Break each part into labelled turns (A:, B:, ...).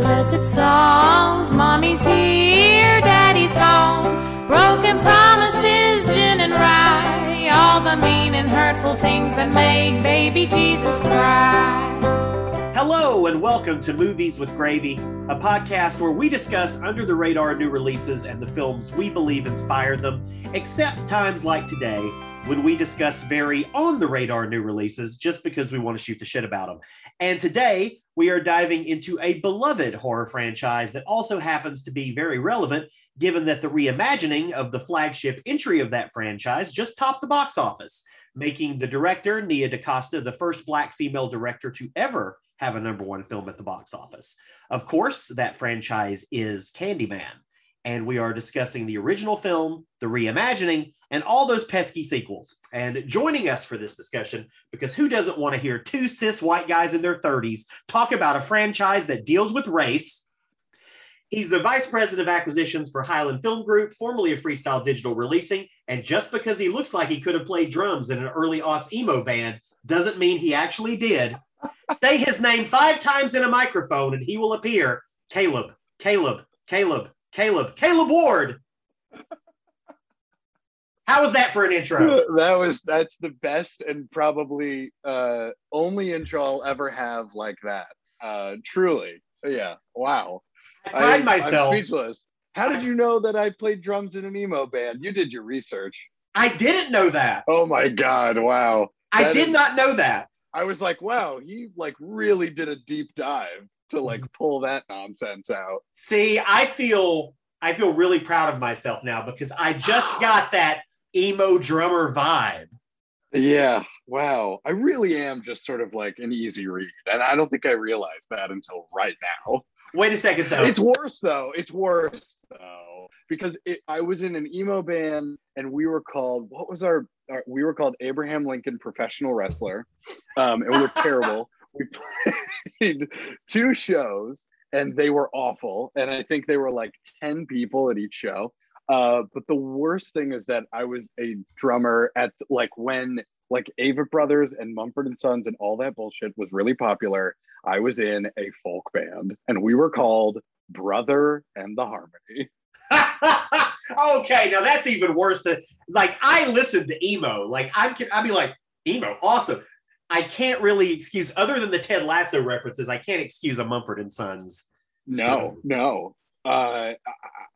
A: Blessed songs, mommy's here, daddy's gone. Broken promises, gin and rye. All the mean and hurtful things that make baby Jesus cry.
B: Hello, and welcome to Movies with Gravy, a podcast where we discuss under the radar new releases and the films we believe inspired them, except times like today when we discuss very on the radar new releases just because we want to shoot the shit about them. And today we are diving into a beloved horror franchise that also happens to be very relevant given that the reimagining of the flagship entry of that franchise just topped the box office, making the director, Nia DaCosta, the first Black female director to ever have a number one film at the box office. Of course, that franchise is Candyman. And we are discussing the original film, the reimagining, and all those pesky sequels. And joining us for this discussion, because who doesn't want to hear two cis white guys in their 30s talk about a franchise that deals with race? He's the vice president of acquisitions for Highland Film Group, formerly of Freestyle Digital Releasing. And just because he looks like he could have played drums in an early aughts emo band doesn't mean he actually did. Say his name five times in a microphone and he will appear. Caleb, Caleb, Caleb, Caleb, Caleb Ward. How was that for an intro?
C: that was that's the best and probably uh only intro I'll ever have like that. Uh truly. Yeah. Wow.
B: I pride
C: I,
B: myself.
C: I'm speechless. How did you know that I played drums in an emo band? You did your research.
B: I didn't know that.
C: Oh my god, wow.
B: I did
C: is-
B: not know that.
C: I was like, wow, he like really did a deep dive to like pull that nonsense out.
B: See, I feel I feel really proud of myself now because I just got that emo drummer vibe.
C: Yeah, wow. I really am just sort of like an easy read. And I don't think I realized that until right now.
B: Wait a second though.
C: It's worse though. It's worse though because it, I was in an emo band and we were called what was our, our we were called Abraham Lincoln Professional Wrestler, um, and we were terrible. We played two shows and they were awful, and I think they were like ten people at each show. Uh, but the worst thing is that I was a drummer at like when like Avett Brothers and Mumford and Sons and all that bullshit was really popular. I was in a folk band and we were called Brother and the Harmony.
B: okay, now that's even worse than like I listened to emo. Like I'm I'd be like, emo, awesome. I can't really excuse other than the Ted Lasso references, I can't excuse a Mumford and Sons.
C: No, no. Uh,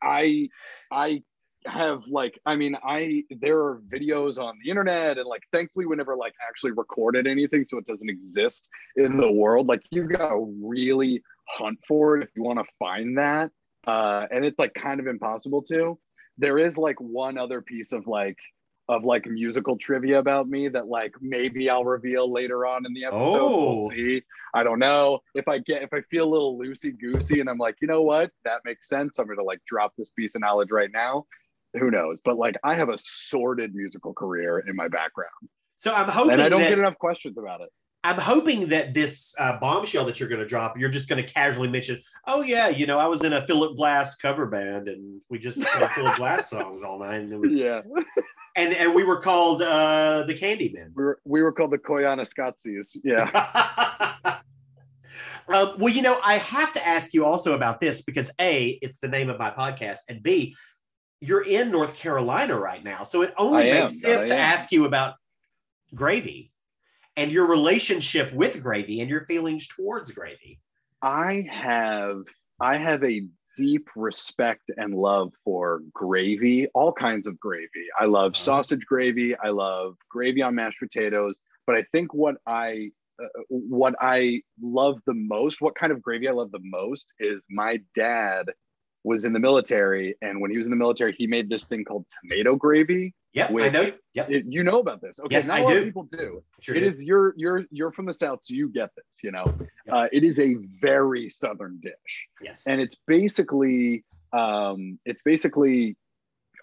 C: I I have like I mean I there are videos on the internet and like thankfully we never like actually recorded anything so it doesn't exist in the world like you gotta really hunt for it if you want to find that uh and it's like kind of impossible to there is like one other piece of like of like musical trivia about me that like maybe I'll reveal later on in the episode.
B: Oh.
C: We'll see. I don't know if I get if I feel a little loosey goosey and I'm like, you know what, that makes sense. I'm gonna like drop this piece of knowledge right now. Who knows? But like, I have a sordid musical career in my background,
B: So I'm hoping
C: and I don't
B: that,
C: get enough questions about it.
B: I'm hoping that this uh, bombshell that you're going to drop, you're just going to casually mention, oh yeah, you know, I was in a Philip Glass cover band and we just played Philip Glass songs all night, and it was,
C: Yeah,
B: and and we were called uh, the Candymen.
C: we were we were called the Koyana Scotsies. Yeah.
B: um, well, you know, I have to ask you also about this because A, it's the name of my podcast, and B, you're in North Carolina right now. So it only
C: I am,
B: makes sense
C: I
B: to
C: am.
B: ask you about gravy and your relationship with gravy and your feelings towards gravy.
C: I have I have a deep respect and love for gravy, all kinds of gravy. I love
B: Uh-huh.
C: sausage gravy. I love gravy on mashed potatoes. But I think what I uh, what I love the most, what kind of gravy I love the most, is my dad was in the military, and when he was in the military, he made this thing called tomato gravy.
B: Yeah, I know. Yep,
C: It- you know about this, okay?
B: Yes,
C: Not
B: I
C: a lot
B: do.
C: of people do.
B: sure
C: It
B: do.
C: is you're you're you're from the south, so you get this. You know,
B: Yep.
C: uh, it is a very southern dish
B: yes.
C: and it's basically um it's basically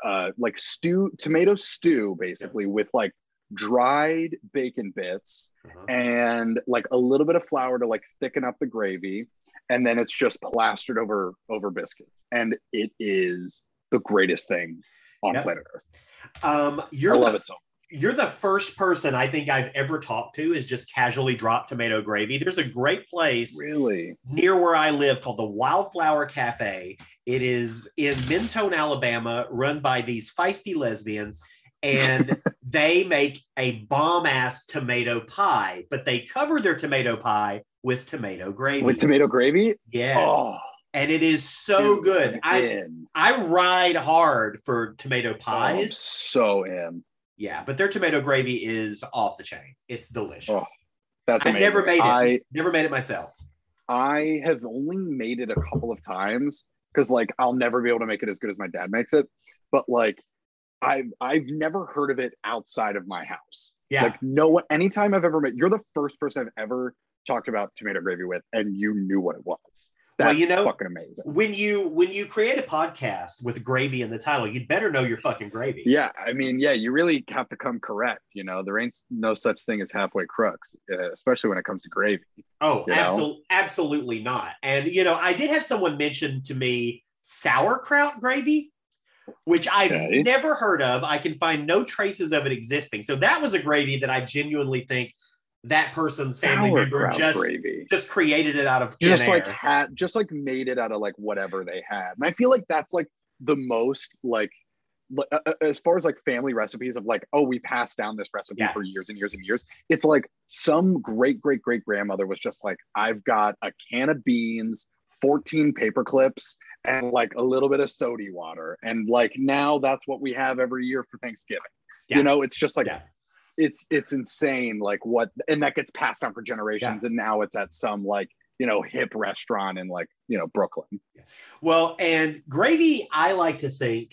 C: uh like stew tomato stew basically with like dried bacon bits
B: Uh-huh.
C: and like a little bit of flour to like thicken up the gravy and then it's just plastered over over biscuits and it is the greatest thing on
B: Yep.
C: planet earth
B: Um,
C: i
B: you're
C: love
B: the,
C: it so
B: you're the first person I think I've ever talked to is just casually dropped tomato gravy. There's a great place
C: Really?
B: near where I live called the Wildflower Cafe. It is in Mentone, Alabama, run by these feisty lesbians, and they make a bomb ass tomato pie, but they cover their tomato pie with tomato gravy.
C: With tomato gravy?
B: yes.
C: Oh,
B: And it is so
C: dude,
B: good.
C: I'm
B: I. I ride hard for tomato
C: Oh, I'm
B: pies.
C: so am.
B: Yeah, but their tomato gravy is off the chain. It's delicious.
C: Oh, That's
B: I've never made it.
C: I
B: Never made it myself.
C: I have only made it a couple of times because like I'll never be able to make it as good as my dad makes it. But like I've I've never heard of it outside of my house.
B: Yeah.
C: Like no one anytime I've ever met you're the first person I've ever talked about tomato gravy with and you knew what it was. That's
B: Well, you know-
C: fucking amazing.
B: when you when you create a podcast with gravy in the title, you'd better know your fucking gravy.
C: Yeah, I mean, yeah, you really have to come correct. You know, there ain't no such thing as halfway crooks, uh, especially when it comes to gravy.
B: Oh, absolutely, absolutely not. And you know, I did have someone mention to me sauerkraut gravy, which I've
C: Okay.
B: never heard of. I can find no traces of it existing. So that was a gravy that I genuinely think that person's family member just
C: gravy.
B: just created it out of
C: just like
B: air.
C: had just like made it out of like whatever they had and i feel like that's like the most like li- uh, uh, as far as like family recipes of like oh we passed down this recipe
B: Yeah.
C: for years and years and years it's like some great great great grandmother was just like i've got a can of beans 14 paper clips and like a little bit of sody water and like now that's what we have every year for thanksgiving
B: Yeah.
C: you know it's just like
B: Yeah.
C: it's it's insane like what and that gets passed down for generations and now it's at some like you know hip restaurant in like you know brooklyn
B: Well, and gravy, I like to think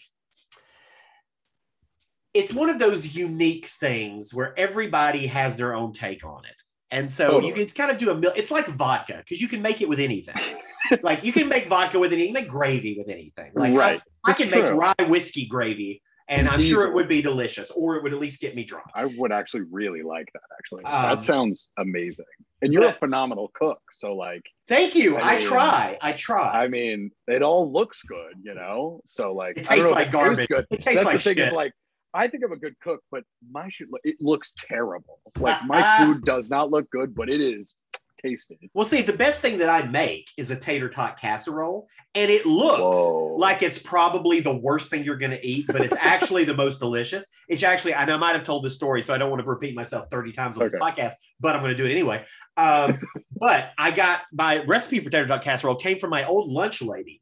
B: it's one of those unique things where everybody has their own take on it. And so
C: Totally.
B: you can kind of do a mil- it's like vodka because you can make it with anything. like you can make vodka with anything, you can make gravy with anything. Like I-
C: Right.
B: I,
C: That's
B: can make rye whiskey gravy and I'm sure it would be delicious or it would at least get me drunk.
C: i would actually really like that actually
B: Um,
C: that sounds amazing and you're a phenomenal cook so like
B: Thank you.
C: I
B: I,
C: mean,
B: try. I try.
C: i mean it all looks good you know so like
B: It
C: I
B: tastes like garbage.
C: good.
B: It tastes
C: that's
B: like
C: the thing
B: shit.
C: is like I think I'm a good cook, but my shit it looks terrible. Like my food does not look good, but it is tasty.
B: Well, see, the best thing that I make is a tater tot casserole, and it looks
C: Whoa.
B: like it's probably the worst thing you're going to eat, but it's actually the most delicious. It's actually, and I might have told this story, so I don't want to repeat myself 30 times on this podcast, but I'm going to do it anyway. Um, but I got my recipe for tater tot casserole came from my old lunch lady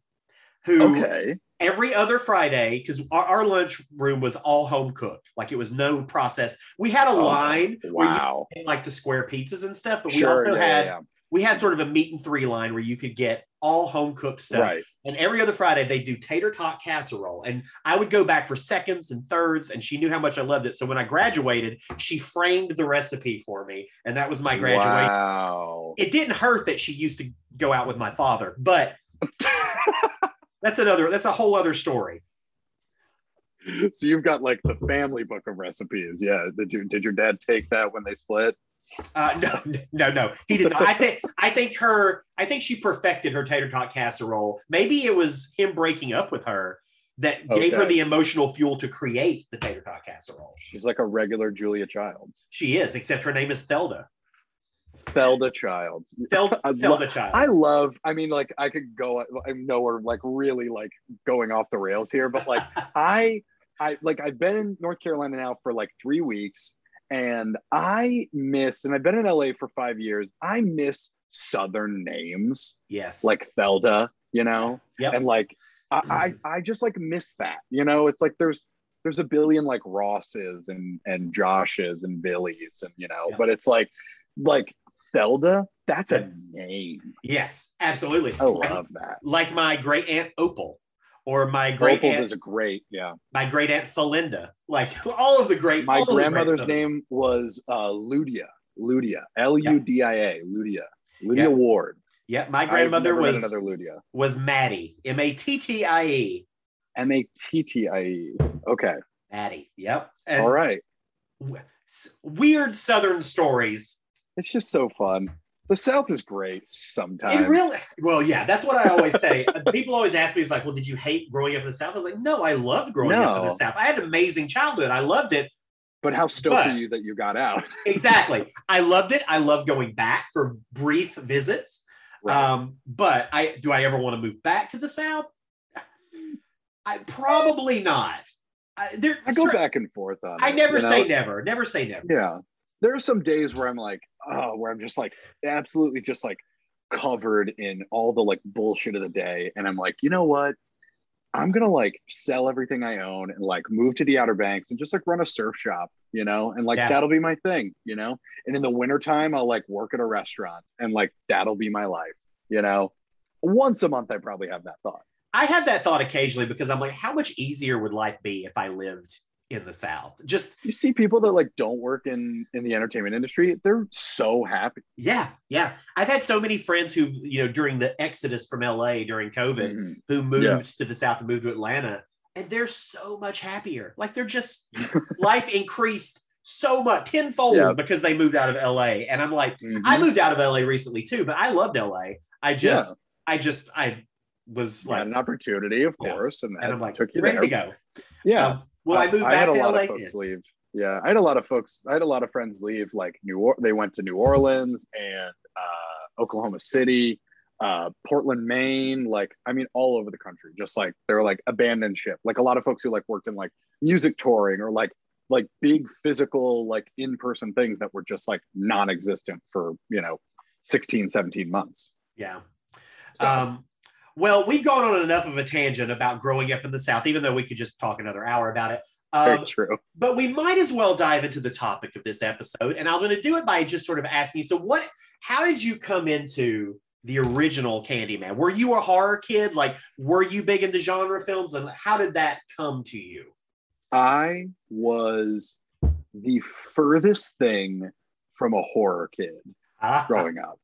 B: who
C: Okay.
B: Every other Friday, because our, our lunch room was all home cooked, like it was no process. We had a
C: Oh,
B: line
C: Wow.
B: like the square pizzas and stuff, but we also
C: yeah,
B: had
C: yeah,
B: we had sort of a meat and three line where you could get all home cooked stuff.
C: Right.
B: And every other Friday they do tater tot casserole. And I would go back for seconds and thirds, and she knew how much I loved it. So when I graduated, she framed the recipe for me, and that was my graduation.
C: Wow.
B: It didn't hurt that she used to go out with my father, but that's another that's a whole other story.
C: so you've got like the family book of recipes. Yeah. Did you did your dad take that when they split?
B: Uh, no, no, no, he did not. I think I think her I think she perfected her tater tot casserole. Maybe it was him breaking up with her that gave her the emotional fuel to create the tater tot casserole.
C: She's like a regular Julia Childs.
B: She is, except her name is Thelda.
C: Thelda Childs.
B: Thelda,
C: I
B: Child.
C: I love, I mean, like I could go, I know we're like really like going off the rails here, but like I, I like I've been in North Carolina now for like three weeks and I miss, and I've been in LA for five years. I miss Southern names
B: yes.
C: like Felda, you know,
B: Yep.
C: and like I, I, I just like miss that, you know, it's like there's, there's a billion like Rosses and, and Joshes and Billies and, you know,
B: Yeah.
C: but it's like, like Thelda, that's a name.
B: yes, absolutely.
C: I love that.
B: Like my great aunt Opal, or my great
C: Opal
B: aunt,
C: is a great, yeah.
B: my great aunt Felinda. Like all of the great.
C: My
B: the great
C: grandmother's name was uh, Ludia, Ludia, L U D I A, Ludia, Ludia
B: Yeah.
C: Ward.
B: Yeah, my grandmother was
C: another Ludia.
B: was Maddie. M A T T I E.
C: M A T T I E. Okay,
B: Maddie. Yep. And
C: all right.
B: weird Southern stories.
C: It's just so fun. The South is great sometimes.
B: It really, well, yeah, that's what I always say. Uh, People always ask me, "It's like, well, did you hate growing up in the South?" I was like, "No, I loved growing up in the South. I had an amazing childhood. I loved it,
C: But how stoked
B: But-
C: are you that you got out?
B: exactly. I loved it. I love going back for brief visits. Um, but I do I ever want to move back to the South? I probably not. I, there,
C: I go back and forth on
B: I
C: it,
B: never
C: you know?
B: say never. Never say never.
C: Yeah. There are some days where I'm like, oh, where I'm just like absolutely just like covered in all the like bullshit of the day. And I'm like, you know what? I'm gonna like sell everything I own and like move to the Outer Banks and just like run a surf shop, you know, and like
B: Yeah.
C: that'll be my thing, you know. And in the wintertime, I'll like work at a restaurant and like that'll be my life, you know. Once a month, I probably have that thought.
B: I have that thought occasionally because I'm like, how much easier would life be if I lived in the South? Just
C: You see people that like don't work in in the entertainment industry, they're so happy.
B: yeah, yeah. I've had so many friends who, you know, during the exodus from LA during COVID,
C: Mhm.
B: who moved
C: Yeah.
B: to the South and moved to Atlanta, and they're so much happier. Like they're just life increased so much tenfold
C: Yeah.
B: because they moved out of LA. And I'm like,
C: Mhm.
B: I moved out of LA recently too, but I loved LA. I just, I just, I was like,
C: an opportunity, of
B: Yeah.
C: course, and,
B: and I'm like,
C: took you
B: ready
C: there.
B: to go.
C: Yeah.
B: Um, well, I moved
C: I had a
B: to
C: lot
B: LA.
C: of folks leave. Yeah, I had a lot of folks. I had a lot of friends leave. Like New Or- they went to New Orleans and uh, Oklahoma City, uh, Portland, Maine. Like I mean, all over the country. Just like they were like abandoned ship. Like a lot of folks who like worked in like music touring or like like big physical like in person things that were just like non-existent for you know 16 17 months
B: Yeah.
C: So-
B: Um, well, we've gone on enough of a tangent about growing up in the South, even though we could just talk another hour about it.
C: very
B: Um,
C: true
B: but we might as well dive into the topic of this episode. And I'm going to do it by just sort of asking you so, what, how did you come into the original Candyman? Were you a horror kid? Like, were you big into genre films? And how did that come to you?
C: I was the furthest thing from a horror kid growing up.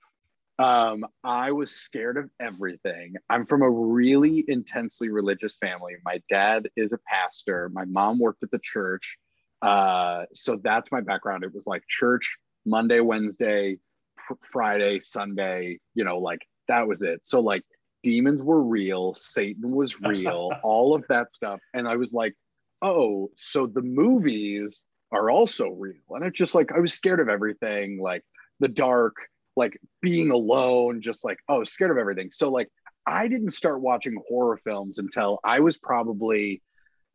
C: Um, I was scared of everything. I'm from a really intensely religious family. My dad is a pastor. My mom worked at the church. Uh, so that's my background. It was like church Monday, Wednesday, fr- Friday, Sunday, you know, like that was it. So like demons were real, Satan was real, all of that stuff. And I was like, oh, so the movies are also real. And it's just like I was scared of everything, like the dark, like being alone, just like, oh, scared of everything. So like I didn't start watching horror films until I was probably,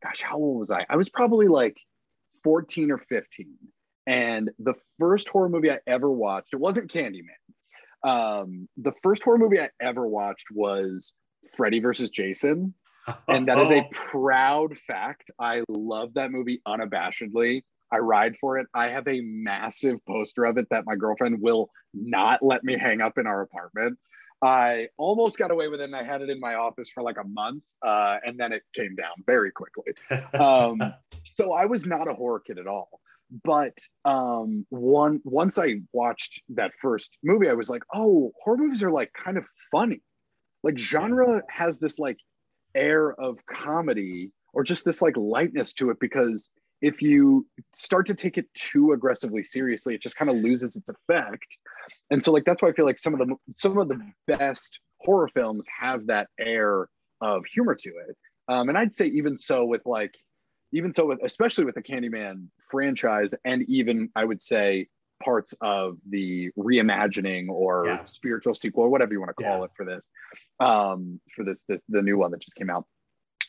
C: gosh, how old was I? I was probably like 14 or 15. And the first horror movie I ever watched, it wasn't Candyman. Um, the first horror movie I ever watched was Freddy versus Jason. And that is a proud fact. I love that movie unabashedly. I ride for it. I have a massive poster of it that my girlfriend will not let me hang up in our apartment. I almost got away with it and I had it in my office for like a month uh, and then it came down very quickly. Um, so I was not a horror kid at all. But um, one once I watched that first movie, I was like, oh, horror movies are like kind of funny. Like genre has this like air of comedy or just this like lightness to it because if you start to take it too aggressively seriously it just kind of loses its effect and so like that's why i feel like some of the some of the best horror films have that air of humor to it um, and i'd say even so with like even so with especially with the candyman franchise and even i would say parts of the reimagining or
B: Yeah.
C: spiritual sequel or whatever you want to call
B: Yeah.
C: it for this um for this this the new one that just came out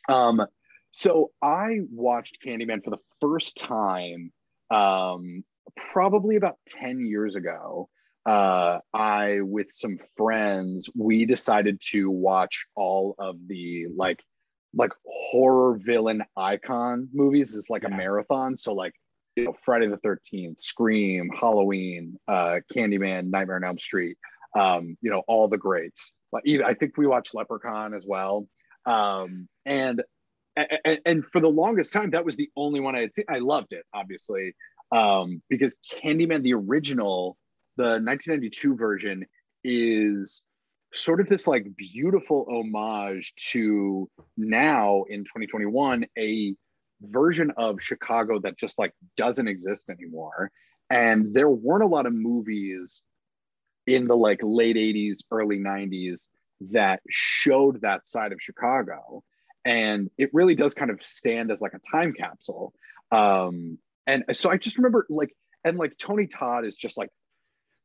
C: um so i watched candyman for the first time um probably about 10 years ago. Uh i with some friends we decided to watch all of the like like horror villain icon movies. It's like a marathon. So like you know friday the 13th scream halloween uh candyman nightmare on elm street um you know all the greats. Like i think we watched leprechaun as well. Um and and, for the longest time that was the only one i had seen. I loved it obviously um because candyman the original the 1992 version is sort of this like beautiful homage to now in 2021 a version of chicago that just like doesn't exist anymore. And there weren't a lot of movies in the like late 80s early 90s that showed that side of chicago and it really does kind of stand as like a time capsule um and so I just remember like and like Tony Todd is just like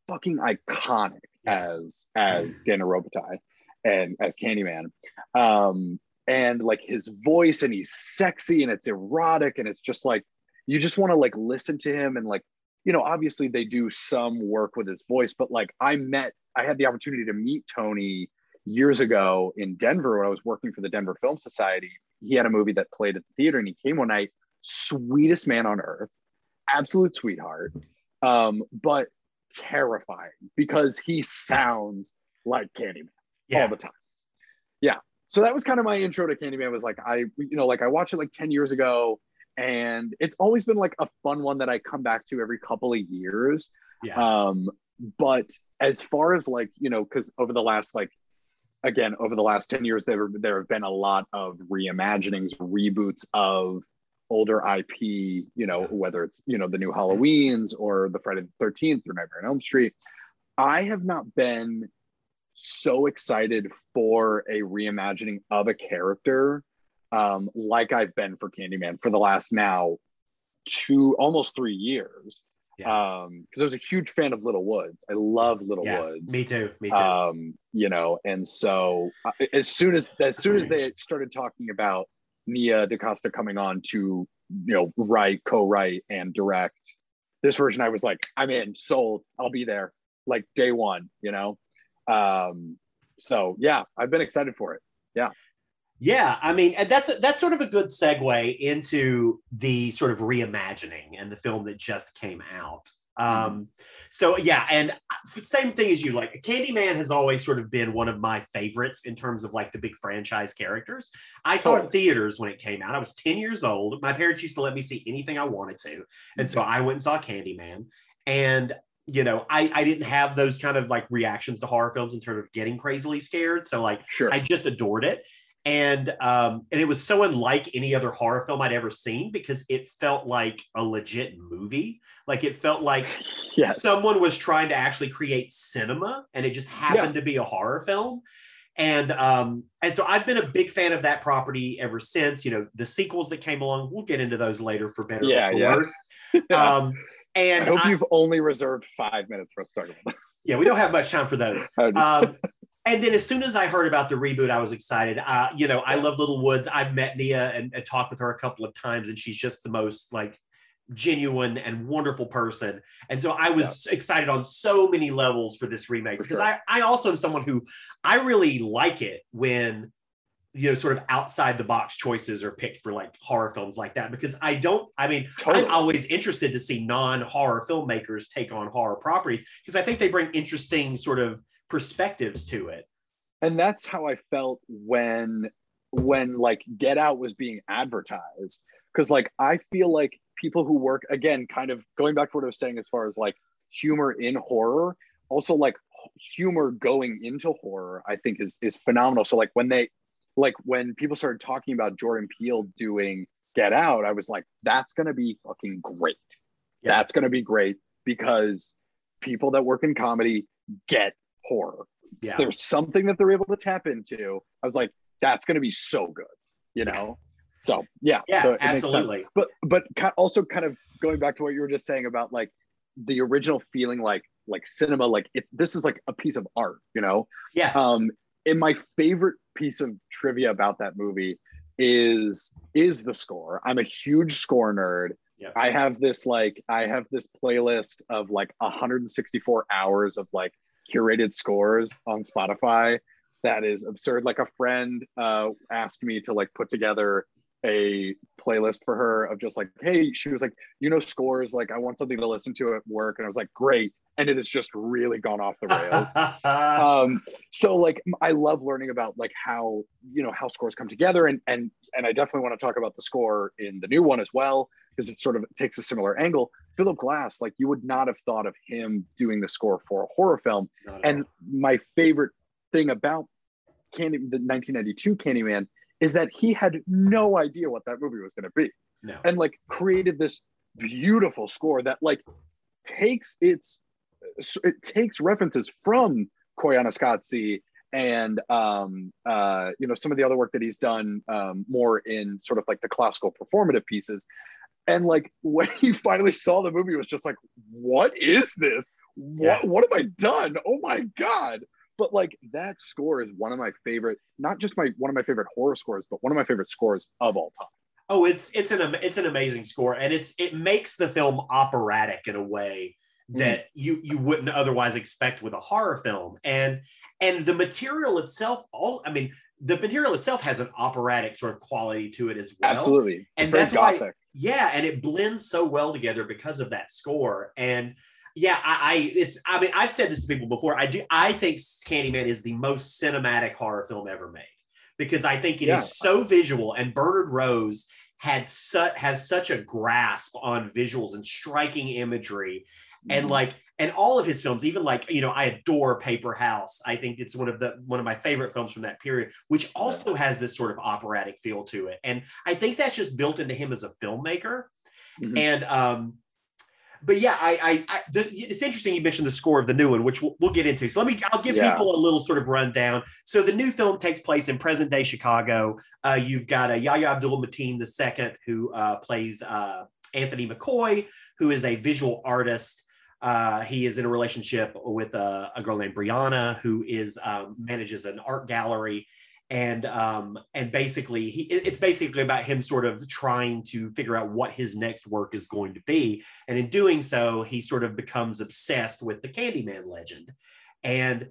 C: fucking iconic as as Daniel Robitaille and as Candyman. Um, and like his voice and he's sexy and it's erotic and it's just like you just want to like listen to him and like you know obviously they do some work with his voice but like I met I had the opportunity to meet Tony years ago in Denver when I was working for the Denver Film Society. He had a movie that played at the theater and he came one night, sweetest man on earth, absolute sweetheart, um, but terrifying because he sounds like Candyman
B: Yeah.
C: all the time. Yeah. So that was kind of my intro to Candyman was like I you know like I watched it like 10 years ago and it's always been like a fun one that I come back to every couple of years.
B: Yeah.
C: Um but as far as like, you know, cuz over the last like again, over the last 10 years there there have been a lot of reimaginings, reboots of older IP, you know, whether it's, you know, the new Halloweens or the Friday the 13th or Nightmare on Elm Street. I have not been so excited for a reimagining of a character um, like I've been for Candyman for the last now two, almost three years.
B: Yeah.
C: Um, because I was a huge fan of Little Woods. I love Little
B: yeah.
C: Woods.
B: Me too. Me too.
C: Um, you know, and so uh, as soon as as soon as they started talking about Nia DaCosta coming on to you know write, co-write, and direct this version, I was like, I'm in, sold. I'll be there, like day one. You know, um, so yeah, I've been excited for it.
B: Yeah, I mean, and that's that's sort of a good segue into the sort of reimagining and the film that just came out. Um, so yeah, and same thing as you. Like, Candyman has always sort of been one of my favorites in terms of like the big franchise characters. I saw it in theaters when it came out. I was ten years old. My parents used to let me see anything I wanted to, and so I went and saw Candyman. And you know, I I didn't have those kind of like reactions to horror films in terms of getting crazily scared. So like
C: Sure.
B: I just adored it. And um, and it was so unlike any other horror film I'd ever seen because it felt like a legit movie. Like it felt like
C: yes.
B: someone was trying to actually create cinema and it just happened to be a horror film. And um, and so I've been a big fan of that property ever since. You know, the sequels that came along, we'll get into those later for better
C: Yeah,
B: or for
C: yeah.
B: worse. Um, and
C: I hope
B: I-
C: you've only reserved five minutes for us to talk about
B: yeah, we don't have much time for those. um, and then as soon as I heard about the reboot, I was excited. Uh, you know, I love Little Woods. I've met Nia and, and talked with her a couple of times, and she's just the most like genuine and wonderful person. And so I was excited on so many levels for this remake
C: For
B: because
C: sure.
B: I, I also am someone who I really like it when you know sort of outside the box choices are picked for like horror films like that because I don't I mean
C: Totally.
B: I'm always interested to see non-horror filmmakers take on horror properties because I think they bring interesting sort of perspectives to it.
C: and that's how i felt when when like get out was being advertised because like i feel like people who work again kind of going back to what i was saying as far as like humor in horror also like humor going into horror i think is is phenomenal so like when they like when people started talking about jordan peele doing get out i was like that's gonna be fucking great
B: Yeah.
C: that's gonna be great because people that work in comedy get horror
B: Yeah.
C: there's something that they're able to tap into. I was like, that's going to be so good, you know? So, yeah.
B: Yeah,
C: so it makes sense.
B: absolutely.
C: But, but also kind of going back to what you were just saying about like the original feeling like, like cinema, like it's, this is like a piece of art, you know?
B: Yeah.
C: Um, and my favorite piece of trivia about that movie is, is the score. I'm a huge score nerd.
B: Yeah.
C: I have this like I have this playlist of like 164 hours of like curated scores on Spotify that is absurd. Like a friend uh, asked me to like put together a playlist for her of just like, hey, she was like, you know, scores. Like, I want something to listen to at work, and I was like, great. And it has just really gone off the rails. um so like i love learning about like how you know how scores come together and and and i definitely want to talk about the score in the new one as well because it sort of takes a similar angle philip glass like you would not have thought of him doing the score for a horror film and
B: all.
C: my favorite thing about candy the 1992 candyman is that he had no idea what that movie was going to be
B: no.
C: and like created this beautiful score that like takes its it takes references from Koyaanisqatsi and um uh you know some of the other work that he's done um more in sort of like the classical performative pieces and like when he finally saw the movie, was just like, what is this? What
B: Yeah.
C: what have I done? Oh my god! But like that score is one of my favorite, not just my one of my favorite horror scores, but one of my favorite scores of all time.
B: Oh, it's it's an it's an amazing score, and it's it makes the film operatic in a way that you you wouldn't otherwise expect with a horror film, and and the material itself, all I mean, the material itself has an operatic sort of quality to it as well.
C: Absolutely,
B: and that's why- Yeah, and it blends so well together because of that score. And yeah, I, I it's I mean I've said this to people before. I do I think Candyman is the most cinematic horror film ever made because I think it is
C: Yeah.
B: so visual. And Bernard Rose had such has such a grasp on visuals and striking imagery and like and all of his films even like you know i adore Paperhouse i think it's one of the one of my favorite films from that period which also has this sort of operatic feel to it. And i think that's just built into him as a filmmaker.
C: Mhm.
B: and um but yeah i i, I the, it's interesting you mentioned the score of the new one which we'll, we'll get into. So let me i'll give
C: Yeah.
B: people a little sort of rundown. So the new film takes place in present day chicago. Uh, you've got uh, yahya abdul mateen ii who uh, plays uh, anthony mccoy who is a visual artist uh, he is in a relationship with uh, a girl named Brianna, who is um, manages an art gallery, and um, and basically he it's basically about him sort of trying to figure out what his next work is going to be, and in doing so, he sort of becomes obsessed with the Candyman legend, and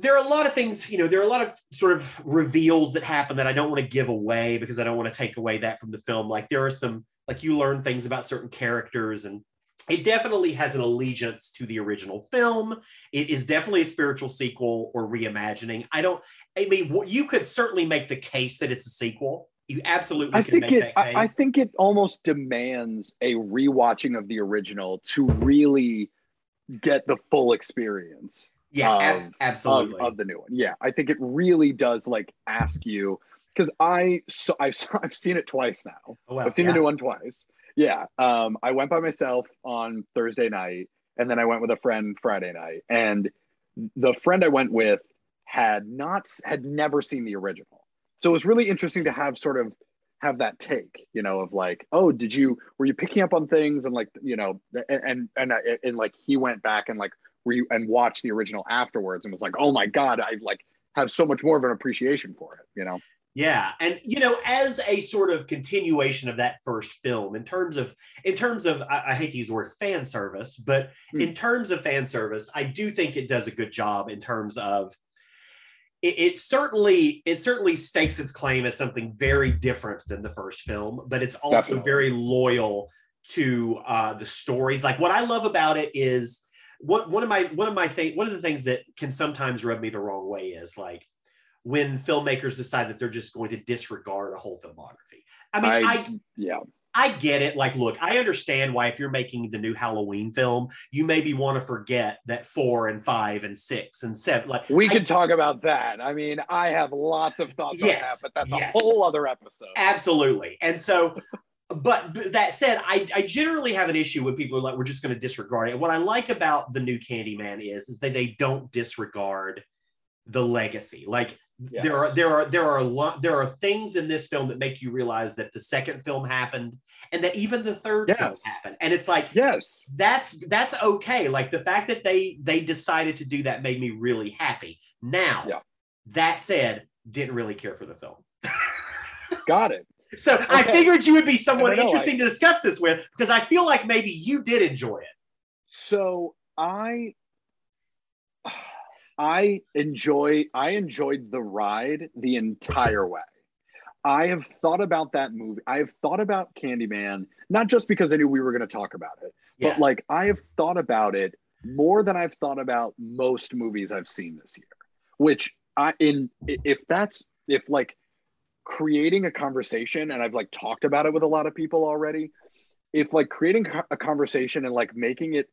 B: there are a lot of things, you know, there are a lot of sort of reveals that happen that I don't want to give away because I don't want to take away that from the film. Like there are some, like you learn things about certain characters and it definitely has an allegiance to the original film. It is definitely a spiritual sequel or reimagining. I don't, I mean, you could certainly make the case that it's a sequel. You absolutely
C: I
B: can
C: think
B: make
C: it.
B: that case.
C: I, I think it almost demands a rewatching of the original to really get the full experience
B: yeah, ab- absolutely.
C: of, of the new one. Yeah, I think it really does like ask you because I so I've I've seen it twice now.
B: Oh,
C: I've seen
B: yeah.
C: the new one twice. Yeah, um, I went by myself on Thursday night, and then I went with a friend Friday night. And the friend I went with had not had never seen the original, so it was really interesting to have sort of have that take, you know, of like, oh, did you were you picking up on things and like you know, and and and, and like he went back and like were you and watched the original afterwards and was like, oh my god, I like have so much more of an appreciation for it, you know.
B: Yeah, and you know, as a sort of continuation of that first film, in terms of in terms of I, I hate to use the word fan service, but
C: Hmm.
B: in terms of fan service, I do think it does a good job in terms of it, it certainly it certainly stakes its claim as something very different than the first film, but it's also
C: Definitely.
B: very loyal to uh, the stories. Like what I love about it is what one of my one of my thing one of the things that can sometimes rub me the wrong way is like when filmmakers decide that they're just going to disregard a whole filmography. I mean, I,
C: yeah.
B: I get it. Like, look, I understand why if you're making the new Halloween film, you maybe want to forget that four and five and six and seven. Like,
C: We
B: I-
C: could talk about that. I mean, I have lots of thoughts on that,
B: Yes,
C: but that's
B: yes.
C: a whole other episode.
B: Absolutely. And so, but, but that said, I, I generally have an issue when people are like, we're just going to disregard it. And what I like about the new Candyman is, is that they don't disregard the legacy. Like there are there are there are a lot there are things in this film that make you realize that the second film happened and that even the third film happened. And it's like
C: Yes.
B: that's that's okay. Like the fact that they they decided to do that made me really happy. Now,
C: Yeah.
B: that said, didn't really care for the film.
C: Got it.
B: So I figured you would be someone
C: know,
B: interesting to discuss this with because I feel like maybe you did enjoy it.
C: So I I enjoy I enjoyed the ride the entire way. I have thought about that movie. I have thought about Candyman, not just because I knew we were going to talk about it,
B: Yeah.
C: but like I have thought about it more than I've thought about most movies I've seen this year. Which I in if that's if like creating a conversation and I've like talked about it with a lot of people already. If like creating a conversation and like making it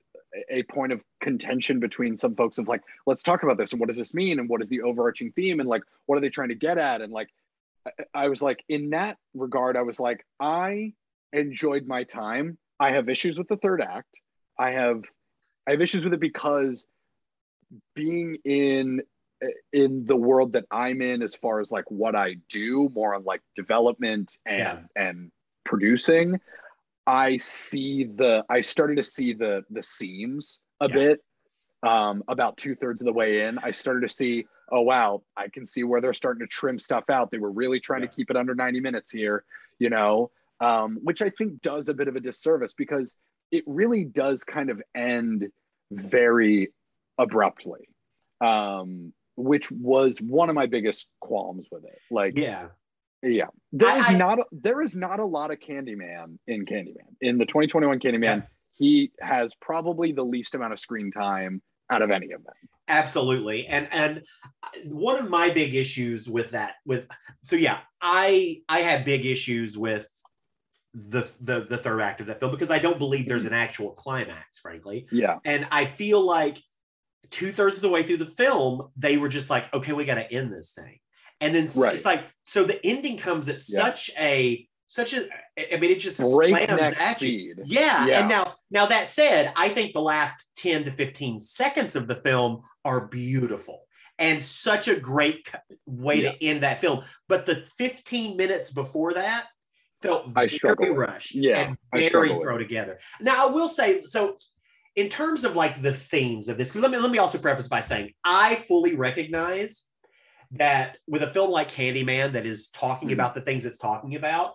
C: a- point of contention between some folks of like, let's talk about this and what does this mean and what is the overarching theme and like what are they trying to get at and like I- I was like in that regard I was like I enjoyed my time. I have issues with the third act. I have I have issues with it because being in in the world that I'm in as far as like what I do more on like development and and producing I see the I started to see the the seams a
B: Yeah.
C: bit. Um, about two thirds of the way in, I started to see, oh wow, I can see where they're starting to trim stuff out. They were really trying
B: Yeah.
C: to keep it under 90 minutes here, you know, um, which I think does a bit of a disservice because it really does kind of end very abruptly. Um, which was one of my biggest qualms with it. Like
B: Yeah.
C: Yeah, there is
B: I-
C: not a, there is not a lot of Candyman in Candyman in the 2021 Candyman.
B: Yeah.
C: He has probably the least amount of screen time out of any of them.
B: absolutely and and one of my big issues with that with so yeah i i have big issues with the the the third act of that film because i don't believe there's an actual climax frankly
C: Yeah,
B: and i feel like two-thirds of the way through the film they were just like okay we got to end this thing and then
C: Right.
B: it's like so the ending comes at
C: Yeah.
B: such a such a i mean it just slams
C: breakneck
B: at you yeah.
C: Yeah.
B: And now, now that said, I think the last 10 to 15 seconds of the film are beautiful and such a great way to end that film. But the 15 minutes before that felt
C: I
B: very
C: struggle
B: rushed
C: Yeah,
B: and very throw together. Now, I will say, so in terms of like the themes of this, because let me let me also preface by saying I fully recognize that with a film like Candyman that is talking
C: Mhm.
B: about the things it's talking about,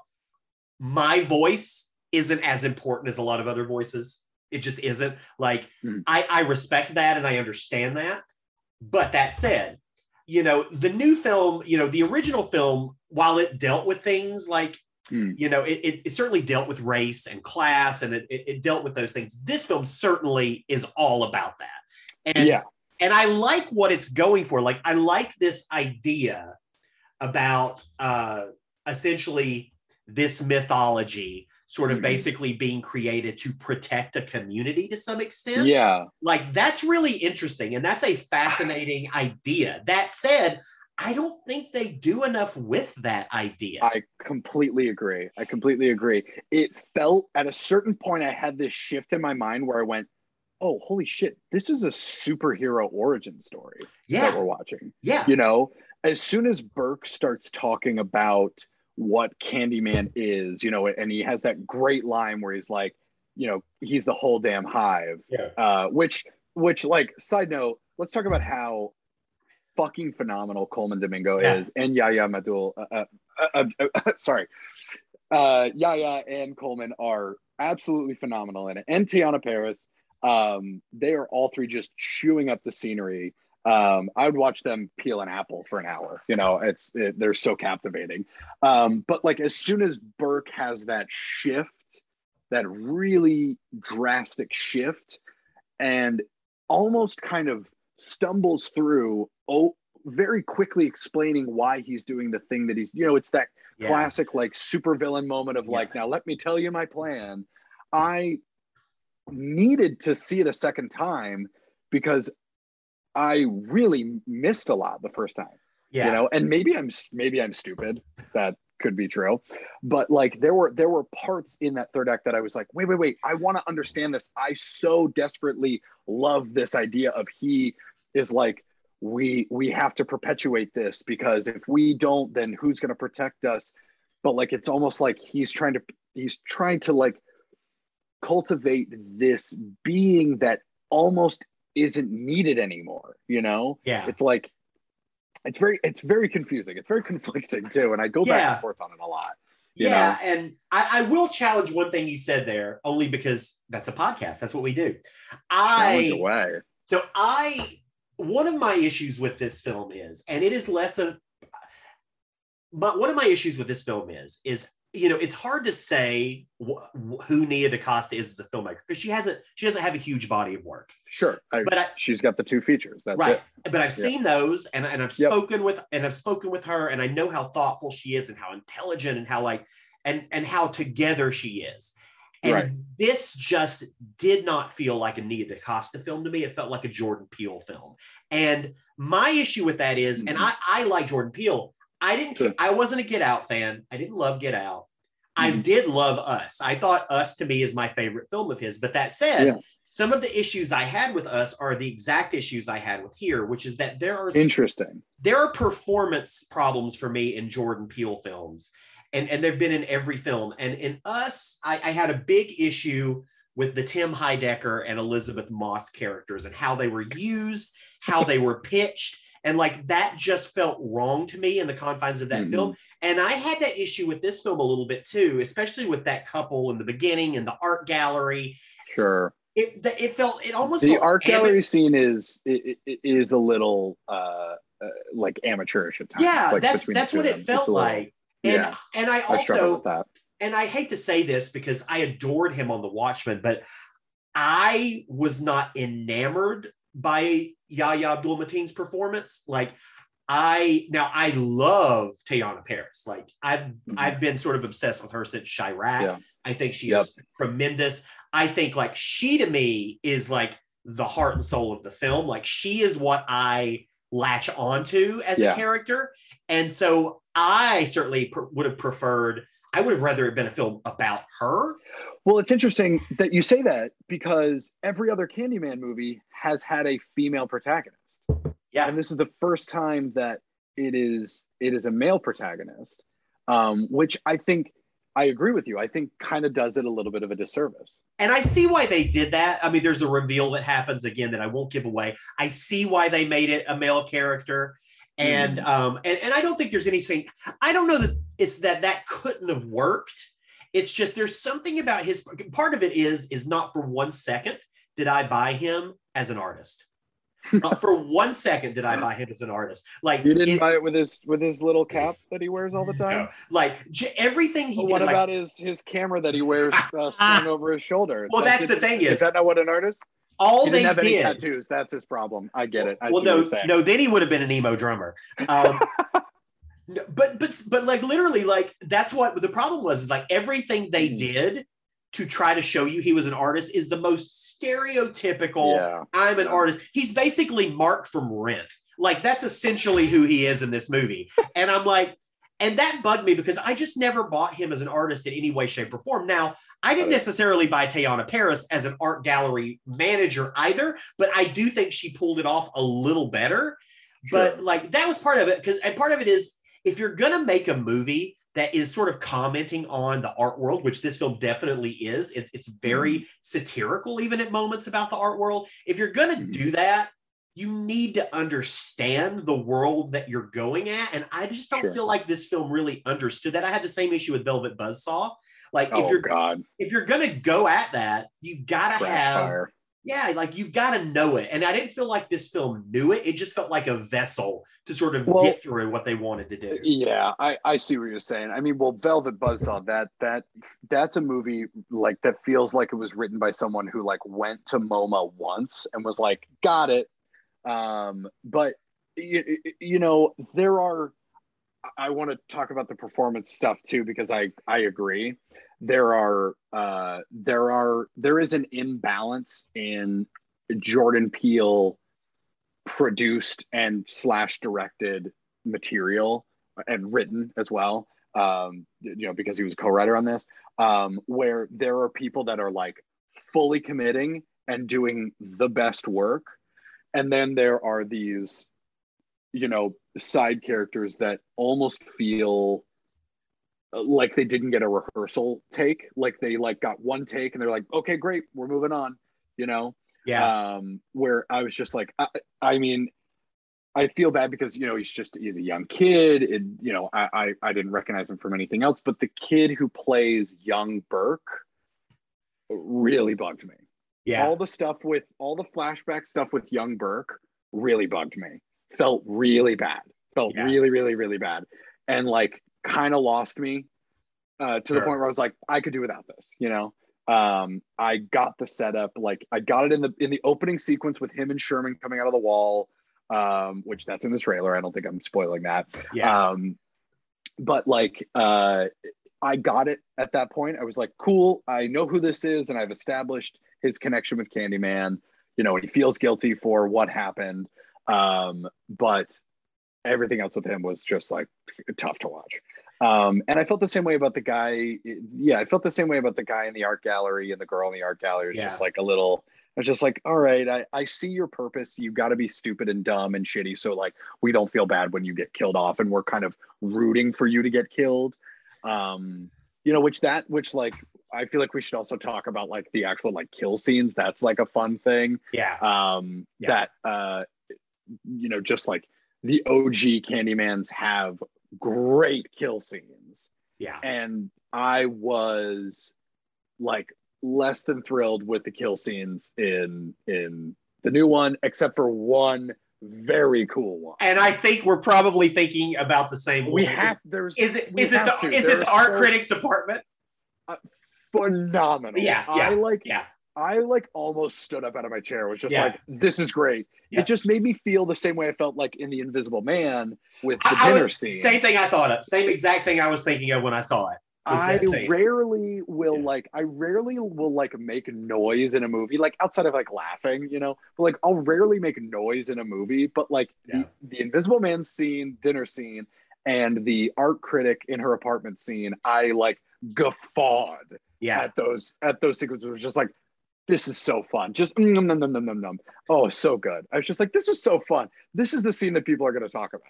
B: my voice isn't as important as a lot of other voices. It just isn't. Like
C: Mhm.
B: I, I respect that and I understand that. But that said, you know, the new film, you know, the original film, while it dealt with things like,
C: Hmm.
B: you know, it, it, it certainly dealt with race and class and it, it, it dealt with those things. This film certainly is all about that. And
C: yeah,
B: and I like what it's going for. Like I like this idea about uh, essentially this mythology sort of
C: Mhm.
B: basically being created to protect a community to some extent.
C: yeah.
B: Like that's really interesting and that's a fascinating idea. That said, I don't think they do enough with that idea.
C: I completely agree. I completely agree. It felt at a certain point I had this shift in my mind where I went, "Oh, holy shit! This is a superhero origin story that we're watching."
B: yeah,
C: you know as soon as burke starts talking about what candyman is you know and he has that great line where he's like you know he's the whole damn hive
B: yeah.
C: uh which which like side note let's talk about how fucking phenomenal colman domingo
B: Yeah.
C: is and yahya madul uh, uh, uh, uh, sorry uh yahya and colman are absolutely phenomenal in it and teyonah parris um they are all three just chewing up the scenery um, I would watch them peel an apple for an hour. You know, it's it, they're so captivating. Um, but like as soon as Burke has that shift, that really drastic shift, and almost kind of stumbles through, oh, very quickly explaining why he's doing the thing that he's. You know, it's that
B: yeah.
C: classic like supervillain moment of like, now let me tell you my plan. I needed to see it a second time because I really missed a lot the first time.
B: yeah.
C: You know, and maybe I'm maybe I'm stupid. That could be true. But like there were there were parts in that third act that I was like, wait, wait, wait, I want to understand this. I so desperately love this idea of he is like we we have to perpetuate this because if we don't then who's going to protect us but like it's almost like he's trying to he's trying to like cultivate this being that almost isn't needed anymore you know
B: yeah.
C: it's like it's very it's very confusing it's very conflicting too and i go back
B: Yeah.
C: and forth on it a lot you
B: yeah, and I, I will challenge one thing you said there, only because that's a podcast. That's what we do. I
C: away
B: so I one of my issues with this film is, and it is less of, but one of my issues with this film is, is you know, it's hard to say wh- wh- who Nia DaCosta is as a filmmaker because she hasn't, she doesn't have a huge body of work.
C: sure I,
B: But I-
C: she's got the two features that's
B: right
C: it
B: but i've
C: Yeah.
B: seen those and, and i've
C: Yep.
B: spoken with and i've spoken with her and i know how thoughtful she is and how intelligent and how like and and how together she is and
C: Right.
B: this just did not feel like a Nia DaCosta film to me. It felt like a Jordan Peele film. And my issue with that is, and
C: Mhm.
B: I, I like Jordan Peele. I didn't,
C: Sure.
B: I wasn't a Get Out fan. I didn't love Get Out. I
C: Mhm.
B: did love Us. I thought Us to me is my favorite film of his. But that said,
C: Yeah.
B: some of the issues I had with Us are the exact issues I had with here, which is that there are
C: interesting
B: there are performance problems for me in Jordan Peele films. and and they've been in every film. And in Us, I, I had a big issue with the Tim Heidecker and Elisabeth Moss characters and how they were used, how they were pitched. And like that just felt wrong to me in the confines of that
C: Mhm.
B: film. And I had that issue with this film a little bit too, especially with that couple in the beginning and the art gallery.
C: Sure.
B: It it felt it almost
C: The art gallery scene is i- i- is a little uh, uh like amateurish at times.
B: Yeah,
C: like,
B: that's that's what it felt
C: little-
B: like. And
C: yeah,
B: and I
C: I
B: also
C: that.
B: and I hate to say this because I adored him on The Watchmen, but I was not enamored by Yahya Abdul Mateen's performance. Like I now I love Teyonah Parris. Like I've
C: Mhm.
B: I've been sort of obsessed with her since Chi-Raq.
C: Yeah.
B: I think she
C: Yep.
B: is tremendous. I think like she to me is like the heart and soul of the film. Like she is what I latch onto as
C: Yeah.
B: a character. And so I certainly pr- would have preferred, I would have rather it been a film about her.
C: Well, it's interesting that you say that because every other Candyman movie has had a female protagonist.
B: Yeah.
C: And this is the first time that it is it is a male protagonist, um, which I think I agree with you. I think kind of does it a little bit of a disservice.
B: And I see why they did that. I mean, there's a reveal that happens again that I won't give away. I see why they made it a male character. And um and, and I don't think there's anything I don't know that it's that that couldn't have worked. It's just there's something about his part of it is is not for one second did I buy him as an artist. not for one second did I buy him as an artist. Like
C: You didn't
B: it-
C: buy it with his with his little cap that he wears all the time.
B: no, like j- everything he
C: But
B: did.
C: what
B: like,
C: about his his camera that he wears uh, over his shoulder?
B: Well,
C: Like,
B: that's the thing
C: is
B: is-
C: that not what an artist?
B: all
C: he
B: they
C: didn't have any
B: did.
C: tattoos. That's his problem. I get it. I
B: well, no,
C: what you're saying.
B: no, then he would have been an emo drummer. Um, no, but but but like literally, like that's what the problem was. Is like everything they
C: Mhm.
B: did to try to show you he was an artist is the most stereotypical.
C: Yeah.
B: I'm an artist. He's basically Mark from Rent. Like that's essentially who he is in this movie. And I'm like, and that bugged me because I just never bought him as an artist in any way, shape, or form. Now, I didn't necessarily buy Teyonah Parris as an art gallery manager either, but I do think she pulled it off a little better. But like that was part of it because and part of it is if you're gonna make a movie that is sort of commenting on the art world, which this film definitely is, it, it's very
C: Mm-hmm.
B: satirical even at moments about the art world. If you're gonna
C: Mhm.
B: do that, you need to understand the world that you're going at. And I just don't
C: Sure.
B: feel like this film really understood that. I had the same issue with Velvet Buzzsaw. Like if
C: oh
B: you're
C: God,
B: if you're gonna go at that, you gotta have
C: fire.
B: Yeah, like you've got to know it. And I didn't feel like this film knew it. It just felt like a vessel to sort of
C: Well-
B: get through what they wanted to do.
C: Yeah, I, I see what you're saying. I mean, well, Velvet Buzzsaw that that that's a movie like that feels like it was written by someone who like went to MoMA once and was like, got it. Um, but you, you know, there are. I want to talk about the performance stuff too because I I agree. There are uh, there are there is an imbalance in Jordan Peele produced and slash directed material and written as well um you know because he was a co-writer on this um where there are people that are like fully committing and doing the best work. And then there are these you know side characters that almost feel like they didn't get a rehearsal take like they like got one take and they're like okay great we're moving on you know
B: Yeah.
C: um where i was just like i, I mean i feel bad because you know he's just he's a young kid and you know I, I i didn't recognize him from anything else but the kid who plays young burke really bugged me
B: yeah.
C: all the stuff with all the flashback stuff with young burke really bugged me felt really bad felt
B: Yeah.
C: really really really bad and like kind of lost me uh, to the point where i was like i could do without this you know? Um i got the setup like i got it in the in the opening sequence with him and sherman coming out of the wall um which that's in the trailer. I don't think i'm spoiling that.
B: Yeah.
C: um but like uh i got it at that point. I was like cool. I know who this is and i've established his connection with candyman you know he feels guilty for what happened. Um but everything else with him was just like tough to watch um and i felt the same way about the guy yeah i felt the same way about the guy in the art gallery and the girl in the art gallery was just like a little I was just like, all right, I, I see your purpose. You got to be stupid and dumb and shitty. So, like, we don't feel bad when you get killed off and we're kind of rooting for you to get killed. Um, you know, which that which like I feel like we should also talk about like the actual like kill scenes. That's like a fun thing.
B: Yeah.
C: Um,
B: Yeah.
C: that uh, you know, just like the OG Candymans have great kill scenes,
B: Yeah.
C: and I was like less than thrilled with the kill scenes in in the new one, except for one very cool one.
B: And I think we're probably thinking about the same. One.
C: We
B: one.
C: have there's
B: Is it is it the
C: to.
B: is it the art
C: so
B: critics department?
C: Uh, phenomenal.
B: Yeah,
C: I
B: yeah,
C: like
B: Yeah.
C: I like almost stood up out of my chair. Was just
B: Yeah.
C: like, this is great.
B: Yeah.
C: It just made me feel the same way I felt like in the Invisible Man with the
B: I- I
C: dinner scene.
B: Same thing I thought of. Same exact thing I was thinking of when I saw it.
C: I rarely will
B: Yeah.
C: like I rarely will like make noise in a movie, like outside of like laughing, you know. But like I'll rarely make noise in a movie, but like the, the Invisible Man scene, dinner scene, and the art critic in her apartment scene, I like guffawed
B: Yeah.
C: at those at those sequences. It was just like, this is so fun. Just mm, num, num, num, num, num, num. oh, so good. I was just like, this is so fun. This is the scene that people are going to talk about.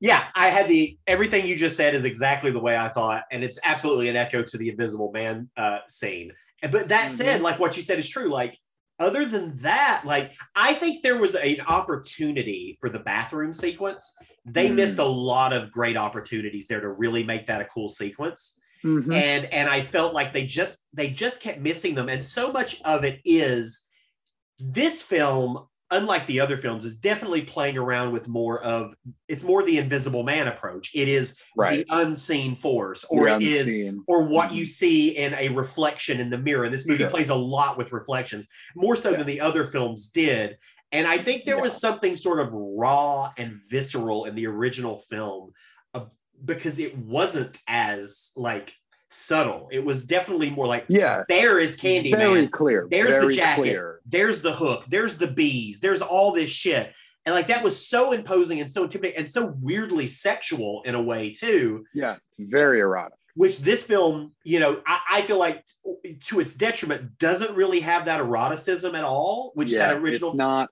B: Yeah, I had the everything you just said is exactly the way I thought, and it's absolutely an echo to the Invisible Man uh, scene. But that said, like what you said is true. Like other than that, like I think there was an opportunity for the bathroom sequence. They
C: Mm.
B: missed a lot of great opportunities there to really make that a cool sequence.
C: Mhm.
B: and and I felt like they just they just kept missing them, and so much of it is this film, unlike the other films, is definitely playing around with more of it's more the Invisible Man approach. It is
C: Right.
B: the unseen force, or
C: The
B: it is
C: unseen.
B: or what
C: Mhm.
B: you see in a reflection in the mirror. And this movie
C: Sure.
B: plays a lot with reflections, more so
C: Yeah.
B: than the other films did. And I think there was something sort of raw and visceral in the original film because it wasn't as like subtle. It was definitely more like,
C: Yeah.
B: there is Candyman.
C: very clear.
B: There's the jacket.
C: Clear.
B: There's the hook. There's the bees. There's all this shit. And like that was so imposing and so intimidating and so weirdly sexual in a way too
C: Yeah, it's very erotic.
B: which this film, you know, I, I feel like t- to its detriment doesn't really have that eroticism at all, which
C: yeah,
B: that original,
C: not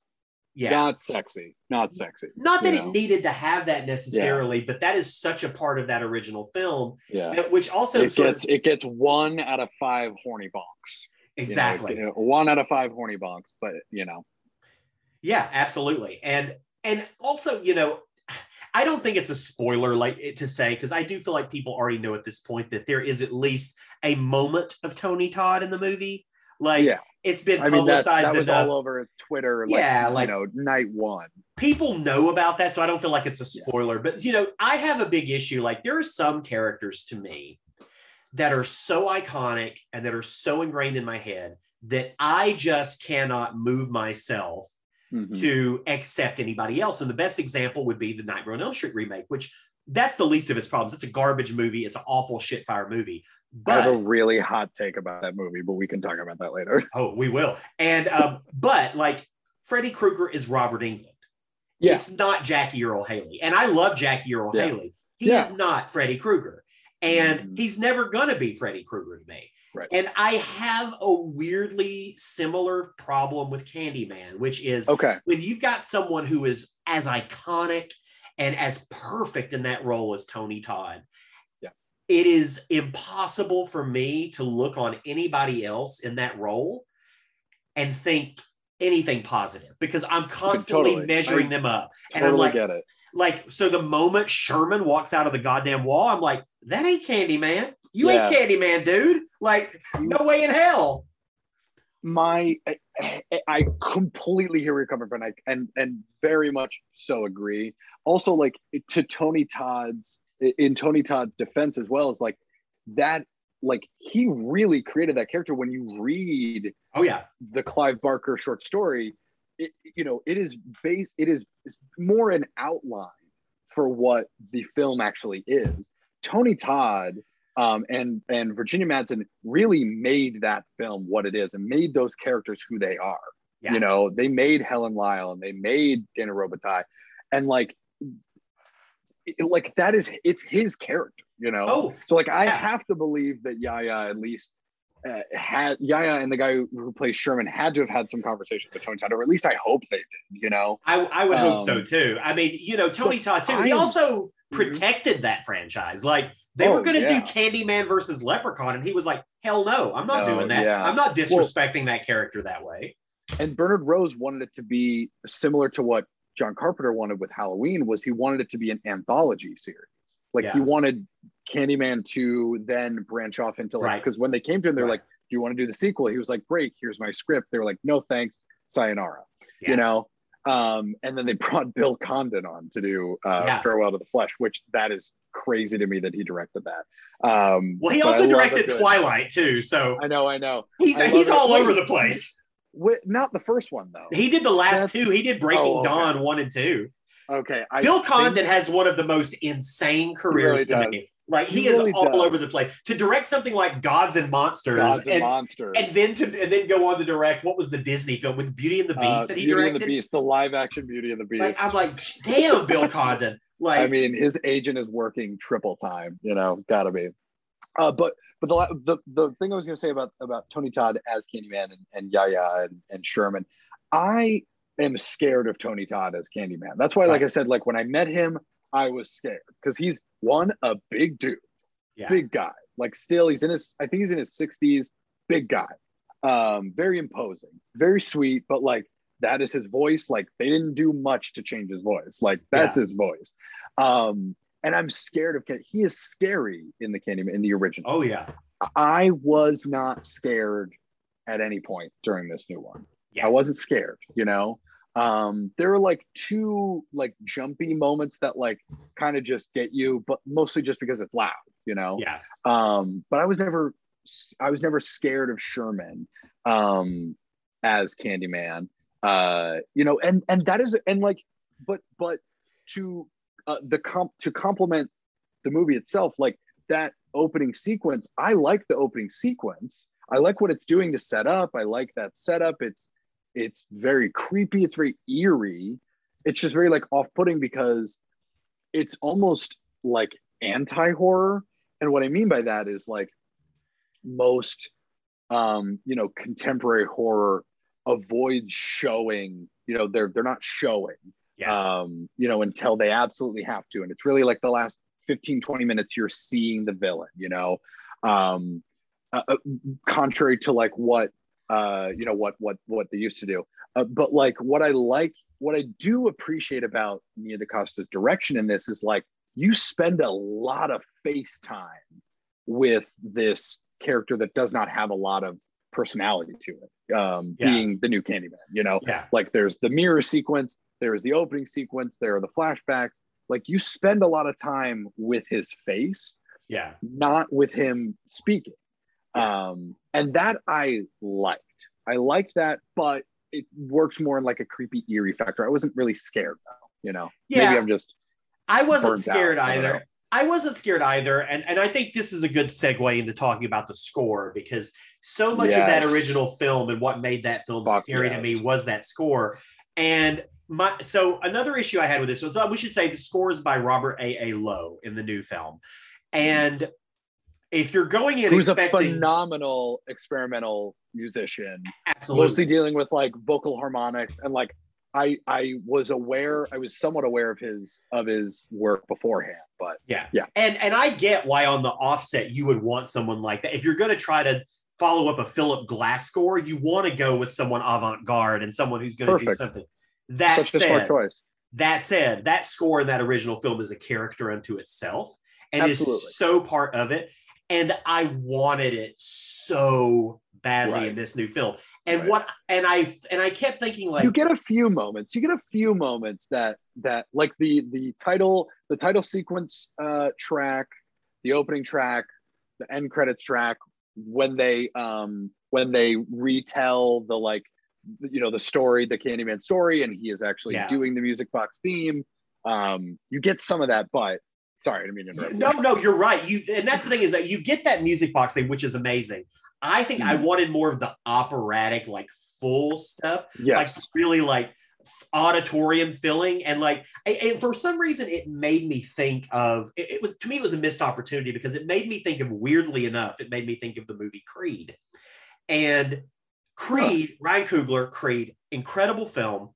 B: yeah,
C: not sexy, not sexy.
B: not that it
C: know?
B: needed to have that necessarily, but that is such a part of that original film,
C: Yeah,
B: uh, which also
C: it gets
B: of,
C: it gets one out of five horny bonks.
B: exactly,
C: you know, one out of five horny bonks, but you know,
B: yeah, absolutely, and and also, you know. I don't think it's a spoiler like to say because I do feel like people already know at this point that there is at least a moment of Tony Todd in the movie. Like
C: Yeah.
B: it's been
C: I mean
B: publicized
C: that was
B: enough.
C: all over Twitter. Like,
B: Yeah, like-
C: you know, night one.
B: people know about that, so I don't feel like it's a
C: Yeah.
B: spoiler. But you know, I have a big issue. Like there are some characters to me that are so iconic and that are so ingrained in my head that I just cannot move myself
C: Mhm.
B: to accept anybody else. And the best example would be the Nightmare on Elm Street remake, which that's the least of its problems. It's a garbage movie. It's an awful shitfire movie.
C: I have a really hot take about that movie, but we can talk about that later.
B: oh, we will. And um, but like Freddy Krueger is Robert Englund.
C: Yeah.
B: It's not Jackie Earle Haley. And I love Jackie Earle
C: Yeah.
B: Haley. He
C: Yeah.
B: is not Freddy Krueger. And
C: Mhm.
B: he's never going to be Freddy Krueger to me.
C: Right.
B: And I have a weirdly similar problem with Candyman, which is
C: Okay.
B: when you've got someone who is as iconic and as perfect in that role as Tony Todd. It is impossible for me to look on anybody else in that role and think anything positive because I'm constantly
C: Totally.
B: measuring
C: I
B: them up. And I'm
C: Totally
B: like,
C: get it.
B: like, so the moment Sherman walks out of the goddamn wall, I'm like, that ain't Candyman. You
C: Yeah.
B: ain't Candyman, dude. Like, no way in hell.
C: my I, I- completely hear where you're coming from I, and and very much so agree also like to tony todd's in tony todd's defense as well is like that like he really created that character when you read
B: Oh, yeah.
C: the clive barker short story it, you know it is based it is is more an outline for what the film actually is tony todd um, and and Virginia Madsen really made that film what it is and made those characters who they are.
B: Yeah.
C: You know, they made Helen Lyle and they made Daniel Robitaille, and like, it- like that is it's his character. You know,
B: Oh,
C: so like I
B: yeah.
C: have to believe that Yahya at least uh, had Yahya and the guy who, who plays Sherman had to have had some conversations with Tony Todd, or at least I hope they did. You know,
B: I, I would hope so
C: Um,
B: too. I mean, you know, Tony Todd too. He also
C: Mhm.
B: protected that franchise. Like they were
C: Oh,
B: going to
C: yeah.
B: do Candyman versus Leprechaun, and he was like, "Hell no, I'm not
C: No,
B: doing that.
C: yeah.
B: I'm not disrespecting that character that way."
C: and Bernard Rose wanted it to be similar to what John Carpenter wanted with Halloween. Was he wanted it to be an anthology series? Like he wanted Candyman to then branch off into like
B: Right.
C: because when they came to him, they're
B: Right.
C: like, "Do you want to do the sequel?" He was like, "Great, here's my script." They were like, "No, thanks, sayonara."
B: Yeah.
C: You know. Um, and then they brought Bill Condon on to do uh,
B: Yeah.
C: Farewell to the Flesh, which that is crazy to me that he directed that. Um,
B: Well, he also directed Twilight too, so
C: I know, I know.
B: he's
C: I
B: he's all over the place.
C: Wi- not the first one though.
B: He did the last
C: That's-
B: two. He did Breaking
C: Oh, okay.
B: Dawn one and two.
C: Okay, I
B: Bill
C: think-
B: Condon has one of the most insane careers
C: really
B: to me.
C: does.
B: Like he,
C: He
B: is
C: really
B: all
C: does.
B: over the place. To direct something like Gods and Monsters,
C: Gods and
B: and,
C: Monsters,
B: and then to and then go on to direct what was the Disney film with Beauty and the Beast
C: uh,
B: that he
C: Beauty
B: directed.
C: and the Beast, the live action Beauty and the Beast.
B: Like I'm like, damn, Bill Condon. Like,
C: I mean, his agent is working triple time. You know, gotta be. Uh, but but the, the the thing I was gonna say about about Tony Todd as Candyman and, and Yahya and, and Sherman, I am scared of Tony Todd as Candyman. That's why, like I said, like when I met him, I was scared because he's one a big dude.
B: yeah,
C: big guy. Like still, he's in his. I think he's in his sixties. Big guy. Um, very imposing, very sweet, but like that is his voice. Like they didn't do much to change his voice. Like that's his voice. Um, and I'm scared of. Ken- He is scary in the Candyman in the original.
B: oh yeah,
C: I was not scared at any point during this new one.
B: Yeah.
C: I wasn't scared, you know. Um, there were like two like jumpy moments that like kind of just get you, but mostly just because it's loud, you know.
B: yeah,
C: Um, but I was never I was never scared of Sherman um as Candyman. Uh, you know, and and that is and like but but to uh, the comp to complement the movie itself, like that opening sequence, I like the opening sequence. I like what it's doing to set up. I like that setup. It's it's very creepy. It's very eerie. It's just very like off-putting because it's almost like anti-horror. And what I mean by that is like most um, you know, contemporary horror avoids showing, you know, they're they're not showing
B: yeah,
C: um, you know, until they absolutely have to. And it's really like the last 15, 20 minutes you're seeing the villain, you know, um, uh, uh, contrary to like what, uh, you know, what, what, what they used to do. Uh, but like what I like, what I do appreciate about Nia DaCosta's direction in this is like you spend a lot of face time with this character that does not have a lot of personality to it, um,
B: Yeah.
C: being the new Candyman, you know,
B: yeah,
C: like there's the mirror sequence there's the opening sequence. There are the flashbacks. Like you spend a lot of time with his face
B: yeah,
C: not with him speaking. Um and that i liked. I liked that but it works more in like a creepy eerie factor. I wasn't really scared though you know?
B: Yeah.
C: maybe i'm just
B: I wasn't
C: burnt out.
B: scared
C: I
B: either. I wasn't scared either, and and I think this is a good segue into talking about the score because so much of that original film and what made that film
C: Fuck
B: scary to me was that score. And my so another issue I had with this was uh, we should say the score is by Robert A. A. Lowe in the new film, and if you're going in
C: who's a phenomenal experimental musician
B: absolutely
C: mostly dealing with like vocal harmonics and like I I was aware I was somewhat aware of his of his work beforehand, but
B: Yeah.
C: Yeah.
B: And and I get why on the offset you would want someone like that. If you're going to try to follow up a Philip Glass score, you want to go with someone avant-garde and someone who's going to do something. That
C: such
B: said,
C: choice.
B: that said, that score in that original film is a character unto itself and
C: Absolutely.
B: is so part of it. And I wanted it so badly
C: Right.
B: in this new film. And
C: Right.
B: what and I and I kept thinking like
C: you get a few moments. You get a few moments that that like the the title the title sequence uh track, the opening track, the end credits track when they um when they retell the like you know the story the Candyman story and he is actually
B: Yeah.
C: doing the music box theme. Um you get some of that but sorry, I didn't mean to interrupt. you.
B: No, no, you're right. You and that's the thing is that you get that music box thing, which is amazing. I think I
C: Mm-hmm.
B: wanted more of the operatic, like full stuff,
C: yes.
B: like really like auditorium filling, and like and- and for some reason it made me think of it, it was to me it was a missed opportunity because it made me think of weirdly enough it made me think of the movie Creed And Creed, Ryan Coogler, Creed, incredible film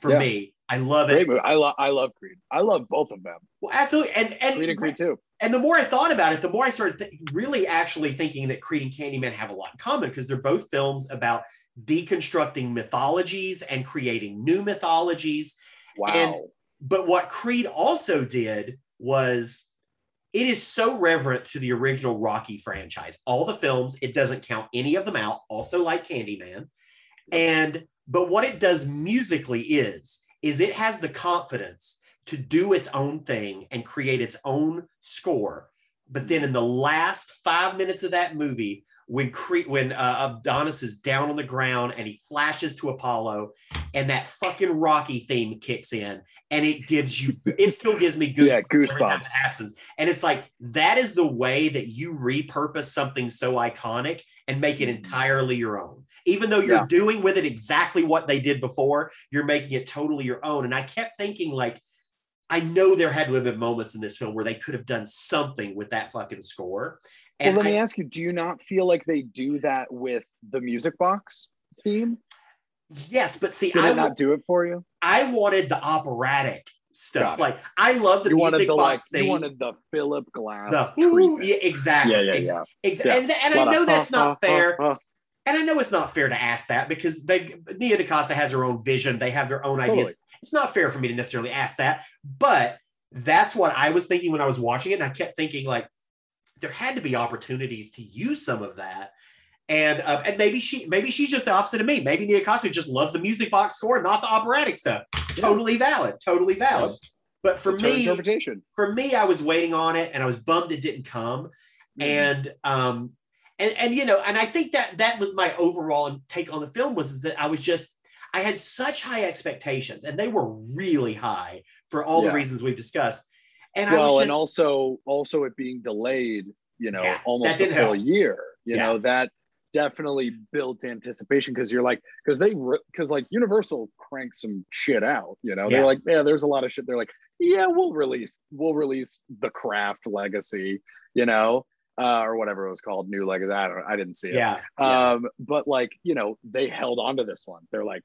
B: for
C: Yeah.
B: me. I love
C: Great
B: it.
C: movie. I love I love Creed. I love both of them.
B: Well, absolutely. And and
C: Creed and Creed too.
B: and the more I thought about it, the more I started th- really actually thinking that Creed and Candyman have a lot in common because they're both films about deconstructing mythologies and creating new mythologies.
C: Wow.
B: And- But what Creed also did was it is so reverent to the original Rocky franchise. All the films, it doesn't count any of them out, also like Candyman. And but what it does musically is is it has the confidence to do its own thing and create its own score. But then in the last five minutes of that movie, when Cre- when uh, Adonis is down on the ground and he flashes to Apollo, and that fucking Rocky theme kicks in, and it gives you, it still gives me goosebumps.
C: Yeah, goosebumps.
B: happens. And it's like that is the way that you repurpose something so iconic and make it entirely your own. Even though you're
C: Yeah.
B: doing with it exactly what they did before, you're making it totally your own. And I kept thinking, like, I know there had to have been moments in this film where they could have done something with that fucking score.
C: Well,
B: And
C: let me
B: I-
C: ask you: Do you not feel like they do that with the music box theme?
B: yes, but see,
C: Did
B: I,
C: it not do it for you?
B: I wanted the operatic stuff. Like, I love the
C: you
B: music
C: the like.
B: box thing.
C: You wanted the Philip Glass
B: the ooh, yeah, exactly.
C: yeah, yeah, yeah.
B: ex-
C: Yeah.
B: And, and I know that's
C: huh,
B: not
C: huh,
B: fair. And I know it's not fair to ask that because they Nia DaCosta has her own vision. They have their own ideas.
C: Totally.
B: It's not fair for me to necessarily ask that, but that's what I was thinking when I was watching it. And I kept thinking like there had to be opportunities to use some of that. And uh, and maybe she maybe she's just the opposite of me. Maybe Nia DaCosta just loves the music box score, not the operatic stuff. Totally valid. Totally valid. But for
C: It's
B: me,
C: interpretation.
B: for me, I was waiting on it and I was bummed it didn't come.
C: Mm-hmm.
B: And um and and you know, and I think that that was my overall take on the film was is that I was just I had such high expectations and they were really high for all
C: Yeah.
B: the reasons we've discussed. And I
C: well,
B: was just
C: and also also it being delayed, you know,
B: Yeah,
C: almost a
B: help.
C: year. You
B: Yeah.
C: know that definitely built anticipation because you're like because they because like Universal cranked some shit out. You know,
B: Yeah.
C: they're like yeah, there's a lot of shit. They're like yeah, we'll release we'll release the Craft Legacy. You know. Uh, or whatever it was called, New Legacy. I don't. I didn't see it.
B: yeah, yeah,
C: Um, but like, you know, they held on to this one. They're like,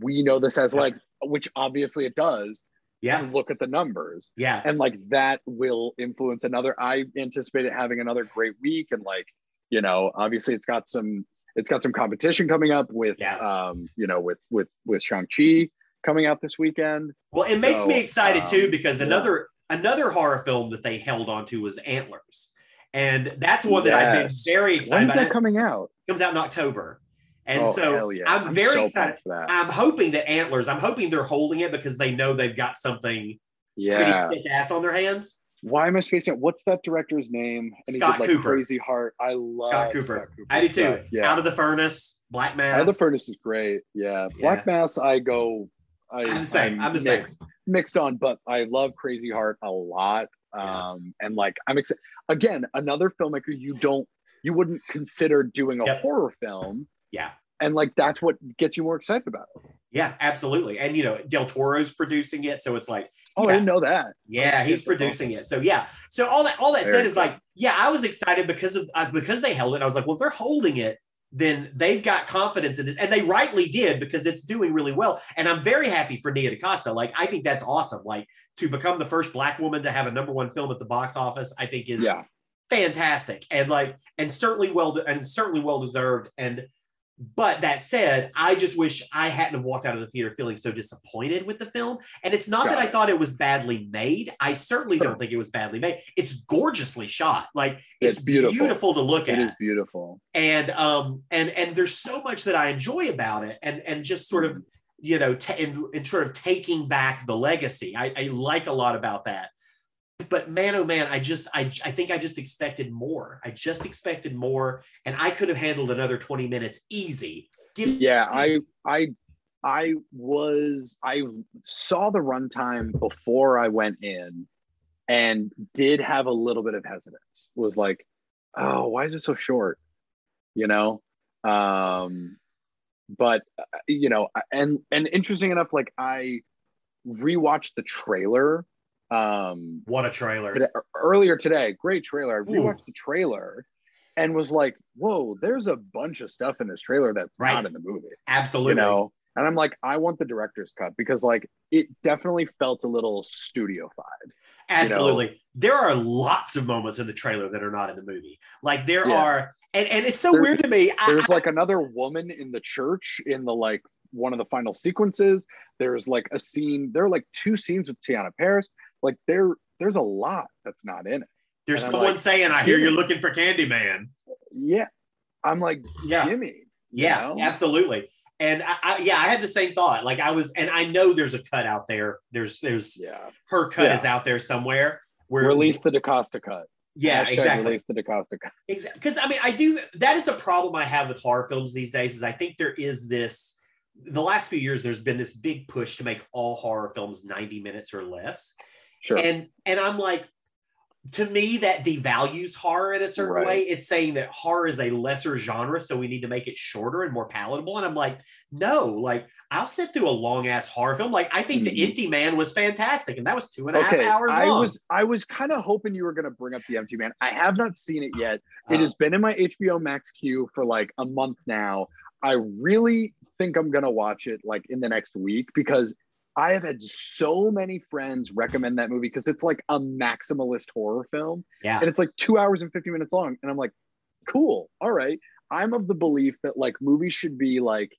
C: we know this has
B: Yeah.
C: legs, which obviously it does.
B: Yeah,
C: Look at the numbers.
B: yeah,
C: And like that will influence another. I anticipate it having another great week. And like, you know, obviously it's got some it's got some competition coming up with
B: Yeah.
C: um, you know, with with with Shang-Chi coming out this weekend.
B: Well, it makes me excited too
C: um,
B: because
C: yeah.
B: another another horror film that they held on to was Antlers. And that's one that I've been very
C: When
B: excited
C: is
B: about.
C: that coming out?
B: It comes out in October. And
C: oh,
B: so
C: yeah.
B: I'm, very
C: so
B: excited.
C: for that.
B: I'm hoping that Antlers, I'm hoping they're holding it because they know they've got something
C: yeah.
B: pretty kick ass on their hands.
C: Why am I spacing out? What's that director's name? And
B: Scott
C: he did like
B: Cooper.
C: Crazy Heart. I love
B: Scott Cooper.
C: Scott Cooper's
B: I do too.
C: Yeah.
B: Out of the Furnace, Black Mass.
C: Out of the Furnace is great. Yeah. Black Mass, I go. I,
B: I'm the same. I'm the same.
C: mixed, Mixed on, but I love Crazy Heart a lot.
B: Yeah.
C: Um, and like I'm excited. Again, another filmmaker you don't, you wouldn't consider doing a
B: Yep.
C: horror film,
B: Yeah.
C: and like that's what gets you more excited about it.
B: Yeah, absolutely. And you know, Del Toro's producing it. So it's like,
C: Oh,
B: Yeah.
C: I didn't know that.
B: yeah, he's producing it. So yeah. So all that all that said is like, yeah, I was excited because of uh, because they held it. I was like, well, if they're holding it, then they've got confidence in this, and they rightly did because it's doing really well. And I'm very happy for Nia DaCosta. Like, I think that's awesome. Like to become the first Black woman to have a number one film at the box office, I think is
C: Yeah.
B: fantastic and like and certainly well and certainly well deserved. And but that said, I just wish I hadn't have walked out of the theater feeling so disappointed with the film. And it's not
C: Got
B: that I thought it was badly made. I certainly don't think it was badly made. It's gorgeously shot. Like it's,
C: It's beautiful.
B: beautiful to look
C: It
B: at
C: is beautiful.
B: and um and and there's so much that I enjoy about it and and just sort of you know ta in, and sort of taking back the legacy I, I like a lot about that but man oh man I just I, I think I just expected more. I just expected more and I could have handled another 20 minutes easy. Give,
C: yeah i i i was i saw the runtime before i went in and did have a little bit of hesitance. Was like oh why is it so short? You know? Um but uh, you know and and interesting enough like i rewatched the trailer um
B: what a trailer
C: today, earlier today great trailer i
B: Ooh.
C: rewatched the trailer and was like, "Whoa, there's a bunch of stuff in this trailer that's
B: Right.
C: not in the movie."
B: Absolutely.
C: You know, and I'm like, I want the director's cut because like it definitely felt a little studio-fied.
B: Absolutely. There are lots of moments in the trailer that are not in the movie. Like there
C: Yeah.
B: are, and, and it's so
C: There-
B: weird to me. I-
C: There's like another woman in the church in the like one of the final sequences. There's like a scene. There are like two scenes with Teyonah Parris. Like there, there's a lot that's not in it.
B: there's someone
C: like,
B: saying, I hear you're looking for Candyman.
C: Yeah, I'm like,
B: Yeah.
C: gimme.
B: Yeah,
C: know?
B: absolutely. And I, I, yeah, I had the same thought. Like I was, and I know there's a cut out there. There's, there's
C: yeah.
B: her cut
C: Yeah.
B: is out there somewhere. Where
C: Release the DaCosta cut.
B: Yeah,
C: Hashtag
B: exactly.
C: Release the DaCosta cut.
B: Exactly. Because I mean, I do. That is a problem I have with horror films these days. Is I think there is this. The last few years, there's been this big push to make all horror films 90 minutes or less,
C: Sure.
B: and and I'm like, to me, that devalues horror in a certain
C: Right.
B: way. It's saying that horror is a lesser genre, so we need to make it shorter and more palatable. And I'm like, no, like I'll sit through a long ass horror film. Like I think
C: Mhm.
B: The Empty Man was fantastic, and that was two and a half
C: okay,
B: hours
C: I
B: long.
C: was I was kind of hoping you were going to bring up the Empty Man. I have not seen it yet.
B: Uh,
C: It has been in my HBO Max queue for like a month now. I really think I'm going to watch it like in the next week because I have had so many friends recommend that movie because it's like a maximalist horror film
B: yeah.
C: and it's like two hours and 50 minutes long. And I'm like, cool. All right. I'm of the belief that like movies should be like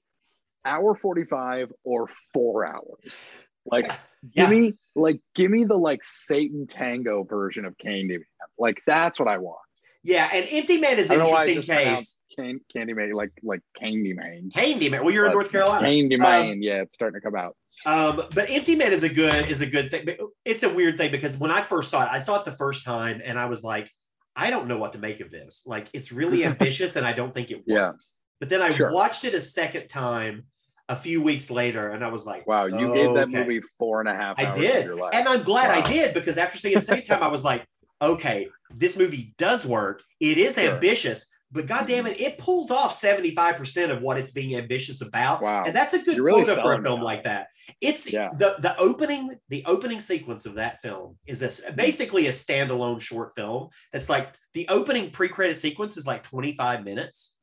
C: hour 45 or four hours. Like,
B: Yeah.
C: give me like give me the like Satan Tango version of Candyman. Like that's what I want.
B: Yeah, and Empty Man is an
C: don't know why I
B: interesting case.
C: Can- Candyman like like Candyman.
B: Candyman. Well, you're in North Carolina.
C: Candyman,
B: Um,
C: yeah, it's starting to come out.
B: Um, but Empty Man is a good is a good thing. It's a weird thing because when I first saw it, I saw it the first time and I was like, I don't know what to make of this. Like it's really ambitious and I don't think it works.
C: Yeah.
B: But then I
C: Sure.
B: watched it a second time a few weeks later and I was like,
C: Wow, you gave that
B: okay.
C: movie four and a half
B: I did. And I'm glad I did because after seeing it the second time, I was like, okay, this movie does work. It is
C: Sure.
B: ambitious, but god damn it, it pulls off 75% of what it's being ambitious about.
C: Wow.
B: And that's a good
C: You're really
B: quota for a film like that. It's
C: Yeah.
B: the the opening, the opening sequence of that film is this basically a standalone short film that's like the opening pre-credit sequence is like 25 minutes.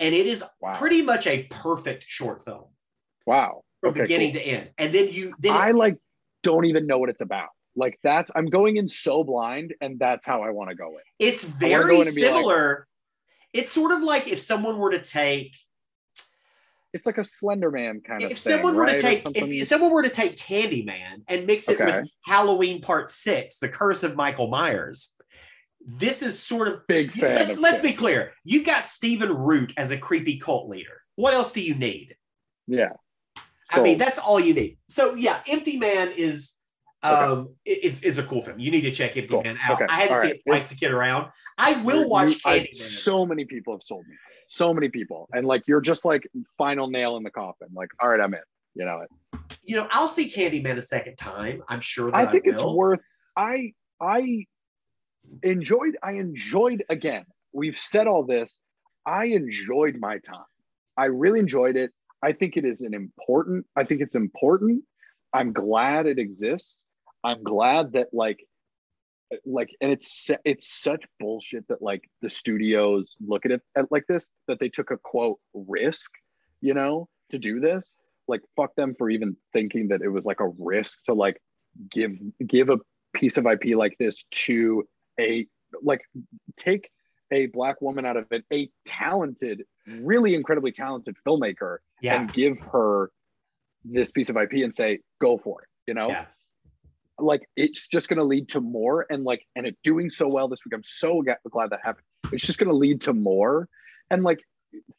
B: And it is
C: wow.
B: pretty much a perfect short film
C: wow.
B: from
C: Okay,
B: beginning
C: cool.
B: to end. And then you then it-
C: I like don't even know what it's about. Like that's I'm going in so blind, and that's how I want to go in.
B: It's very
C: in and like-
B: similar. It's sort of like if someone were to take
C: It's like a Slender Man kind of
B: if
C: thing.
B: someone were
C: right?
B: to take if someone were to take Candyman and mix it
C: Okay.
B: with Halloween Part Six, The Curse of Michael Myers. This is sort of
C: big fan.
B: let's
C: of
B: let's be clear. You've got Stephen Root as a creepy cult leader. What else do you need?
C: Yeah.
B: I mean, that's all you need. So yeah, Empty Man is um is, is a cool film. You need to check Empty
C: Cool.
B: Man out.
C: Okay.
B: I had to
C: All
B: see
C: right.
B: it twice
C: It's-
B: to get around. I will watch
C: I-
B: Candyman.
C: so many people have sold me. So many people, and like you're just like final nail in the coffin. Like, all right, I'm in. You know it.
B: you know, I'll see Candyman a second time. I'm sure that
C: I think it's
B: will.
C: worth. I I enjoyed. I enjoyed again. We've said all this. I enjoyed my time. I really enjoyed it. I think it is an important. I think it's important. I'm glad it exists. I'm glad that like like and it's it's such bullshit that like the studios look at it at like this that they took a quote risk you know to do this like fuck them for even thinking that it was like a risk to like give give a piece of ip like this to a like take a black woman out of it a talented really incredibly talented filmmaker
B: Yeah.
C: and give her this piece of ip and say go for it you know
B: Yeah.
C: Like it's just going to lead to more and like and it doing so well this week i'm so glad that happened it's just going to lead to more and like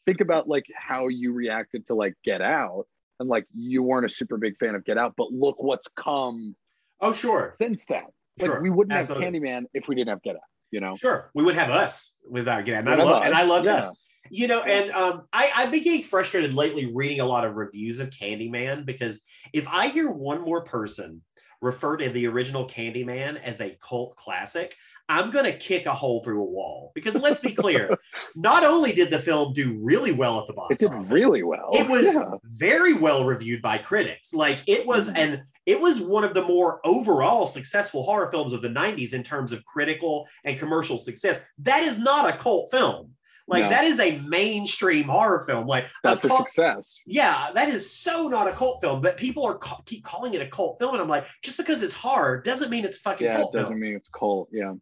C: think about like how you reacted to like get out and like you weren't a super big fan of get out but look what's come
B: Oh, sure.
C: since then like
B: Sure.
C: we wouldn't
B: Absolutely.
C: have candyman if we didn't have get out you know
B: Sure. We would have us without getting and I love and I love
C: yeah.
B: us. You know, and um, I, I've been getting frustrated lately reading a lot of reviews of Candyman because if I hear one more person refer to the original Candyman as a cult classic, I'm going to kick a hole through a wall. Because let's be clear, not only did the film do really well at the box
C: It did
B: office,
C: really well.
B: it was
C: Yeah.
B: very well reviewed by critics. Like it was,
C: Mhm.
B: and it was one of the more overall successful horror films of the 90s in terms of critical and commercial success. That is not a cult film. Like
C: No.
B: that is a mainstream horror film. Like
C: That's a
B: cult-
C: success.
B: yeah, that is so not a cult film, but people are ca- keep calling it a cult film, and I'm like, just because it's hard doesn't mean it's fucking
C: Yeah, it
B: cult
C: doesn't
B: film.
C: mean it's cult. Yeah.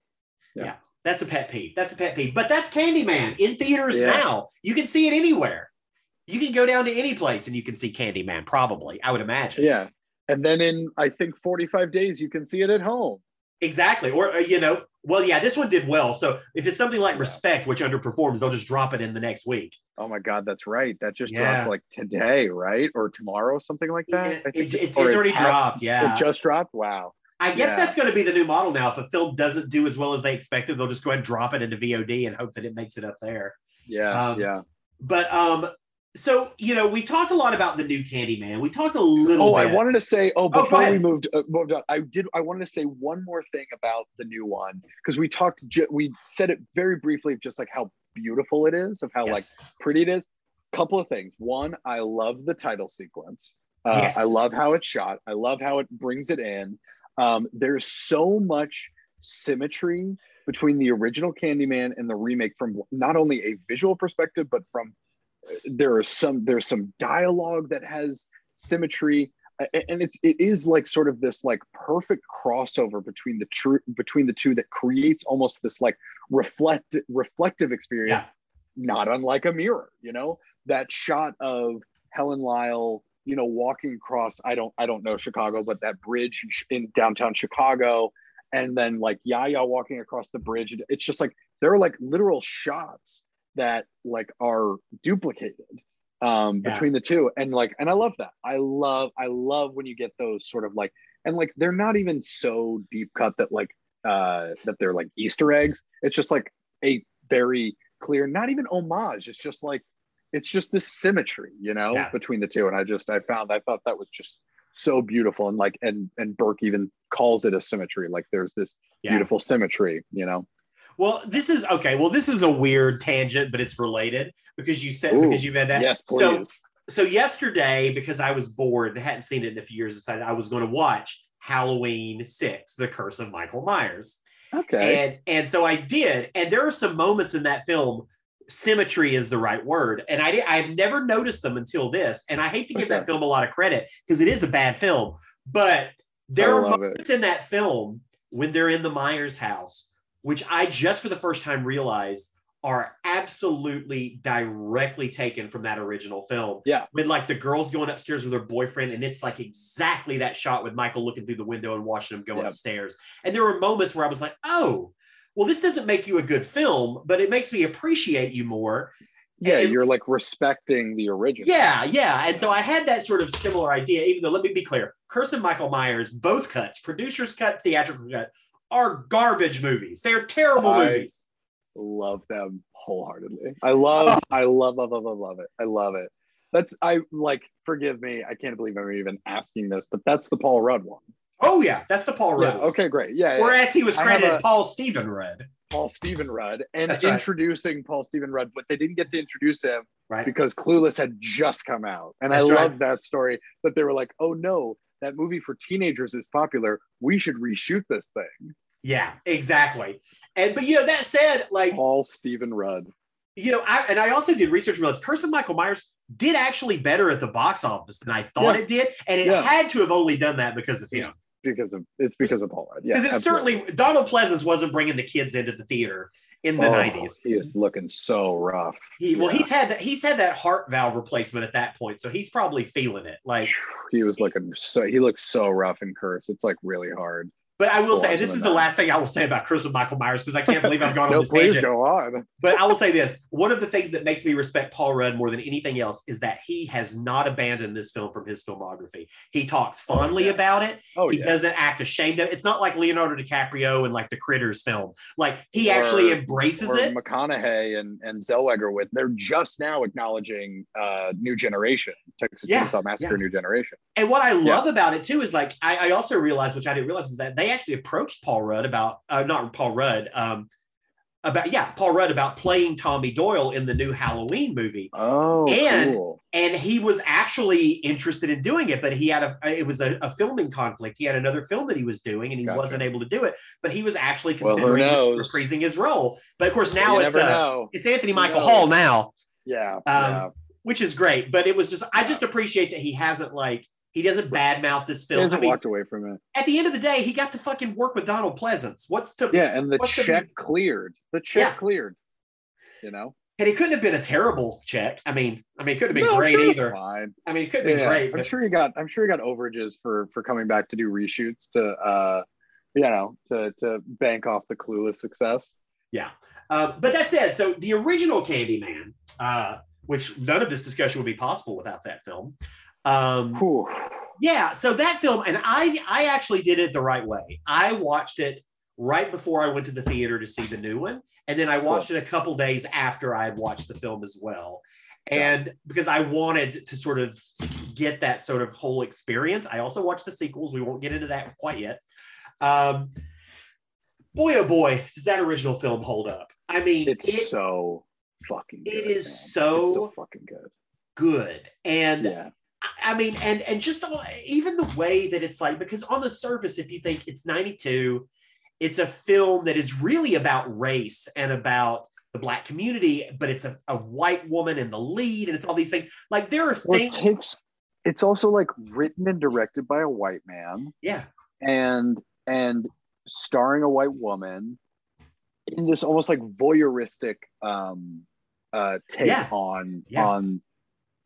C: Yeah.
B: That's a pet peeve. That's a pet peeve. But that's Candyman in theaters
C: Yeah.
B: now. You can see it anywhere. You can go down to any place and you can see Candyman. Probably, I would imagine.
C: Yeah. And then in I think 45 days you can see it at home.
B: Exactly. Or uh, you know, well, yeah, this one did well. So if it's something like
C: Yeah.
B: Respect, which underperforms, they'll just drop it in the next week.
C: Oh my god, that's right. That just
B: Yeah.
C: dropped like today, right? Or tomorrow, something like that.
B: Yeah, it- it's
C: or it
B: already
C: had-
B: dropped. Yeah.
C: It just dropped. Wow.
B: I guess that's going to be the new model now. If a film doesn't do as well as they expected, they'll just go ahead and drop it into VOD and hope that it makes it up there.
C: Yeah.
B: Um,
C: yeah.
B: But um, so you know, we talked a lot about the new Candyman. We talked a little.
C: Oh,
B: bit.
C: I wanted to say. Oh,
B: go
C: before we moved, uh, moved on, I did. I wanted to say one more thing about the new one because we talked. We said it very briefly, just like how beautiful it is, of how like pretty it is. Couple of things. One, I love the title sequence. Uh,
B: Yes.
C: I love how it's shot. I love how it brings it in. Um, there's so much symmetry between the original Candyman and the remake from not only a visual perspective, but from there are some there's some dialogue that has symmetry. And it's it is like sort of this like perfect crossover between the true between the two that creates almost this like reflect reflective experience not unlike a mirror you know? That shot of helen lyle you know walking across i don't i don't know chicago but that bridge in in downtown chicago and then like yahya walking across the bridge. It's just like there are like literal shots that like are duplicated um
B: Yeah.
C: between the two. And like and i love that. I love i love when you get those sort of like and like they're not even so deep cut that like uh that they're like easter eggs. It's just like a very clear not even homage. It's just like it's just this symmetry you know
B: Yeah.
C: between the two. And i just i found i thought that was just so beautiful. And like and and burke even calls it a symmetry. Like there's this
B: Yeah.
C: beautiful symmetry you know
B: Well, this is okay. Well, this is a weird tangent, but it's related because you said
C: Ooh,
B: because you had that.
C: yes
B: So
C: please
B: so so yesterday, because I was bored and hadn't seen it in a few years, decided I was going to watch Halloween Six: The Curse of Michael Myers.
C: okay
B: And and so I did, and there are some moments in that film. Symmetry is the right word, and I did, I've never noticed them until this. And I hate to give
C: Okay.
B: that film a lot of credit because it is a bad film, but there are
C: love it.
B: moments in that film when they're in the Myers house, which I just for the first time realized are absolutely directly taken from that original film.
C: Yeah.
B: When like the girl's going upstairs with her boyfriend, and it's like exactly that shot with Michael looking through the window and watching him go
C: Yep.
B: upstairs. And there were moments where I was like, oh, well, this doesn't make you a good film, but it makes me appreciate you more.
C: yeah
B: and-
C: you're like respecting the original
B: Yeah, yeah. And so I had that sort of similar idea, even though let me be clear, Curse and Michael Myers, both cuts, producer's cut, theatrical cut, are garbage movies. They're terrible
C: I-
B: movies.
C: love them wholeheartedly. I love, I love, love, love, love, love it. I love it. That's I like. Forgive me. I can't believe I'm even asking this, but that's the Paul Rudd one.
B: Oh yeah, that's the Paul
C: Yeah.
B: Rudd.
C: Okay. Great. Yeah. yeah.
B: As he was credited,
C: a-
B: Paul Stephen Rudd.
C: Paul Stephen Rudd and
B: That's right.
C: introducing Paul Stephen Rudd, but they didn't get to introduce him
B: Right.
C: because Clueless had just come out, and
B: That's
C: I
B: right.
C: love that story. That they were like, "Oh no, that movie for teenagers is popular. We should reshoot this thing."
B: Yeah, exactly. And but you know, that said, like
C: Paul Stephen Rudd.
B: you know, I and I also did research this. Curse of Michael Myers did actually better at the box office than I thought
C: Yeah.
B: it did, and it
C: Yeah.
B: had to have only done that because of him.
C: Because of it's because of Paul Rudd. Yeah,
B: Because it
C: absolutely.
B: certainly Donald Pleasence wasn't bringing the kids into the theater in the
C: Oh,
B: nineties.
C: He is looking so rough.
B: He well,
C: Yeah.
B: he's had that he's had that heart valve replacement at that point, so he's probably feeling it. Like
C: he was looking so he looks so rough and cursed. It's like really hard.
B: But I will say, and this is the last thing I will say about Curse and Michael Myers because I can't believe I've gone on this
C: please
B: tangent.
C: go on.
B: But I will say this: one of the things that makes me respect Paul Rudd more than anything else is that he has not abandoned this film from his filmography. He talks fondly
C: yeah.
B: about it.
C: Oh
B: he
C: yeah.
B: doesn't act ashamed of it. It's not like Leonardo DiCaprio and like the Critters film. Like he
C: Or-
B: actually embraces it.
C: McConaughey and, and Zellweger with they're just now acknowledging uh New Generation, Texas
B: Yeah,
C: Chainsaw Massacre. New Generation.
B: And what I love about it too is like I, I also realized, which I didn't realize, is that they actually approached Paul Rudd about uh, not Paul Rudd, um, about yeah, Paul Rudd about playing Tommy Doyle in the new Halloween movie.
C: Oh,
B: And-
C: cool.
B: and he was actually interested in doing it but he had a it was a, a filming conflict he had another film that he was doing and he
C: Gotcha.
B: wasn't able to do it but he was actually considering
C: knows?
B: reprising his role but of course now
C: you
B: it's uh, it's anthony michael hall now
C: Yeah.
B: um,
C: yeah.
B: which is great but it was just i just appreciate that he hasn't like he doesn't badmouth this film I
C: hasn't
B: mean,
C: walked away from it.
B: at the end of the day he got to fucking work with donald pleasence what's to
C: Yeah, and the check cleared. The check
B: Yeah.
C: cleared. You know?
B: and it couldn't have been a terrible check i mean i mean it couldn't have been
C: No,
B: great
C: sure
B: either
C: Fine.
B: i mean it could have been
C: Yeah,
B: great
C: I'm
B: but
C: sure he got I'm sure he got overages for for coming back to do reshoots to uh you know to to bank off the clueless success.
B: Yeah. Uh, but that said, so the original Candyman, uh, which none of this discussion would be possible without that film. Um,
C: Whew.
B: yeah. So that film, and I, I actually did it the right way. I watched it right before I went to the theater to see the new one, and then I watched it a couple days after I had watched the film as well. And because I wanted to sort of get that sort of whole experience, I also watched the sequels. We won't get into that quite yet. Um, boy, oh boy, does that original film hold up? I mean,
C: It's
B: it-
C: so fucking good.
B: it is so-
C: so fucking good.
B: good and
C: Yeah.
B: I- mean and and just all- even the way that it's like because on the surface if you think it's 92 it's a film that is really about race and about the black community but it's a, a white woman in the lead and it's all these things like there are
C: Well, it
B: things
C: takes it's also like written and directed by a white man
B: yeah
C: and and starring a white woman in this almost like voyeuristic um uh take
B: Yeah.
C: on
B: Yeah.
C: on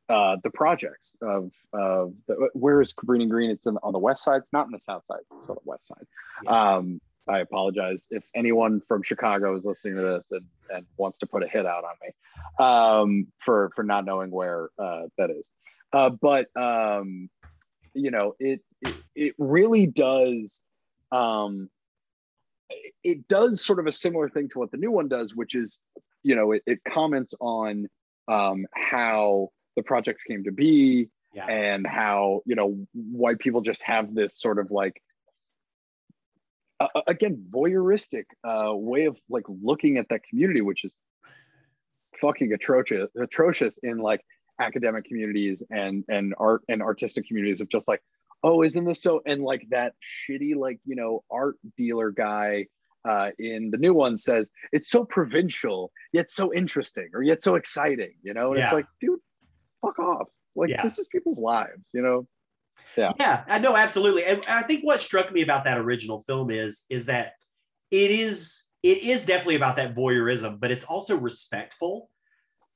C: uh the projects of of the, where is Cabrini Green? It's in, on the west side, it's not on the south side, it's on the west side. Um I apologize if anyone from Chicago is listening to this and, and wants to put a hit out on me um, for for not knowing where uh, that is. Uh, but um, you know, it, it it really does. Um, it- it does sort of a similar thing to what the new one does, which is, you know, it, it comments on um, how the projects came to be
B: yeah
C: and how you know white people just have this sort of like uh, again voyeuristic uh, way of like looking at that community which is fucking atrocious atrocious in like academic communities and and art and artistic communities of just like oh isn't this so and like that shitty like you know art dealer guy uh, in the new one says it's so provincial yet so interesting or yet so exciting you know and
B: Yeah.
C: it's like dude fuck off like
B: Yeah.
C: this is people's lives you know
B: yeah i know absolutely and i think what struck me about that original film is is that it is it is definitely about that voyeurism but it's also respectful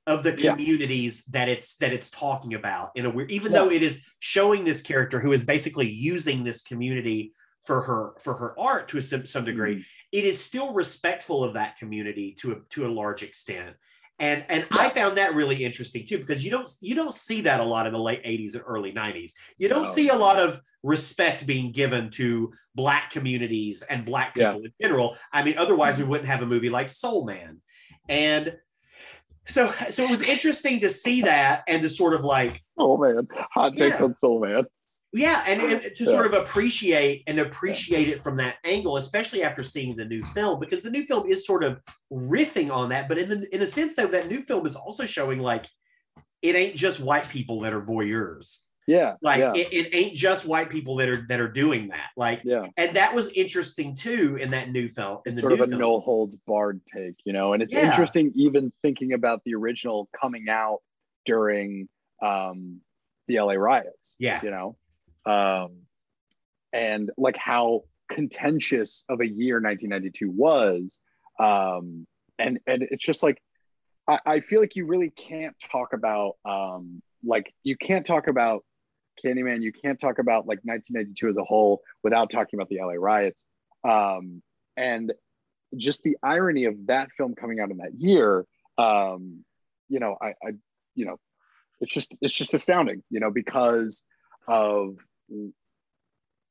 B: of the
C: Yeah.
B: communities that it's that it's talking about in a weird even
C: Yeah.
B: though it is showing this character who is basically using this community for her for her art to a, some, some degree
C: Mm.
B: it is still respectful of that community to a, to a large extent and and i found that really interesting too because you don't you don't see that a lot in the late 80s and early 90s you don't
C: No.
B: see a lot of respect being given to black communities and black
C: Yeah.
B: people in general i mean otherwise we mm-hmm. wouldn't have a movie like soul man and so so it was interesting to see that and to sort of like
C: oh man hot takes
B: Yeah.
C: on soul man
B: yeah, and, and to sort of appreciate and appreciate it from that angle, especially after seeing the new film, because the new film is sort of riffing on that. But in the in a sense, though, that new film is also showing like it ain't just white people that are voyeurs.
C: yeah
B: Like
C: yeah
B: it, it ain't just white people that are that are doing that. Like,
C: yeah
B: and that was interesting too in that new film. In the
C: sort
B: new
C: of a
B: film.
C: no holds barred take you know and it's
B: Yeah.
C: interesting even thinking about the original coming out during um the la riots
B: Yeah.
C: you know um and like how contentious of a year 1992 was um and and it's just like I, I feel like you really can't talk about um like you can't talk about Candyman, you can't talk about like 1992 as a whole without talking about the LA riots. Um, and just the irony of that film coming out in that year, um, you know, I, I, you know, it's just it's just astounding, you know, because of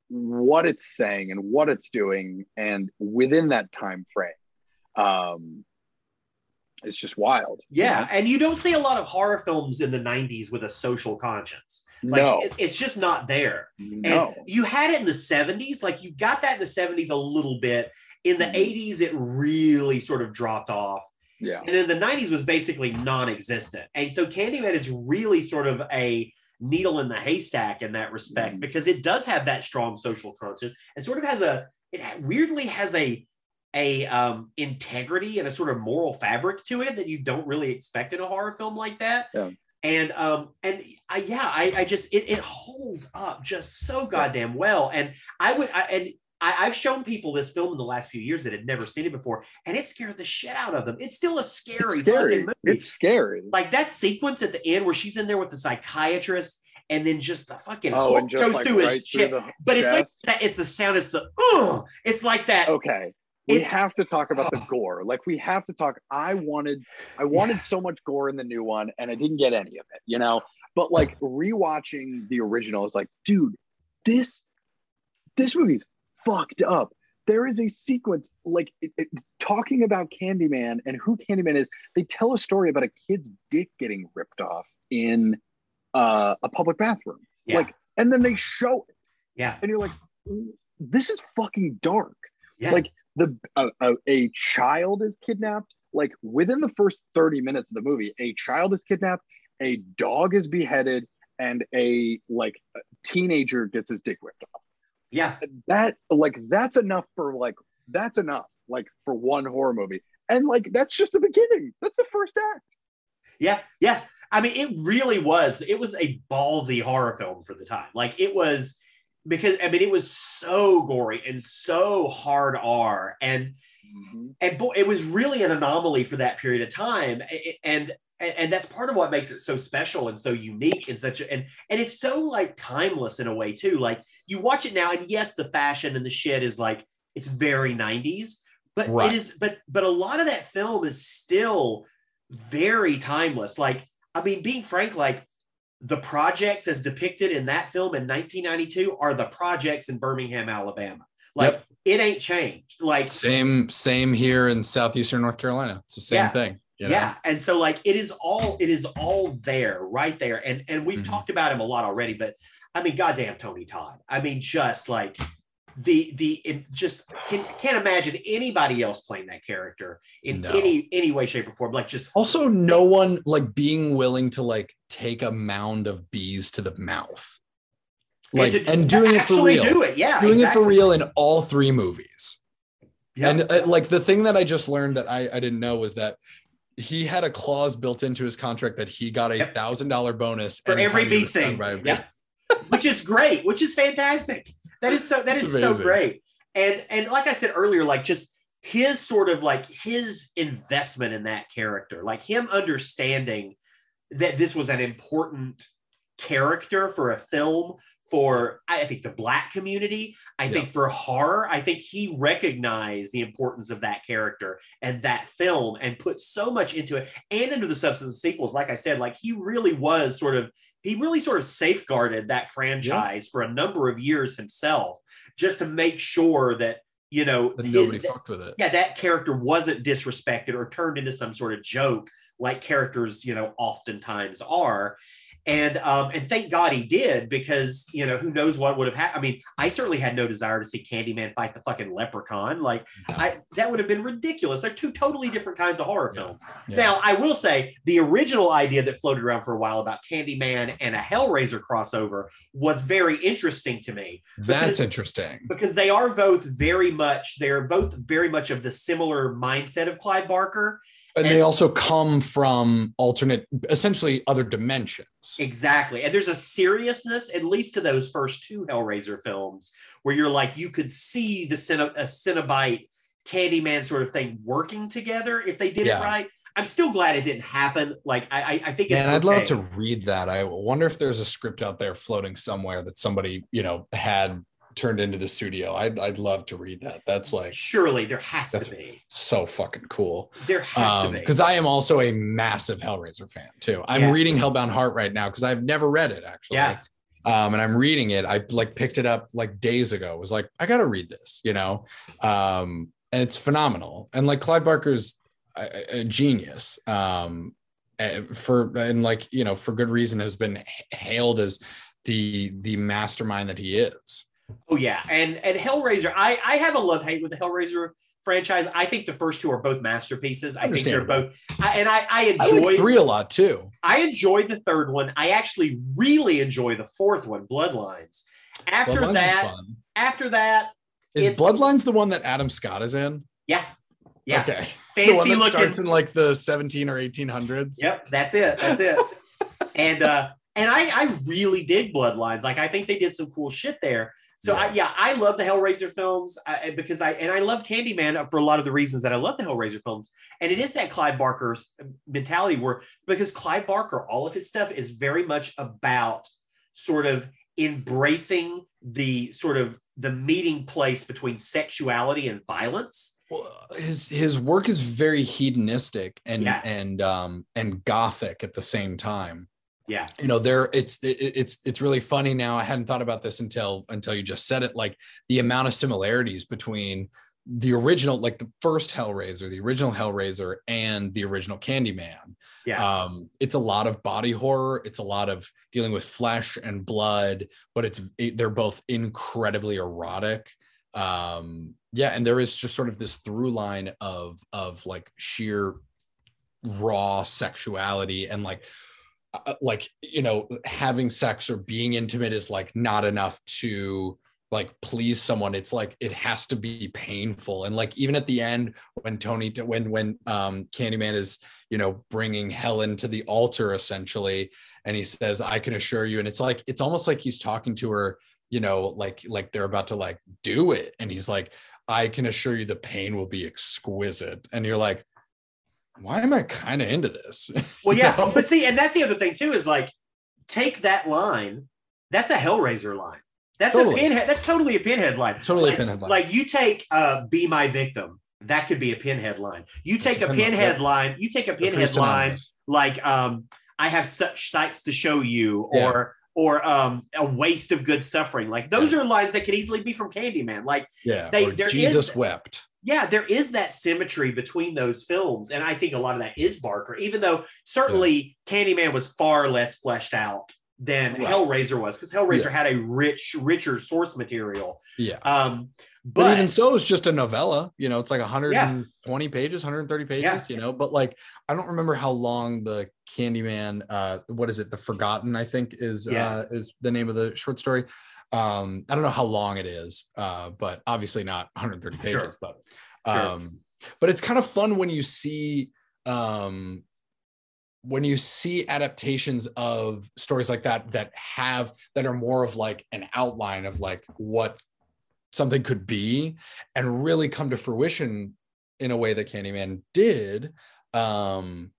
C: what it's saying and what it's doing, and within that time frame, um, it's just wild.
B: Yeah,
C: you know?
B: and you don't see a lot of horror films in the '90s with a social conscience. Like
C: no,
B: it- it's just not there.
C: no,
B: And you had it in the 70s, like you got that in the 70s a little bit. In the
C: Mhm.
B: 80s, it really sort of dropped off.
C: yeah,
B: And in the 90s was basically non-existent. And so Candyman is really sort of a needle in the haystack in that respect
C: Mhm.
B: because it does have that strong social conscience and sort of has a it weirdly has a a um, integrity and a sort of moral fabric to it that you don't really expect in a horror film like that.
C: Yeah.
B: And um and I, yeah, I, I just it, it holds up just so goddamn well. And I would I, and I, I've shown people this film in the last few years that had never seen it before, and it scared the shit out of them. It's still a scary,
C: it's scary.
B: fucking movie
C: It's scary.
B: like that sequence at the end where she's in there with the psychiatrist and then just the fucking
C: oh, just
B: goes
C: like
B: through
C: right
B: his chest. But it's like that, it's the sound, it's the oh, it's like that.
C: okay we
B: It's-
C: have to talk about the
B: Oh.
C: gore like we have to talk i wanted i wanted so much gore in the new one and i didn't get any of it you know but like rewatching the original is like dude this this movie's fucked up. There is a sequence like it, it- talking about candyman and who candyman is they tell a story about a kid's dick getting ripped off in uh, a public bathroom.
B: Yeah.
C: like and then they show it.
B: Yeah,
C: and you're like this is fucking dark.
B: Yeah,
C: like the a, a, a child is kidnapped. Like within the first 30 minutes of the movie a child is kidnapped a dog is beheaded and a like a teenager gets his dick ripped off
B: yeah,
C: that like that's enough for like that's enough like for one horror movie and like that's just the beginning that's the first act
B: yeah, yeah. I mean, it really was. It was a ballsy horror film for the time. Like it was because I mean, it was so gory and so hard R, and mm-hmm. and boy, it was really an anomaly for that period of time. And and, and that's part of what makes it so special and so unique and such a, and and it's so like timeless in a way too. Like you watch it now, and yes, the fashion and the shit is like it's very 90s, but
D: Right.
B: it is but but a lot of that film is still very timeless. Like, I mean, being frank, like the projects as depicted in that film in 1992 are the projects in Birmingham, Alabama. Like
D: Yep.
B: it ain't changed. Like
D: Same, same here in southeastern North Carolina. It's the same
B: Yeah.
D: thing. You know?
B: yeah and so like it is all it is all there right there and and we've
D: Mhm.
B: talked about him a lot already but i mean goddamn tony todd i mean just like the the it just can, can't imagine anybody else playing that character in
D: No.
B: any any way shape or form like just
D: Also, no one like being willing to like take a mound of bees to the mouth, like
B: to-
D: and doing it for real,
B: do it yeah
D: doing it for real in all three movies.
B: Yep.
D: And uh, like the thing that I just learned that I, I didn't know was that he had a clause built into his contract that he got a thousand dollar bonus
B: for every
D: he
B: bee
D: was
B: sting
D: by a bee.
B: yeah. Which is great which is fantastic. That is so that is so great. And and like i said earlier like just his sort of like his investment in that character like him understanding that this was an important character for a film for i think the black community i think for horror i think he recognized the importance of that character and that film and put so much into it and into the substance sequels. Like i said like he really was sort of he really sort of safeguarded that franchise for a number of years himself just to make sure that you know his-
D: nobody fucked with it.
B: yeah that character wasn't disrespected or turned into some sort of joke like characters you know oftentimes are and um and thank god he did because you know who knows what would have happened i mean i certainly had no desire to see candyman fight the fucking leprechaun like i that would have been ridiculous they're two totally different kinds of horror
D: Yeah.
B: films
D: Yeah.
B: now, I will say the original idea that floated around for a while about Candyman and a Hellraiser crossover was very interesting to me
D: That's interesting.
B: because they are both very much they're both very much of the similar mindset of Clive Barker.
D: And they also come from alternate, essentially other dimensions.
B: Exactly. And there's a seriousness, at least to those first two Hellraiser films, where you're like, you could see the Cine- a Cenobite Candyman sort of thing working together if they did
D: Yeah.
B: it right. I'm still glad it didn't happen. Like, I, I, I think it's
D: Man, I'd love to read that. I wonder if there's a script out there floating somewhere that somebody, you know, had
C: turned into the studio. I'd I'd love to read that. That's like
B: Surely there has to be.
C: so fucking cool.
B: There has to be.
C: because I am also a massive Hellraiser fan too. I'm
B: Yeah.
C: reading Hellbound Heart right now because I've never read it actually.
B: Yeah.
C: Um, and I'm reading it. I like picked it up like days ago. Was like, I gotta read this, you know. Um, and it's phenomenal. And like Clive Barker's a, a- a genius. Um, eh, for and like you know for good reason has been hailed as the the mastermind that he is.
B: Oh yeah, and and Hellraiser. I I have a love hate with the Hellraiser franchise. I think the first two are both masterpieces. I think they're both. I, and I I
C: like three a lot too.
B: I enjoyed the third one. I actually really enjoy the fourth one, Bloodlines. After
C: Bloodlines
B: that, after that,
C: is Bloodlines the one that Adam Scott is in?
B: yeah, yeah,
C: Okay.
B: Fancy looking.
C: starts in like the 17 or 1800s.
B: Yep, that's it. That's it. and uh and I I really dig Bloodlines. Like I think they did some cool shit there. So I, yeah, I love the Hellraiser films uh, because I and I love Candyman for a lot of the reasons that I love the Hellraiser films. And it is that Clive Barker's mentality where because Clive Barker, all of his stuff is very much about sort of embracing the sort of the meeting place between sexuality and violence.
C: Well, his his work is very hedonistic and
B: Yeah.
C: and um and gothic at the same time.
B: Yeah.
C: You know, there it's it, it's it's really funny now. I hadn't thought about this until until you just said it. Like the amount of similarities between the original, like the first Hellraiser, the original Hellraiser, and the original Candyman.
B: Yeah.
C: um it's a lot of body horror it's a lot of dealing with flesh and blood but it's it, they're both incredibly erotic um yeah and there is just sort of this through line of of like sheer raw sexuality and like uh, like you know having sex or being intimate is like not enough to like please someone. It's like it has to be painful. And like even at the end when tony when when um candyman is you know bringing helen to the altar essentially and he says i can assure you and it's like it's almost like he's talking to her you know like like they're about to like do it. And he's like i can assure you the pain will be exquisite. And you're like why am i kind of into this
B: Well,
C: You
B: yeah,
C: know?
B: but see, and that's the other thing too is like, take that line. That's a Hellraiser line. That's
C: Totally.
B: a pinhead. That's totally a pinhead line.
C: Totally a
B: like,
C: pinhead line.
B: Like you take uh, "Be My Victim." That could be a pinhead line. You take a
C: a pinhead, yeah.
B: line. You take a pinhead line like um, "I have such sights to show you,"
C: Yeah.
B: or or um, "A waste of good suffering." Like those are lines that could easily be from Candyman. Like
C: yeah
B: they-
C: or jesus
B: is-
C: wept
B: yeah, there is that symmetry between those films. And I think a lot of that is Barker, even though certainly Candyman was far less fleshed out than
C: Right.
B: Hellraiser was, because Hellraiser
C: Yeah.
B: had a rich, richer source material.
C: yeah
B: Um,
C: but,
B: but,
C: even so it's just a novella you know it's like 120 pages 130 pages
B: Yeah.
C: you know but like i don't remember how long the candyman uh what is it the forgotten i think is
B: Yeah.
C: uh is the name of the short story um i don't know how long it is uh but obviously not 130 pages
B: Sure.
C: but
B: Sure.
C: um but it's kind of fun when you see um when you see adaptations of stories like that that have that are more of like an outline of like what something could be and really come to fruition in a way that Candyman did um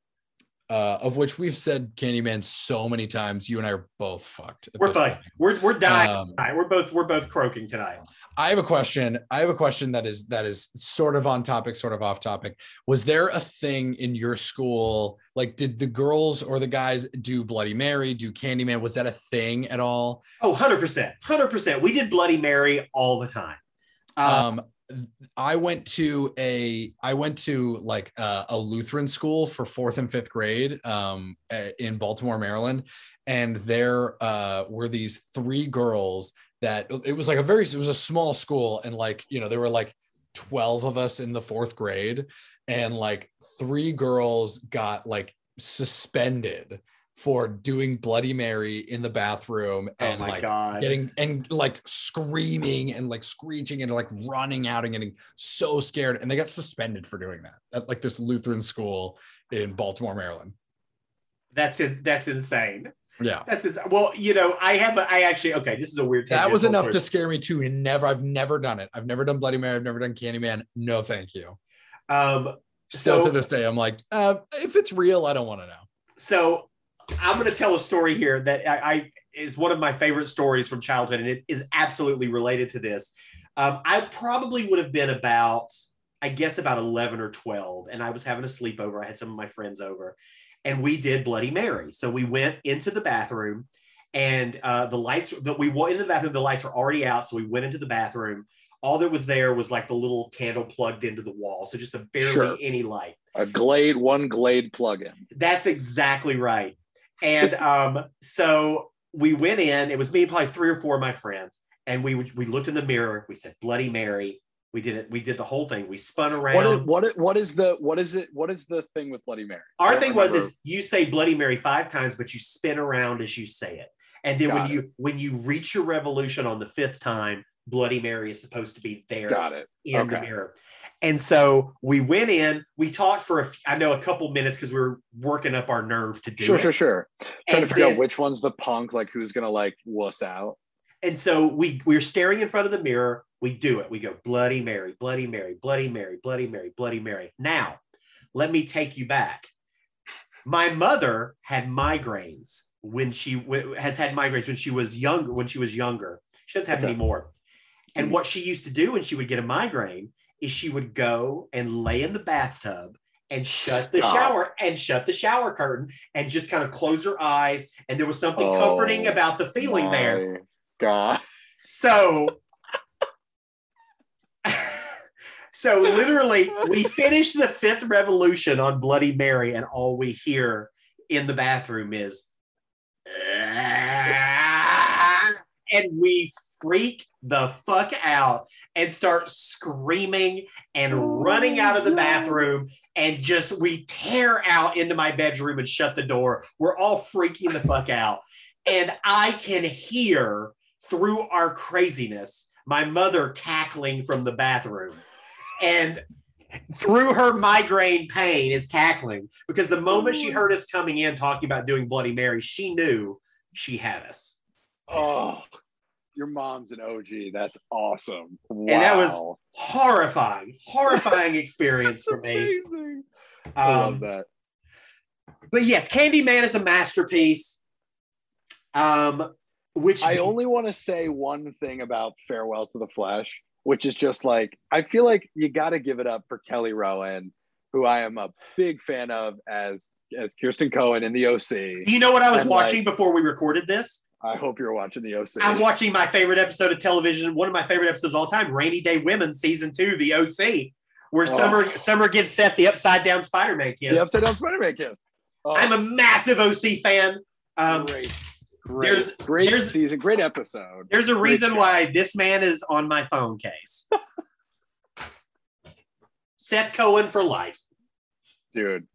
C: uh of which we've said Candyman so many times you and I are both fucked
B: we're
C: point.
B: We're we're dying.
C: Um.
B: We're both we're both croaking tonight.
C: I have a question. I have a question that is that is sort of on topic, sort of off topic. Was there a thing in your school? Like, did the girls or the guys do Bloody Mary, do Candyman? Was that a thing at all?
B: Oh, 100%. 100%. We did Bloody Mary all the time. Um,
C: Um, I went to a I went to like uh, a Lutheran school for fourth and fifth grade um, in Baltimore, Maryland, and there uh, were these three girls that it was like a very it was a small school. And like you know there were like 12 of us in the fourth grade. And like three girls got like suspended for doing bloody mary in the bathroom
B: oh
C: and
B: my
C: like
B: God.
C: getting and like screaming and like screeching and like running out and getting so scared and they got suspended for doing that at like this lutheran school in baltimore maryland
B: that's it. That's insane.
C: yeah
B: That's insane. Well, you know, I have, a, I actually, okay, this is a weird
C: that was enough to scare me too and never i've never done it i've never done bloody mary i've never done candyman no thank you
B: Um,
C: still
B: So-
C: to this day i'm like uh, if it's real i don't want to know
B: so I'm going to tell a story here that I, I is one of my favorite stories from childhood, and it is absolutely related to this. Um, I probably would have been about, I guess, about 11 or 12, and I was having a sleepover. I had some of my friends over, and we did Bloody Mary. So we went into the bathroom, and uh, the lights that we went into the bathroom, the lights were already out. So we went into the bathroom. All that was there was like the little candle plugged into the wall, so just a barely
C: Sure.
B: any light.
C: A Glade, one Glade plug-in.
B: That's exactly right. And um, so we went in. It was me and probably three or four of my friends, and we we looked in the mirror. We said Bloody Mary. We did it. We did the whole thing. We spun around.
C: What is, what is, what is the what is it? What is the thing with Bloody Mary?
B: Our thing was is you say Bloody Mary five times, but you spin around as you say it. And then when
C: Got
B: you when you reach your revolution on the fifth time, Bloody Mary is supposed to be there
C: got it.
B: in the mirror. And so we went in. We talked for a f- I know a couple minutes because we were working up our nerve to do
C: Sure,
B: it.
C: sure, sure. Sure. Trying
B: And
C: to figure
B: then-
C: out which one's the punk, like who's gonna like wuss out.
B: And so we we're staring in front of the mirror. We do it. We go Bloody Mary, Bloody Mary, Bloody Mary, Bloody Mary, Bloody Mary. Now, let me take you back. My mother had migraines when she w- has had migraines when she was younger. When she was younger, she doesn't have
C: Okay.
B: any more. And
C: Mhm.
B: what she used to do when she would get a migraine is she would go and lay in the bathtub and shut the shower and shut the shower curtain and just kind of close her eyes. And there was something comforting
C: Oh,
B: about the feeling there.
C: God.
B: So, so literally, we finished the fifth revolution on Bloody Mary, and all we hear in the bathroom is, and we freak the fuck out and start screaming and running out of the bathroom and just we tear out into my bedroom and shut the door. We're all freaking the fuck out. And i can hear through our craziness my mother cackling from the bathroom. And through her migraine pain is cackling because the moment she oh. heard us coming in talking about doing bloody mary she knew she had us.
C: Oh, your mom's an OG. That's awesome. Wow.
B: And that was horrifying horrifying experience for me
C: amazing. I love
B: um,
C: that.
B: but yes candyman is a masterpiece um which
C: I only want to say one thing about Farewell to the Flesh, which is just like I feel like you got to give it up for Kelly Rowan, who I am a big fan of as as Kirsten Cohen in the OC.
B: Do you know what I was
C: And,
B: watching
C: like-
B: before we recorded this?
C: I hope you're watching the OC.
B: I'm watching my favorite episode of television, one of my favorite episodes of all time, Rainy Day Women, season two, the OC, where
C: Oh.
B: Summer Summer gives Seth the upside down Spider-Man kiss.
C: the upside down Spider-Man kiss. Oh,
B: I'm a massive OC fan. Um,
C: great, great,
B: there's-
C: great
B: there's-
C: season, great episode.
B: there's a
C: Great
B: reason
C: show.
B: why this man is on my phone case. Seth Cohen for life.
C: dude.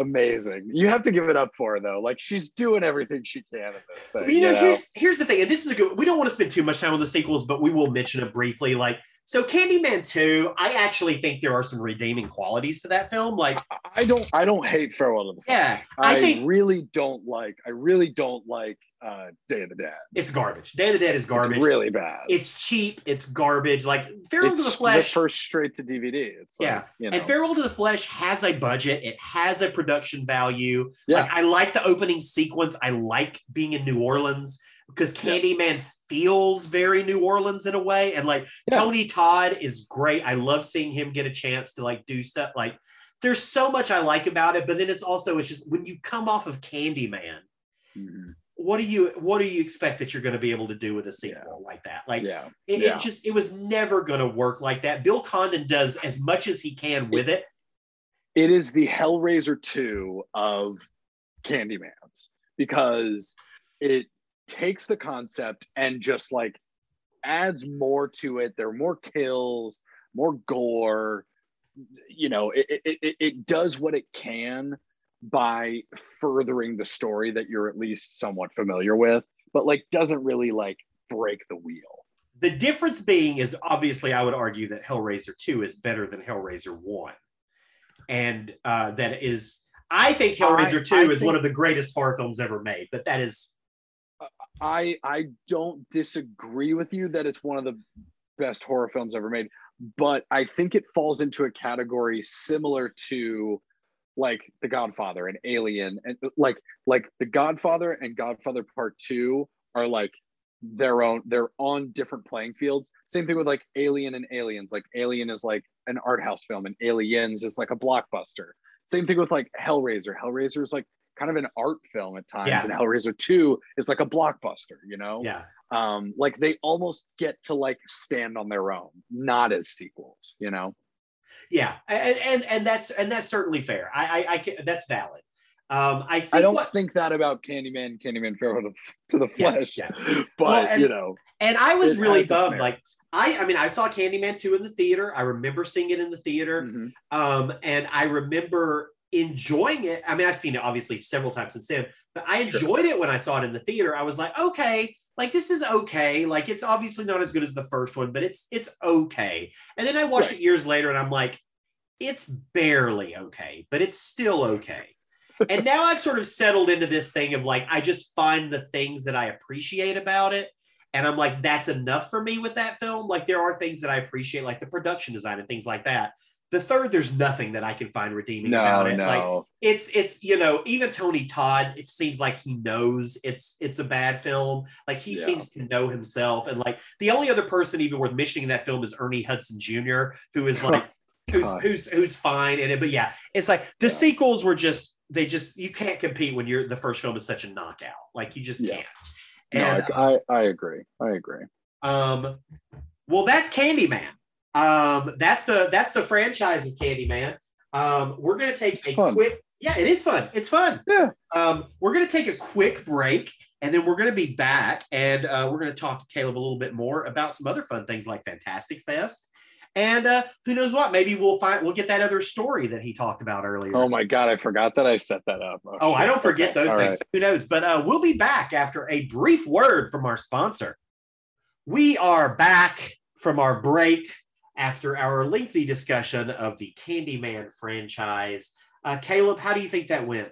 C: Amazing. You have to give it up for her though. Like she's doing everything she can in this thing.
B: But, you know,
C: you know?
B: here- here's the thing, and this is a good. We don't want to spend too much time on the sequels, but we will mention it briefly. Like, so Candyman Two, I actually think there are some redeeming qualities to that film. Like,
C: I- don't. I don't hate Farewell to the. Flesh.
B: yeah,
C: I,
B: I think
C: really don't like. I really don't like uh, Day of the Dead.
B: it's garbage. Day of the Dead is garbage.
C: It's really bad.
B: It's cheap. It's garbage. Like Farewell
C: It's
B: to the Flesh.
C: first straight to DVD. It's like,
B: Yeah,
C: you know.
B: And Farewell to the Flesh has a budget. It has a production value.
C: Yeah.
B: Like I like the opening sequence. I like being in New Orleans because
C: Yeah.
B: Candyman feels very New Orleans in a way. And like
C: Yeah.
B: Tony Todd is great. I love seeing him get a chance to like do stuff. Like there's so much I like about it. But then it's also it's just when you come off of Candyman,
C: Mhm.
B: what do you what do you expect that you're going to be able to do with a sequel like that? Like
C: yeah.
B: it,
C: Yeah.
B: it just it was never going to work like that. Bill Condon does as much as he can with it.
C: it is the Hellraiser 2 of Candyman's because it takes the concept and just like adds more to it. There are more kills, more gore. You know, it, it, it, it does what it can by furthering the story that you're at least somewhat familiar with, but like doesn't really like break the wheel.
B: The difference being is obviously I would argue that Hellraiser 2 is better than Hellraiser 1. And uh, that is I think Hellraiser 2
C: I
B: is
C: think-
B: one of the greatest horror films ever made, but that is
C: I I don't disagree with you that it's one of the best horror films ever made, but I think it falls into a category similar to like The Godfather and Alien and like like The Godfather and Godfather Part 2 are like their own they're on different playing fields. Same thing with like Alien and Aliens. Like Alien is like an art house film and Aliens is like a blockbuster. Same thing with like Hellraiser. Hellraiser is like kind of an art film at times
B: Yeah.
C: and Hellraiser 2 is like a blockbuster, you know?
B: Yeah.
C: um like they almost get to like stand on their own not as sequels you know
B: Yeah. And and, and that's and that's certainly fair. I I, I can, that's valid. Um, I think
C: i don't
B: what-
C: think that about candyman candyman farewell to, to the flesh
B: yeah.
C: but
B: Well, and-
C: you know
B: And I was really bummed. Like. I, I mean, I saw Candyman two in the theater. I remember seeing it in the theater,
C: Mhm.
B: um, and I remember enjoying it. I mean, I've seen it obviously several times since then, but I
C: Sure.
B: enjoyed it when I saw it in the theater. I was like, okay, like this is okay. Like it's obviously not as good as the first one, but it's it's okay. And then I watched
C: Right.
B: it years later, and I'm like, it's barely okay, but it's still okay. and now I've sort of settled into this thing of like, I just find the things that I appreciate about it. And I'm like, that's enough for me with that film. Like, there are things that I appreciate, like the production design and things like that. The third, there's nothing that I can find redeeming
C: no
B: about it. Like,
C: no
B: it's it's you know even Tony Todd it seems like he knows it's it's a bad film like he
C: Yeah.
B: seems to know himself and like the only other person even worth mentioning in that film is Ernie Hudson Jr. who is like who's
C: God.
B: who's who's fine in it but yeah it's like the
C: Yeah.
B: sequels were just they just you can't compete when you're the first film is such a knockout like you just
C: Yeah.
B: can't
C: no
B: and
C: I, I i agree i agree
B: um, well, that's Candyman. Um, that's the that's the franchise of Candyman. Um, we're gonna take
C: It's
B: a
C: fun.
B: quick. Yeah, it is fun. It's fun.
C: Yeah.
B: Um, we're gonna take a quick break, and then we're gonna be back, and uh, we're gonna talk to Caleb a little bit more about some other fun things like Fantastic Fest, and uh, who knows what? Maybe we'll find we'll get that other story that he talked about earlier.
C: oh my god i forgot that i set that up
B: Oh, I don't forget those
C: all
B: things.
C: right.
B: Who knows? But uh, we'll be back after a brief word from our sponsor. We are back from our break after our lengthy discussion of the Candyman franchise. Uh, Caleb, how do you think that went?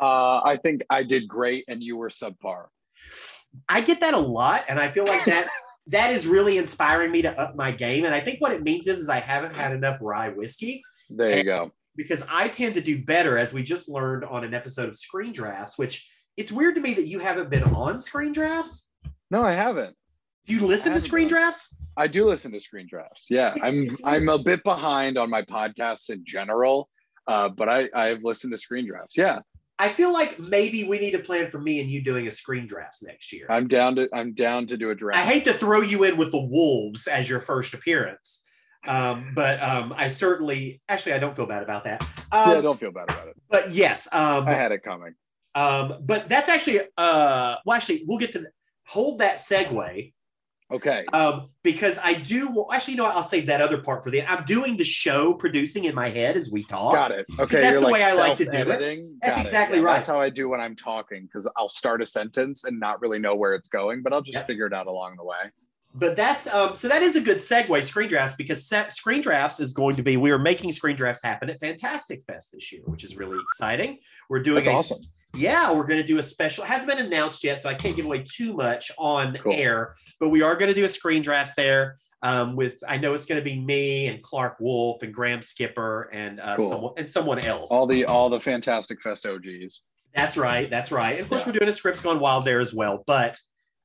C: uh i think i did great and you were subpar
B: I get that a lot, and I feel like that that is really inspiring me to up my game. And I think what it means is, is I haven't had enough rye whiskey.
C: there you go
B: because I tend to do better, as we just learned on an episode of Screen Drafts, which it's weird to me that you haven't been on Screen Drafts.
C: no i haven't
B: you listen to Screen. Drafts?
C: I do listen to screen drafts. Yeah, I'm I'm a bit behind on my podcasts in general, uh, but I I've listened to screen drafts. Yeah,
B: I feel like maybe we need a plan for me and you doing a Screen Drafts next year.
C: I'm down to I'm down to do a draft.
B: I hate to throw you in with the Wolves as your first appearance, um, but um, I certainly, actually, I don't feel bad about that. Um,
C: yeah, don't feel bad about it.
B: but yes, um,
C: I had it coming.
B: um, but that's actually, uh, well, actually, we'll get to hold that segue
C: Okay.
B: um, because I do. Well, actually, you know, what? I'll save that other part for the. I'm doing the show producing in my head as we talk.
C: Got it. Okay,
B: that's the
C: like
B: way I like to do it. That's
C: Got it.
B: exactly
C: Yeah,
B: right.
C: That's how I do when I'm talking because I'll start a sentence and not really know where it's going, but I'll just
B: Yep.
C: figure it out along the way.
B: But that's um, so that is a good segue, Screen Drafts, because set, Screen Drafts is going to be. We are making Screen Drafts happen at Fantastic Fest this year, which is really exciting. We're doing
C: That's
B: a,
C: awesome.
B: Yeah, we're going to do a special. Hasn't been announced yet, so I can't give away too much on
C: Cool.
B: air. But we are going to do a Screen Drafts there. Um, with I know it's going to be me and Clark Wolf and Graham Skipper and uh,
C: Cool.
B: someone and someone else.
C: All the all the Fantastic Fest OGs.
B: That's right. That's right. And of course,
C: Yeah.
B: we're doing a scripts gone wild there as well. But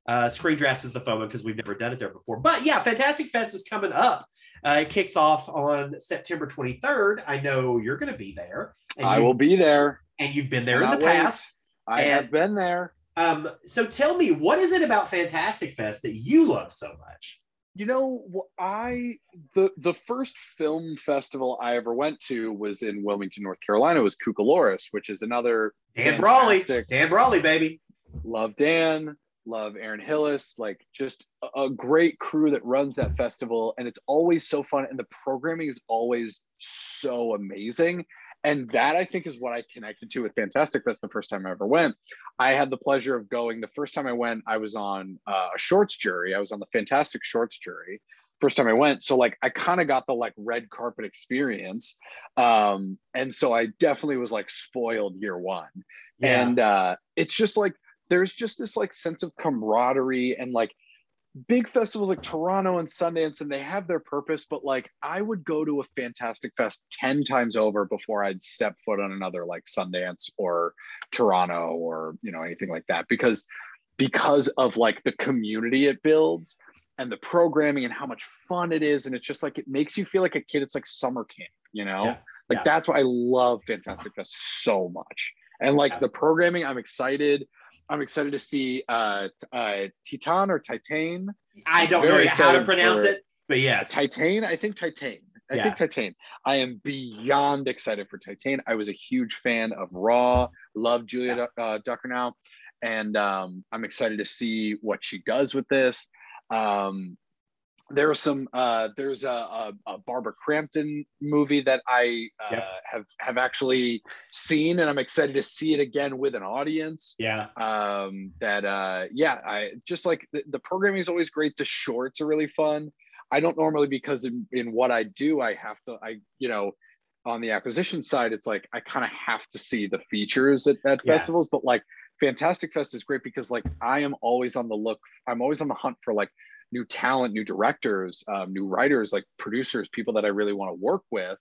B: uh, Screen Drafts is the fun because we've never done it there before. But yeah, Fantastic Fest is coming up. Uh, it kicks off on September 23rd. I know you're going to be there. And
C: I
B: you-
C: will be there.
B: And you've been there in the
C: wait.
B: past.
C: I
B: And-
C: have been there.
B: Um, so tell me, what is it about Fantastic Fest that you love so much?
C: You know, I the the first film festival I ever went to was in Wilmington, North Carolina. It was Cucalorus, which is another
B: Dan Brawley. Dan Brawley, baby.
C: love Dan, love Aaron Hillis, like just a, a great crew that runs that festival. And it's always so fun. And the programming is always so amazing. And that I think is what I connected to with Fantastic Fest the first time I ever went. I had the pleasure of going. The first time I went, I was on uh, a shorts jury. I was on the Fantastic Shorts jury. First time I went, so like I kind of got the like red carpet experience, um, and so I definitely was like spoiled year one
B: Yeah.
C: and uh it's just like there's just this like sense of camaraderie and like big festivals like Toronto and Sundance, and they have their purpose, but like I would go to a Fantastic Fest 10 times over before I'd step foot on another like Sundance or Toronto or you know anything like that because because of like the community it builds and the programming and how much fun it is. And it's just like it makes you feel like a kid. It's like summer camp, you know?
B: Yeah,
C: like
B: yeah.
C: that's why I love Fantastic Fest so much. And like
B: Yeah.
C: the programming, I'm excited. I'm excited to see uh, uh Titan or Titan.
B: I don't
C: Very
B: know how to pronounce it, but yes.
C: Titan, I think Titan. I
B: Yeah.
C: think Titan. I am beyond excited for Titan. I was a huge fan of Raw. Love Julia uh, Ducournau, and um, I'm excited to see what she does with this. Um, there are some. Uh, there's a, a, a Barbara Crampton movie that I uh,
B: Yep.
C: have have actually seen, and I'm excited to see it again with an audience
B: yeah.
C: um that uh yeah i just like the, the programming is always great the shorts are really fun i don't normally because in, in what i do i have to i you know on the acquisition side it's like i kind of have to see the features at, at
B: Yeah.
C: festivals but like fantastic fest is great because like i am always on the look i'm always on the hunt for like new talent new directors um, new writers like producers people that i really want to work with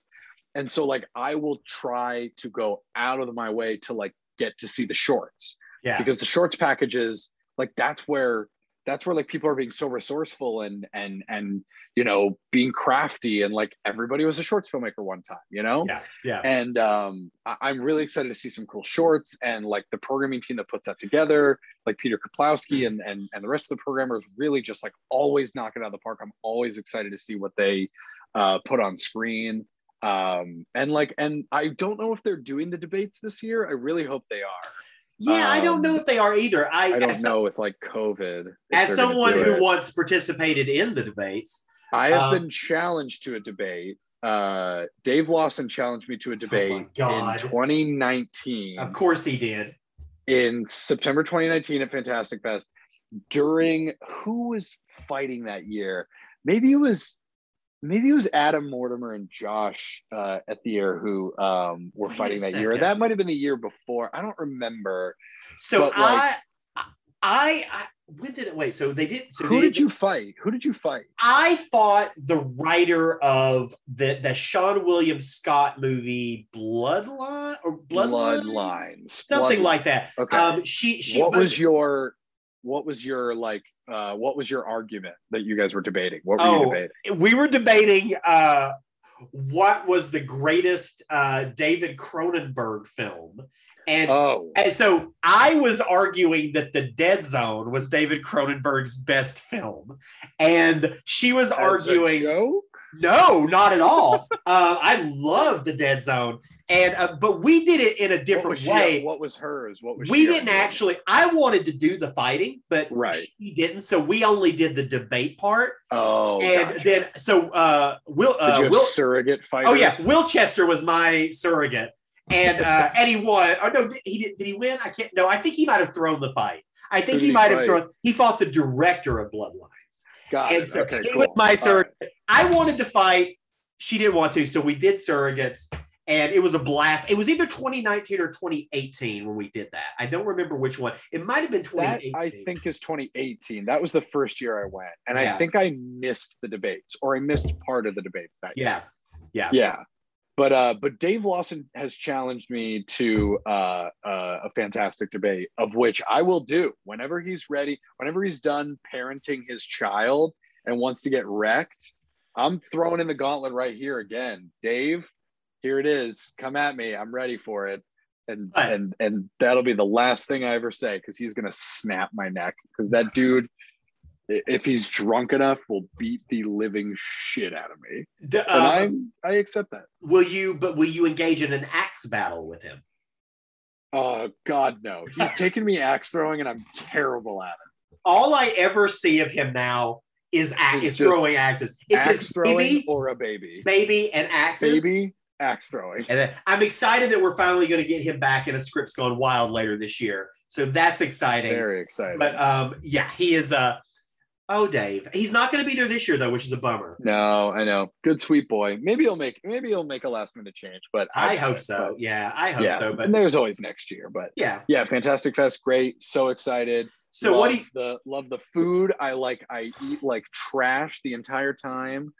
C: and so like i will try to go out of my way to like get to see the shorts
B: Yeah.
C: because the shorts packages like that's where that's where like people are being so resourceful and and and you know being crafty and like everybody was a shorts filmmaker one time you know?
B: Yeah. Yeah.
C: and um I- i'm really excited to see some cool shorts and like the programming team that puts that together like peter kuplowsky and and, and the rest of the programmers really just like always knock it out of the park. I'm always excited to see what they uh put on screen. Um and like and i don't know if they're doing the debates this year. I really hope they are
B: Yeah, I don't
C: Um,
B: know if they are either. I,
C: I don't know with like COVID.
B: As someone who
C: it.
B: once participated in the debates,
C: I have
B: um,
C: been challenged to a debate. Uh, Dave Lawson challenged me to a debate in 2019,
B: of course he did.
C: in September 2019 at Fantastic Fest. During who was fighting that year? Maybe it was, maybe it was Adam Mortimer and Josh uh, at the year who um, were
B: Wait
C: fighting that year. That might have been the year before. I don't remember.
B: So
C: But, like-
B: I, I, I, when did it? Wait, so they did. So
C: who
B: they-
C: did you fight? Who did you fight?
B: I fought the writer of the the Seann William Scott movie Bloodline or Bloodline,
C: Bloodlines.
B: something
C: Bloodlines.
B: like that.
C: Okay.
B: Um, she she
C: what was your what was your like uh what was your argument that you guys were debating what were
B: Oh,
C: you debating
B: we were debating uh, what was the greatest uh, David Cronenberg film, and
C: oh
B: And so I was arguing that The Dead Zone was David Cronenberg's best film. And she was
C: as
B: arguing? No, not at all. uh, I love The Dead Zone. And uh, but we did it in a
C: what
B: different
C: she-
B: way.
C: what was hers what was
B: we
C: she
B: didn't actually, I wanted to do the fighting, but
C: Right.
B: she didn't. So we only did the debate part.
C: oh
B: and
C: gotcha.
B: then, so uh, Will,
C: did
B: uh,
C: you have
B: Will,
C: surrogate fighters
B: Oh yeah, Wilchester was my surrogate, and uh, and he won. Oh no, did he did, did he win? I can't. No, I think he might have thrown the fight. I think
C: Who
B: he might have thrown. He fought the director of Bloodlines,
C: got
B: and
C: it.
B: so
C: okay cool
B: was my
C: All
B: surrogate.
C: right.
B: I wanted to fight. She didn't want to, so we did surrogates, and it was a blast. It was either 2019 or 2018 when we did that. I don't remember which one. It might have been
C: that
B: 2018.
C: I think is 2018. That was the first year I went, and
B: Yeah.
C: I think I missed the debates, or I missed part of the debates that year.
B: Yeah, yeah.
C: yeah but uh but dave lawson has challenged me to uh, uh a fantastic debate of which i will do whenever he's ready whenever he's done parenting his child and wants to get wrecked. I'm throwing in the gauntlet right here again. Dave here it is. Come at me. I'm ready for it. And and and that'll be the last thing i ever say because he's gonna snap my neck because that dude if he's drunk enough will beat the living shit out of me
B: D-
C: and
B: uh,
C: i'm i accept that
B: will you? But will you engage in an axe battle with him?
C: Oh God, no! He's taken me axe throwing, and I'm terrible at it.
B: all I ever see of him now is axe, is throwing axes. It's
C: axe
B: his
C: throwing
B: baby,
C: or a baby,
B: baby, and axes.
C: baby axe throwing.
B: And then I'm excited that we're finally going to get him back in a script's gone wild later this year. So that's exciting.
C: Very exciting.
B: But um, yeah, he is. Uh, oh, Dave, he's not going to be there this year though, which is a bummer.
C: no, I know. Good sweet boy. Maybe he'll make maybe he'll make a last minute change, but
B: I,
C: doubt
B: hope so.
C: but
B: Yeah, I hope
C: yeah,
B: so. But
C: and there's always next year. But
B: yeah.
C: yeah, Fantastic Fest, great. So excited.
B: So
C: love
B: what do you?
C: the love the food. I like I eat like trash the entire time,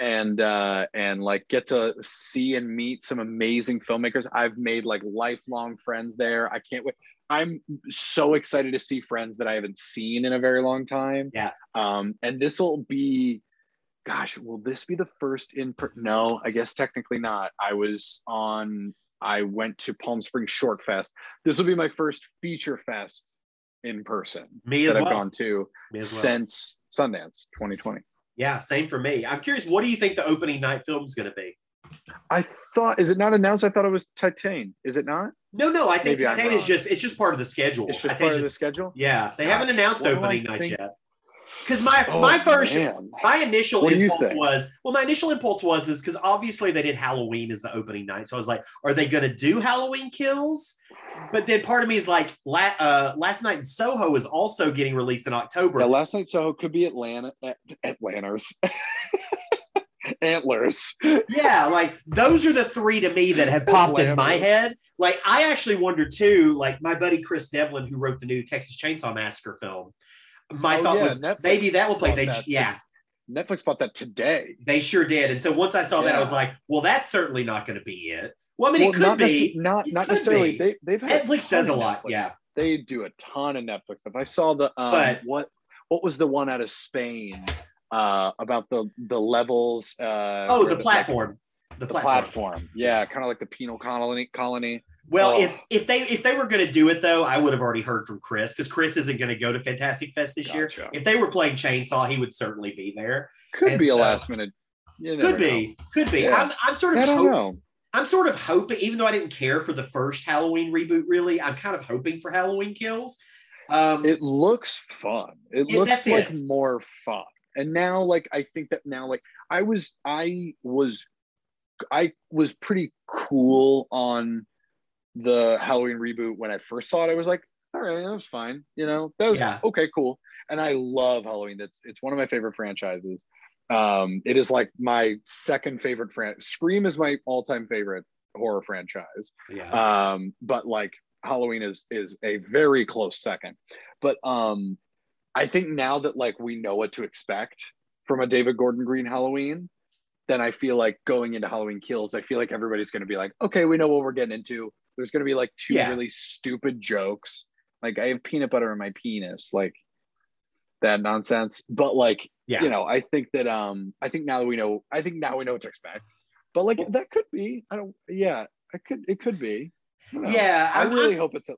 C: and uh, and like get to see and meet some amazing filmmakers. I've made like lifelong friends there. I can't wait. I'm so excited to see friends that I haven't seen in a very long time.
B: Yeah.
C: Um, and this will be, gosh, will this be the first in? Per- no, I guess technically not. I was on. I went to Palm Springs Short Fest. This will be my first feature fest in person
B: Me
C: that
B: as
C: I've
B: well.
C: gone to
B: Me as well.
C: since Sundance 2020.
B: Yeah, same for me. I'm curious. What do you think the opening night film is going to be?
C: I thought, is it not announced? I thought it was Titan. Is it not?
B: No, no. I think
C: Maybe
B: Titan is just it's just part of the schedule.
C: It's just part of the schedule.
B: Yeah, they haven't announced opening night
C: think?
B: yet. Because my
C: Oh,
B: my first
C: man.
B: my initial
C: What
B: impulse was well, my initial impulse was is because obviously they did Halloween as the opening night, so I was like, are they going to do Halloween Kills? But then part of me is like, la- uh, last night in Soho is also getting released in October.
C: Yeah, last night Soho could be Atlanta, At- Atlanters, Antlers.
B: yeah, like those are the three to me that have popped in my head. Like I actually wonder too, like my buddy Chris Devlin, who wrote the new Texas Chainsaw Massacre film. My
C: Oh,
B: thought
C: yeah,
B: was
C: Netflix
B: maybe that will play. They
C: that
B: yeah,
C: Netflix bought that today.
B: they sure did. And so once I saw that, I was like, well, that's certainly not going to be it. Well, I mean,
C: Well,
B: it could
C: not
B: be.
C: necess- not
B: It
C: not
B: could
C: necessarily.
B: be.
C: They they've had
B: Netflix
C: ton
B: does a lot,
C: Netflix.
B: yeah.
C: they do a ton of Netflix stuff. I saw the um,
B: But-
C: what what was the one out of Spain uh, about the the levels? Uh,
B: oh, the platform. The,
C: The
B: platform.
C: platform. Yeah, kind of like the penal colony. Colony.
B: Well,
C: Oh.
B: if if they if they were going to do it though, I would have already heard from Chris because Chris isn't going to go to Fantastic Fest this year. If they were playing Chainsaw, he would certainly be there.
C: Could
B: And
C: be a last minute.
B: Could be, could be.
C: Yeah.
B: I'm I'm sort of
C: I don't
B: hope-
C: know.
B: I'm sort of hoping, even though I didn't care for the first Halloween reboot, really, I'm kind of hoping for Halloween Kills. Um,
C: It looks fun. It
B: Yeah,
C: looks like
B: it.
C: more fun. And now, like I think that now, like I was, I was, I was pretty cool on the Halloween reboot when I first saw it. I was like, all right, that was fine. You know, that was
B: Yeah.
C: okay, cool. And I love Halloween. That's it's one of my favorite franchises. Um, it is like my second favorite franchise. Scream is my all-time favorite horror franchise
B: yeah.
C: um but like halloween is is a very close second but um i think now that like we know what to expect from a david gordon green halloween then i feel like going into halloween kills i feel like everybody's going to be like okay we know what we're getting into there's going to be like two
B: Yeah.
C: really stupid jokes like i have peanut butter in my penis like that nonsense but like
B: yeah.
C: you know i think that um i think now that we know i think now we know what to expect but like that could be i don't yeah it could it could be I don't know.
B: Yeah.
C: i
B: I'm-
C: really
B: I'm-
C: hope it's at,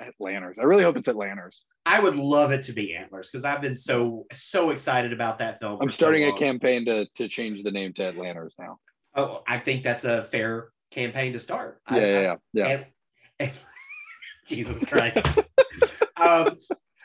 C: at, lanners i really hope it's at lanners
B: I would love it to be Antlers because I've been so so excited about that film.
C: i'm
B: for so
C: starting a campaign to to change the name to atlanters now
B: Oh, I think that's a fair campaign to start.
C: yeah
B: I-
C: yeah yeah, yeah.
B: And, and- Jesus Christ. um,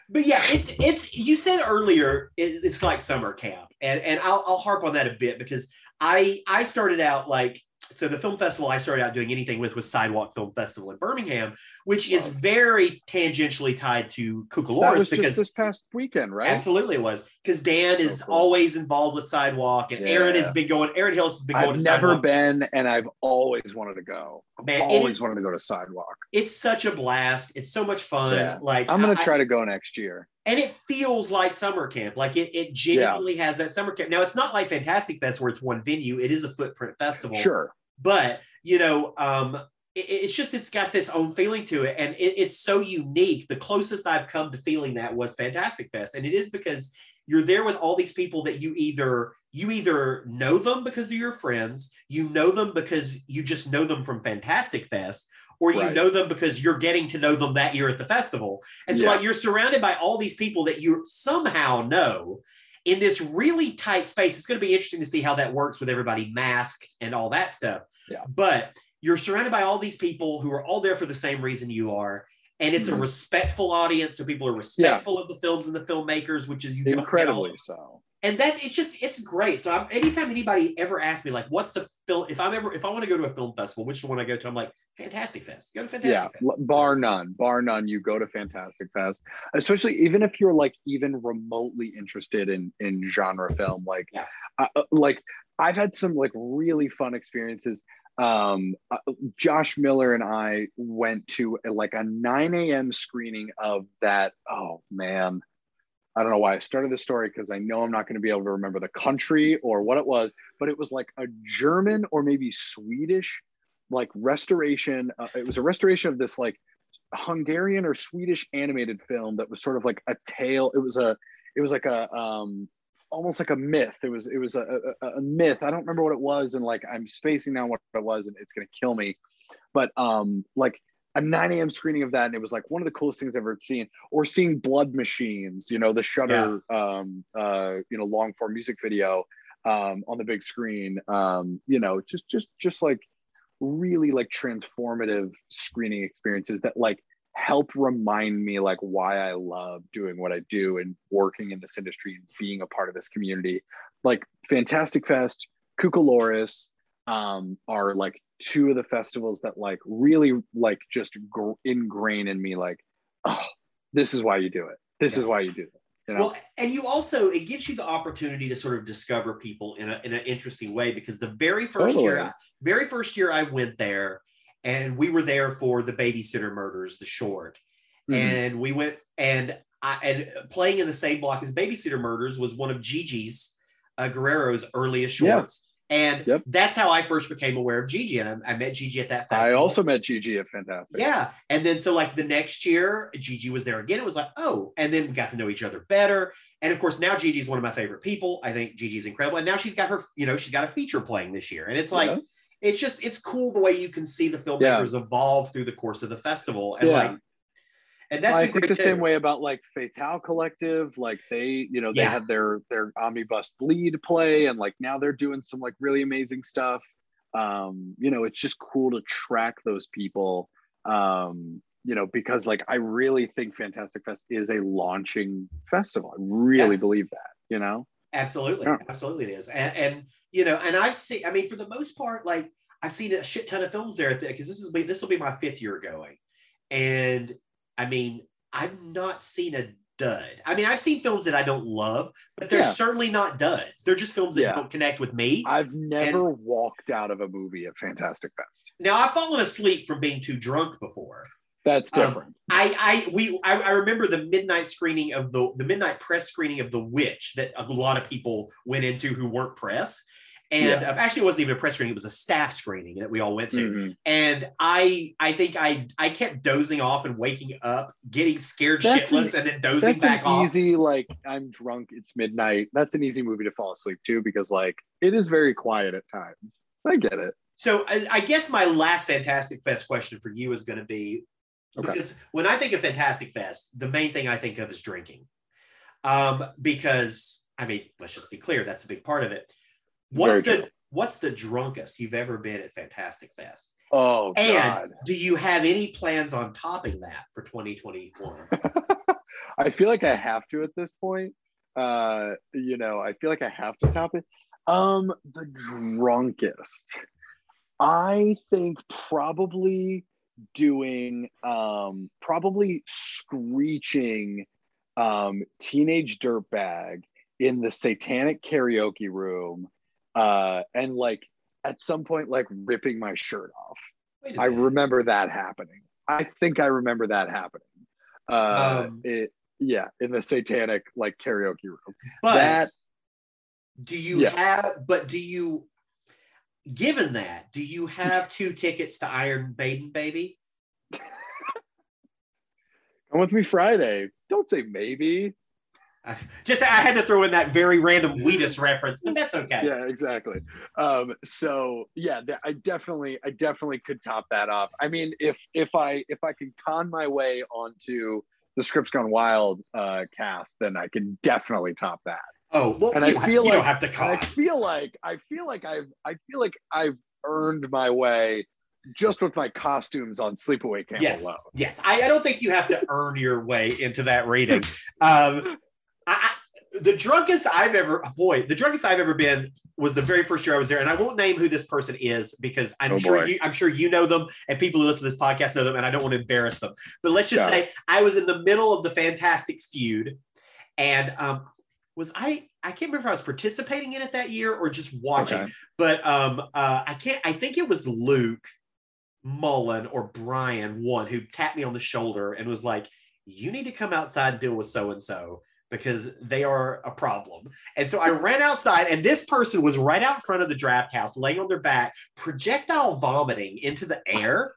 B: but yeah, it's it's you said earlier it, it's like summer camp, and and I'll I'll harp on that a bit because I I started out like so the film festival I started out doing anything with was Sidewalk Film Festival in Birmingham, which is very tangentially tied to
C: that was
B: because
C: just this past weekend right
B: Absolutely, it was because Dan
C: So
B: is
C: cool.
B: always involved with Sidewalk, and Aaron has been going. Aaron Hills has been going
C: i've never
B: Sidewalk.
C: been and i've always wanted to go
B: Man,
C: always
B: is-
C: wanted to go to sidewalk
B: It's such a blast. It's so much fun.
C: Yeah.
B: Like
C: i'm gonna
B: I-
C: try to go next year
B: and it feels like summer camp. Like it, it genuinely has that summer camp. Now it's not like Fantastic Fest where it's one venue. It is a footprint festival.
C: sure
B: but you know um it- it's just it's got this own feeling to it and it, it's so unique the closest i've come to feeling that was fantastic fest and it is because you're there with all these people that you either you either know them because they're your friends you know them because you just know them from fantastic fest or you
C: Right.
B: know them because you're getting to know them that year at the festival and so
C: Yeah.
B: like you're surrounded by all these people that you somehow know in this really tight space. It's going to be interesting to see how that works with everybody masked and all that stuff.
C: Yeah.
B: But you're surrounded by all these people who are all there for the same reason you are. And it's a
C: Mhm.
B: respectful audience. So people are respectful of the films and the filmmakers, which is you don't get all-
C: incredibly so
B: and that it's just it's great. So I'm, anytime anybody ever asks me like, "What's the film?" If I'm ever if I want to go to a film festival, which one I go to? I'm like, Fantastic Fest. Go to Fantastic
C: yeah
B: Fest.
C: bar none bar none you go to fantastic fest especially even if you're like even remotely interested in in genre film like
B: Yeah.
C: uh, uh, like i've had some like really fun experiences um, uh, Josh Miller and I went to a, like a 9 a.m. screening of that. Oh man, I don't know why I started this story because I know I'm not going to be able to remember the country or what it was, but it was like a German or maybe Swedish like restoration. Uh, it was a restoration of this like Hungarian or Swedish animated film that was sort of like a tale. It was a, it was like a, um, almost like a myth. It was, it was a, a, a myth. I don't remember what it was. And like, I'm spacing now what it was and it's going to kill me. But um, like a 9 a.m. screening of that, and it was like one of the coolest things I've ever seen. Or seeing Blood Machines, you know, the Shutter, yeah. um, uh, you know, long form music video um, on the big screen. Um, you know, just just just like really like transformative screening experiences that like help remind me like why I love doing what I do and working in this industry and being a part of this community. Like Fantastic Fest, Cucalorus um, are like two of the festivals that like really like just gr- ingrain in me like oh this is why you do it this yeah. is why you do it you know?
B: well and you also it gives you the opportunity to sort of discover people in, a, in an interesting way because the very first totally. year very first year i went there and we were there for the babysitter murders the short mm-hmm. and we went and I, and playing in the same block as babysitter murders was one of gigi's uh, guerrero's earliest shorts and yep. that's how I first became aware of Gigi. And I, I, met Gigi at that festival.
C: I also met Gigi at Fantastic.
B: Yeah. And then so like the next year, Gigi was there again. It was like, oh, and then we got to know each other better. And of course, now Gigi's one of my favorite people. I think Gigi's incredible. And now she's got her, you know, she's got a feature playing this year. And it's like, yeah. it's just, it's cool the way you can see the filmmakers yeah. evolve through the course of the festival. And yeah. like
C: and that's I think the too. same way about like Fatal Collective. Like they, you know, they yeah. had their their omnibus lead play, and like now they're doing some like really amazing stuff. Um, you know, it's just cool to track those people. Um, you know, because like I really think Fantastic Fest is a launching festival. I really yeah. believe that. You know,
B: absolutely, yeah. absolutely it is. And and you know, and I've seen. I mean, for the most part, like I've seen a shit ton of films there because this is this will be my fifth year going, and I mean, I've not seen a dud. I mean, I've seen films that I don't love, but they're yeah. certainly not duds. They're just films that yeah. don't connect with me.
C: I've never and, walked out of a movie at Fantastic Fest.
B: Now, I've fallen asleep from being too drunk before.
C: That's um, different. Um,
B: I I we I, I, remember the midnight screening of the the midnight press screening of The Witch that a lot of people went into who weren't press, and yeah. uh, actually it wasn't even a press screening it was a staff screening that we all went to mm-hmm. and i i think i i kept dozing off and waking up getting scared that's shitless an, and then dozing
C: that's
B: back
C: an off easy like i'm drunk it's midnight that's an easy movie to fall asleep to because like it is very quiet at times i get it
B: so i, I guess my last fantastic fest question for you is going to be okay. because when i think of fantastic fest the main thing i think of is drinking um because i mean let's just be clear that's a big part of it What's Very the true. what's the drunkest you've ever been at Fantastic Fest?
C: Oh,
B: and God. do you have any plans on topping that for 2021?
C: I feel like I have to at this point. Uh, you know, I feel like I have to top it. Um, the drunkest. I think probably doing um probably screeching um teenage dirtbag in the satanic karaoke room uh, and like at some point, like ripping my shirt off. I remember that happening. I think I remember that happening. Uh, um, it, yeah, in the satanic like karaoke room.
B: But that, do you yeah. have? But do you? Given that, do you have two tickets to Iron Maiden, baby?
C: Come with me Friday. Don't say maybe
B: just I had to throw in that very random Wheatus reference, but that's okay.
C: Yeah, exactly. Um, so yeah, I definitely, I definitely could top that off. I mean, if if I if I can con my way onto the Scripts Gone Wild uh, cast, then I can definitely top that.
B: Oh, well, and I feel like, don't have to con.
C: I feel like I feel like I've I feel like I've earned my way just with my costumes on Sleepaway Camp
B: yes,
C: alone.
B: Yes, I, I, don't think you have to earn your way into that rating. Um, the drunkest I've ever, boy, the drunkest I've ever been was the very first year I was there, and I won't name who this person is because I'm oh sure you, I'm sure you know them, and people who listen to this podcast know them, and I don't want to embarrass them. But let's just yeah. say I was in the middle of the Fantastic feud, and um, was I? I can't remember if I was participating in it that year or just watching.
C: Okay.
B: But um, uh, I can't. I think it was Luke Mullen or Brian one who tapped me on the shoulder and was like, "You need to come outside and deal with so and so." Because they are a problem. And so I ran outside, and this person was right out in front of the draft house, laying on their back, projectile vomiting into the air.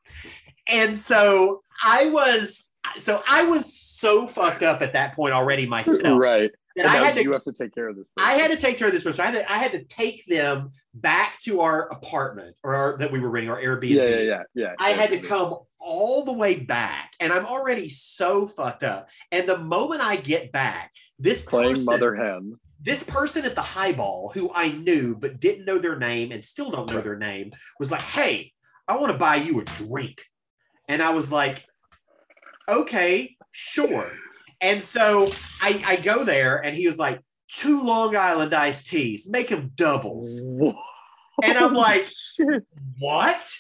B: And so I was, so I was so fucked up at that point already myself
C: right.
B: that
C: And
B: I had to
C: you have to take care of this.
B: I had to take care of this person. I had to, I had to take them back to our apartment or our, that we were renting, our Airbnb.
C: Yeah, yeah, yeah, yeah.
B: I had to come all the way back, and I'm already so fucked up. And the moment I get back, this
C: playing
B: person,
C: mother hen.
B: this person at the highball who I knew but didn't know their name and still don't know their name was like, "Hey, I want to buy you a drink," and I was like, "Okay, sure." And so I, I go there, and he was like, two Long Island iced teas, make them doubles. And I'm like, what?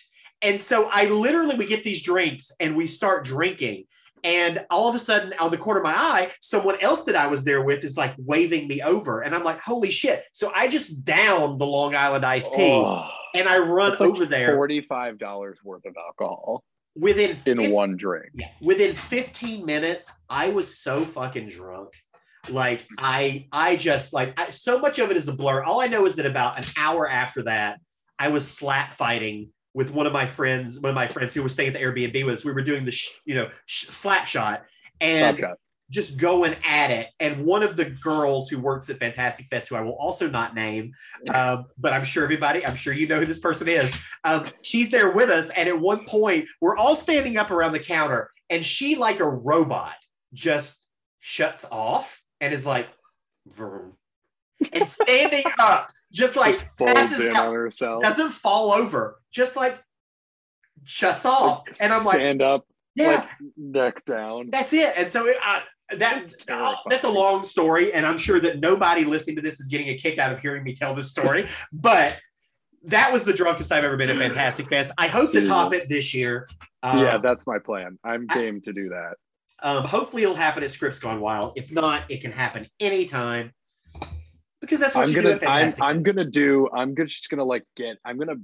B: And so I literally we get these drinks and we start drinking. And all of a sudden, out of the corner of my eye, someone else that I was there with is like waving me over. And I'm like, holy shit. So I just down the Long Island iced tea
C: Oh,
B: and I run
C: like
B: over there
C: Forty-five dollars worth of alcohol
B: within
C: in
B: 50
C: one drink.
B: Yeah. Within 15 minutes, I was so fucking drunk. Like I I just like I, so much of it is a blur. All I know is that about an hour after that, I was slap fighting with one of my friends, one of my friends who was staying at the Airbnb with us. We were doing the sh- you know sh- slap shot and
C: Slapshot.
B: just going at it. And one of the girls who works at Fantastic Fest, who I will also not name, um, but I'm sure everybody, I'm sure you know who this person is. Um, she's there with us. And at one point, we're all standing up around the counter, and she, like a robot, just shuts off and is like, vroom. and standing up, just like
C: Just
B: passes
C: in
B: out,
C: on herself.
B: doesn't fall over, just like shuts off.
C: Like,
B: And I'm like,
C: stand up,
B: yeah,
C: like neck down.
B: that's it. And so it, uh, that
C: That's
B: uh, that's a long story, and I'm sure that nobody listening to this is getting a kick out of hearing me tell this story. but that was the drunkest I've ever been at Fantastic Fest. I hope to top it this year. Uh,
C: yeah, that's my plan. I'm
B: I-
C: game to do that.
B: um, hopefully it'll happen at Scripts Gone Wild. If not, it can happen anytime because that's what
C: I'm gonna I'm, I'm gonna do I'm gonna, just gonna like get I'm gonna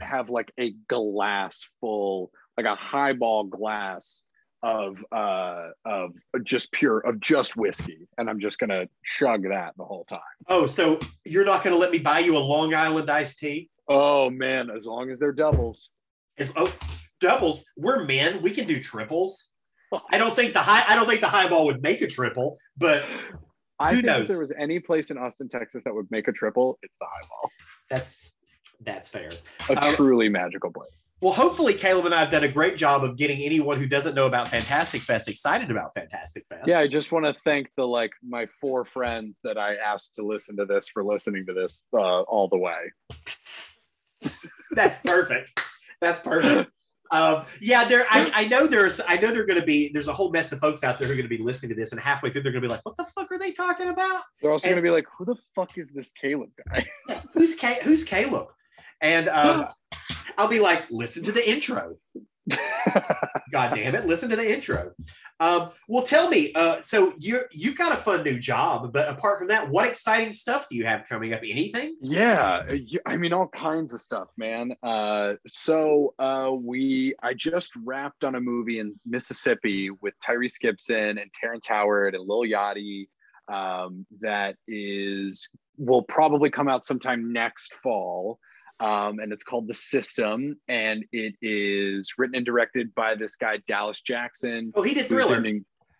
C: have like a glass full like a highball glass of uh of just pure of just whiskey and I'm just gonna chug that the whole time.
B: Oh, so you're not going to let me buy you a Long Island iced tea?
C: Oh man, as long as they're doubles.
B: Is oh doubles? We're men. We can do triples. I don't think the high. I don't think the highball would make a triple, but
C: I
B: Who
C: think
B: knows?
C: if there was any place in Austin, Texas that would make a triple, it's the highball.
B: that's that's fair.
C: A
B: Um,
C: truly magical place.
B: Well, hopefully, Caleb and I have done a great job of getting anyone who doesn't know about Fantastic Fest excited about Fantastic Fest.
C: Yeah, I just want to thank the like my four friends that I asked to listen to this for listening to this uh, all the way.
B: that's perfect. That's perfect. Um, yeah, there. I, I know there's. I know they're going to be. There's a whole mess of folks out there who are going to be listening to this, and halfway through, they're going to be like, "What the fuck are they talking about?
C: They're also going to be like, "Who the fuck is this Caleb guy?"
B: Who's Ca- Who's Caleb?" And um, I'll be like, "Listen to the intro." God damn it! Listen to the intro. Um, well, tell me. Uh, so you you've got a fun new job, but apart from that, what exciting stuff do you have coming up? Anything?
C: yeah, I mean all kinds of stuff, man. Uh, so uh, we I just wrapped on a movie in Mississippi with Tyrese Gibson and Terrence Howard and Lil Yachty. Um, that is will probably come out sometime next fall. Um, and it's called The System, and it is written and directed by this guy Dallas Jackson.
B: Oh, he did Thriller.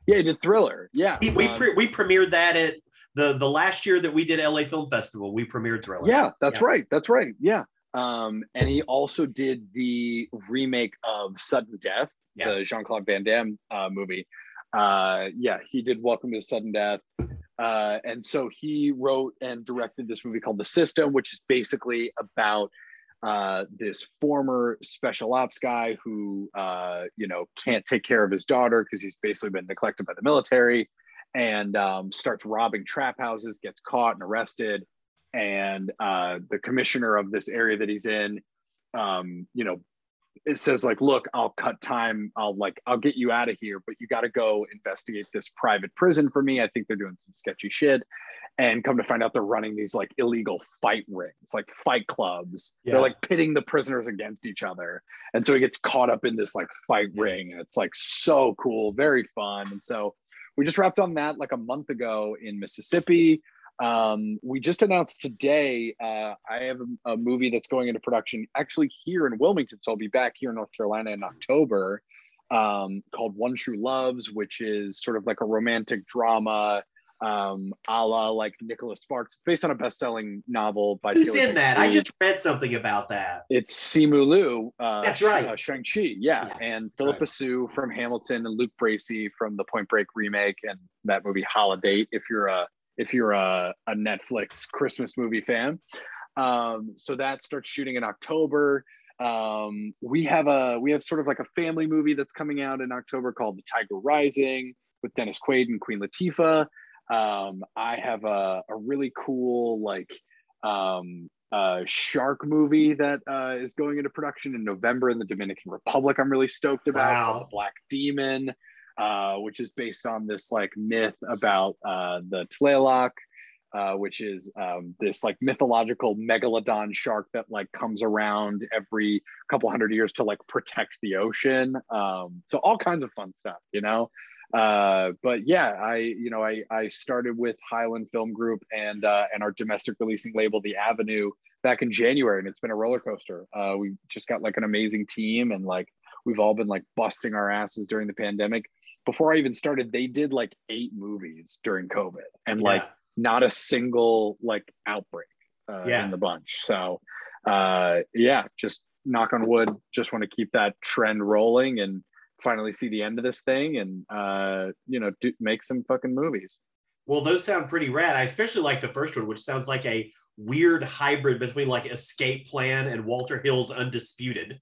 C: yeah, he did Thriller. Yeah,
B: He, we
C: Um,
B: pre- we premiered that at the the last year that we did LA Film Festival. We premiered Thriller.
C: Yeah, that's
B: Yeah.
C: right. That's right. Yeah. Um, and he also did the remake of Sudden Death,
B: Yeah.
C: the Jean Claude Van Damme uh, movie. Uh, yeah, he did Welcome to Sudden Death. Uh, and so he wrote and directed this movie called The System, which is basically about uh, this former special ops guy who, uh, you know, can't take care of his daughter because he's basically been neglected by the military and um, starts robbing trap houses, gets caught and arrested. And uh, the commissioner of this area that he's in, um, you know, it says like, look, I'll cut time. I'll like, I'll get you out of here, but you got to go investigate this private prison for me. I think they're doing some sketchy shit. And come to find out, they're running these like illegal fight rings, like fight clubs.
B: Yeah.
C: They're like pitting the prisoners against each other. And so he gets caught up in this like fight ring. And it's like so cool, very fun. And so we just wrapped on that like a month ago in Mississippi. Um, we just announced today uh, I have a, a movie that's going into production actually here in Wilmington. So I'll be back here in North Carolina in October um, called One True Loves, which is sort of like a romantic drama um, a la like Nicholas Sparks. Based on a best selling novel by
B: Who's
C: Felix
B: in that? I just read something about that.
C: It's Simu Liu. Uh,
B: That's right.
C: Uh, Shang-Chi, yeah.
B: Yeah,
C: and Phillipa Soo from Hamilton and Luke Bracey from the Point Break remake and that movie Holiday, if you're a if you're a, a Netflix Christmas movie fan. Um, so that starts shooting in October. Um, we have a we have sort of like a family movie that's coming out in October called The Tiger Rising with Dennis Quaid and Queen Latifah. Um, I have a, a really cool like um, uh, shark movie that uh, is going into production in November in the Dominican Republic. I'm really stoked about
B: Wow.
C: The Black Demon, uh, which is based on this like myth about uh, the Tlaloc, uh, which is um, this like mythological megalodon shark that like comes around every couple hundred years to like protect the ocean. Um, so all kinds of fun stuff, you know? Uh but yeah i you know i i started with highland film group and uh and our domestic releasing label the avenue back in january and it's been a roller coaster. Uh we just got like an amazing team and like we've all been like busting our asses during the pandemic before i even started they did like eight movies during covid and like
B: Yeah.
C: not a single like outbreak uh,
B: Yeah.
C: in the bunch so uh yeah just knock on wood just want to keep that trend rolling and finally see the end of this thing and uh you know do, make some fucking movies
B: Well, those sound pretty rad. I especially like the first one, which sounds like a weird hybrid between like Escape Plan and Walter Hill's Undisputed.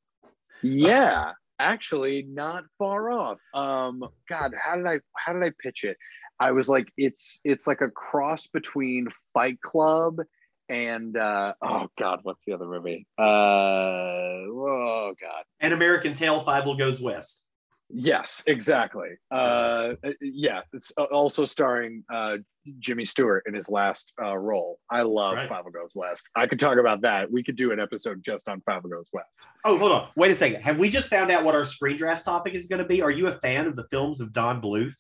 C: yeah actually not far off. Um god how did i how did i pitch it? I was like it's it's like a cross between fight club and uh oh god what's the other movie? Uh oh god.
B: An American Tale, Fievel Goes West.
C: Yes, exactly. Uh, yeah, it's also starring uh, Jimmy Stewart in his last uh, role. I love
B: Right.
C: Fievel Goes West. I could talk about that. We could do an episode just on Fievel Goes West.
B: Oh, hold on. Wait a second. Have we just found out what our screen drafts topic is going to be? Are you a fan of the films of Don Bluth?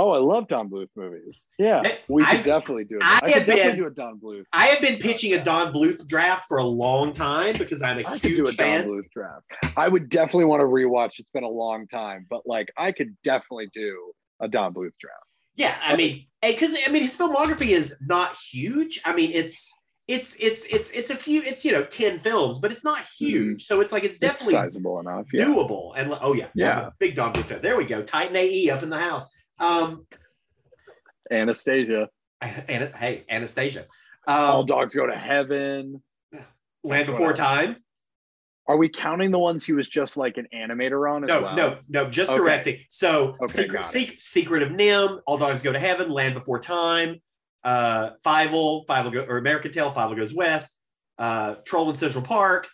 C: Oh, I love Don Bluth movies. Yeah, we could
B: I've-
C: definitely do it.
B: I
C: I,
B: have
C: could definitely
B: been-
C: do a Don Bluth.
B: I have been pitching a Don Bluth draft for a long time because I'm a
C: I could do a
B: huge
C: Don. Bluth draft. I would definitely want to rewatch. It's been a long time, but like I could definitely do a Don Bluth draft.
B: Yeah, I mean, because I mean, his filmography is not huge. I mean, it's it's it's it's it's a few. It's you know ten films, but it's not mm-hmm. huge. So it's like it's definitely
C: it's sizable enough. Yeah.
B: doable. And oh yeah,
C: Yeah.
B: Big Don Bluth fan. There we go. Titan AE up in the house. Um,
C: Anastasia.
B: and hey, Anastasia.
C: All
B: Um,
C: dogs go to heaven.
B: Land Before Time.
C: Are we counting the ones he was just like an animator on as
B: No,
C: well?
B: no, no, just
C: Okay.
B: directing. So,
C: Okay,
B: Secret,
C: it.
B: Secret, of NIMH, All Dogs Go to Heaven, Land Before Time, uh, Fievel, Go, or American Tale, Fievel Goes West, uh, Troll in Central Park,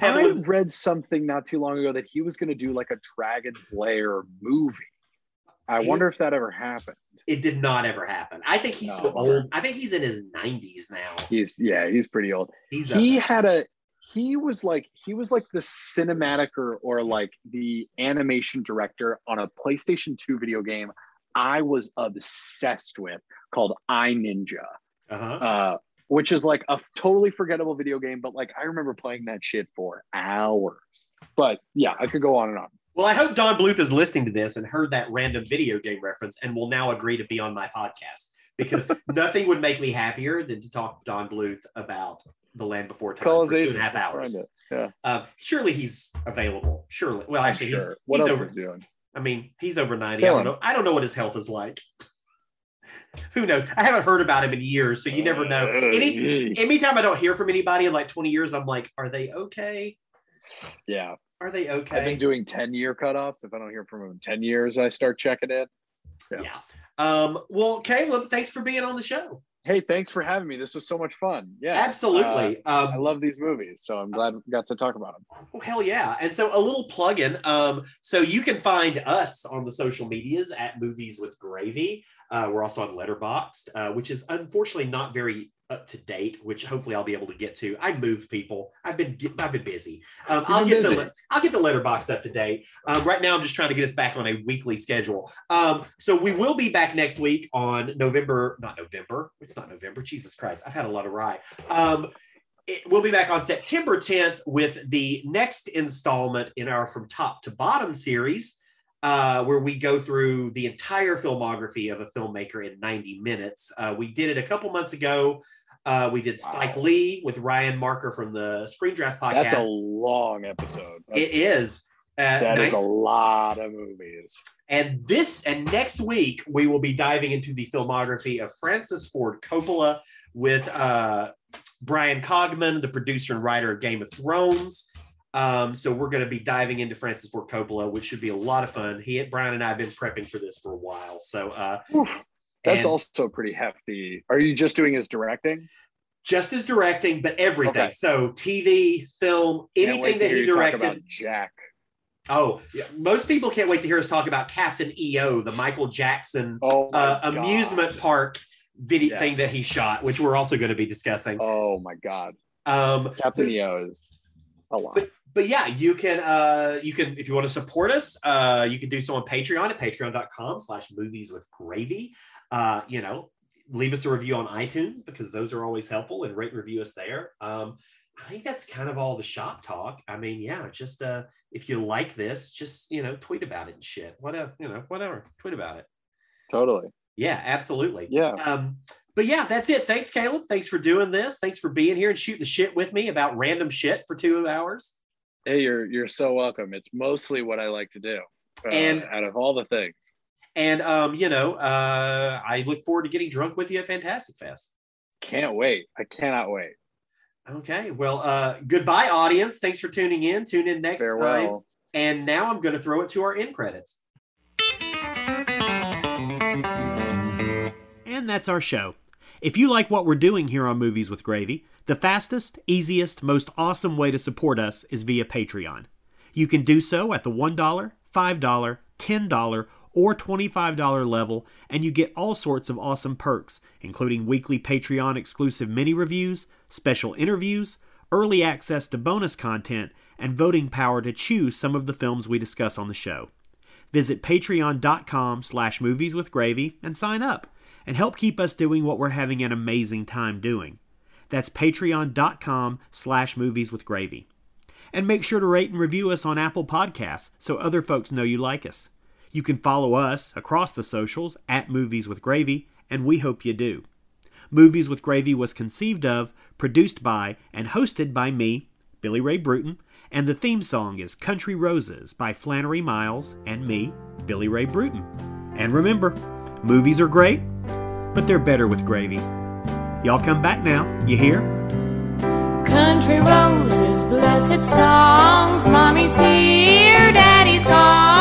C: I
B: Pebble.
C: read something not too long ago that he was going to do like a Dragon's Lair movie. I wonder if that ever happened.
B: It did not ever happen. I think he's so
C: No.
B: old. I think he's in his 90s now.
C: He's yeah, he's pretty old.
B: He's
C: he had a he was like he was like the cinematic or, or like the animation director on a PlayStation 2 video game I was obsessed with called
B: I-Ninja. Uh-huh.
C: uh, which is like a totally forgettable video game, but like I remember playing that shit for hours. But yeah, I could go on and on.
B: Well, I hope Don Bluth is listening to this and heard that random video game reference and will now agree to be on my podcast because nothing would make me happier than to talk to Don Bluth about The Land Before Time
C: Call
B: for two and a half hours.
C: Yeah,
B: Uh, surely he's available. Surely. Well,
C: I'm
B: actually,
C: sure.
B: he's,
C: what
B: he's over.
C: he doing?
B: I mean, he's over 90. I don't
C: him.
B: know. I don't know what his health is like. Who knows? I haven't heard about him in years, so you never know. Any, anytime I don't hear from anybody in like 20 years, I'm like, are they okay?
C: yeah,
B: Are they okay?
C: I've been doing 10 year cutoffs. If I don't hear from them in 10 years, I start checking in.
B: Yeah. Um, well, Caleb, thanks for being on the show.
C: Hey, thanks for having me. This was so much fun. Yeah,
B: Absolutely.
C: Uh, I
B: um,
C: love these movies, so I'm glad we got to talk about them.
B: Oh, hell yeah. And so a little plug-in. Um, so you can find us on the social medias at Movies with Gravy. Uh, we're also on Letterboxd, uh, which is unfortunately not very up to date, which hopefully I'll be able to get to. I move people. I've been I've been busy. Um, I'll get
C: busy.
B: the I'll get the Letterboxd up to date. Um, right now, I'm just trying to get us back on a weekly schedule. Um, so we will be back next week on November, not November. It's not November. Jesus Christ, I've had a lot of rye. Um, it, we'll be back on September 10th with the next installment in our From Top to Bottom series, uh, where we go through the entire filmography of a filmmaker in 90 minutes. Uh, we did it a couple months ago. Uh, we did Spike
C: Wow.
B: Lee with Ryan Marker from the Screen Drafts podcast.
C: That's a long episode.
B: it
C: That's-
B: is. Uh,
C: That is a lot of movies.
B: and this and next week, we will be diving into the filmography of Francis Ford Coppola with uh, Bryan Cogman, the producer and writer of Game of Thrones. Um, so we're going to be diving into Francis Ford Coppola, which should be a lot of fun. He, and Brian, and I have been prepping for this for a while. So uh,
C: Oof. That's
B: and
C: also pretty hefty. Are you just doing his directing?
B: just as directing, but everything.
C: Okay.
B: So TV, film, anything that he directed.
C: Jack.
B: Oh, yeah. most people can't wait to hear us talk about Captain EO, the Michael Jackson
C: Oh,
B: uh, amusement park video
C: Yes.
B: thing that he shot, which we're also going to be discussing.
C: Oh my God,
B: Um,
C: Captain
B: but,
C: EO is a lot.
B: But- but yeah, you can uh, you can if you want to support us, uh, you can do so on Patreon at patreon.com slash movies with gravy. Uh, you know, leave us a review on iTunes because those are always helpful and rate and review us there. Um, I think that's kind of all the shop talk. I mean, yeah, just uh, if you like this, just you know, tweet about it and shit. Whatever, you know, whatever, tweet about it.
C: Totally.
B: Yeah, absolutely.
C: Yeah.
B: Um, but yeah, that's it. Thanks, Caleb. Thanks for doing this. Thanks for being here and shooting the shit with me about random shit for two hours.
C: Hey, you're you're so welcome. It's mostly what I like to do. Uh,
B: And-
C: out of all the things,
B: And um, you know, uh, I look forward to getting drunk with you at Fantastic Fest.
C: can't wait. I cannot wait.
B: Okay. Well, uh, goodbye, audience. Thanks for tuning in. Tune in next time.
C: Farewell.
B: And now I'm going to throw it to our end credits. And that's our show. If you like what we're doing here on Movies with Gravy, the fastest, easiest, most awesome way to support us is via Patreon. You can do so at the $1, $5, $10, or $25 level, and you get all sorts of awesome perks, including weekly Patreon exclusive mini reviews, special interviews, early access to bonus content, and voting power to choose some of the films we discuss on the show. Visit patreon.com slash movies with gravy and sign up and help keep us doing what we're having an amazing time doing. That's patreon.com slash movies with gravy. And make sure to rate and review us on Apple Podcasts so other folks know you like us. You can follow us across the socials at Movies with Gravy, and we hope you do. Movies with Gravy was conceived of, produced by, and hosted by me, Billy Ray Bruton, and the theme song is Country Roses by Flannery Miles and me, Billy Ray Bruton. And remember, movies are great, but they're better with gravy. Y'all come back now, you hear?
A: Country roses, blessed songs. Mommy's here, daddy's gone.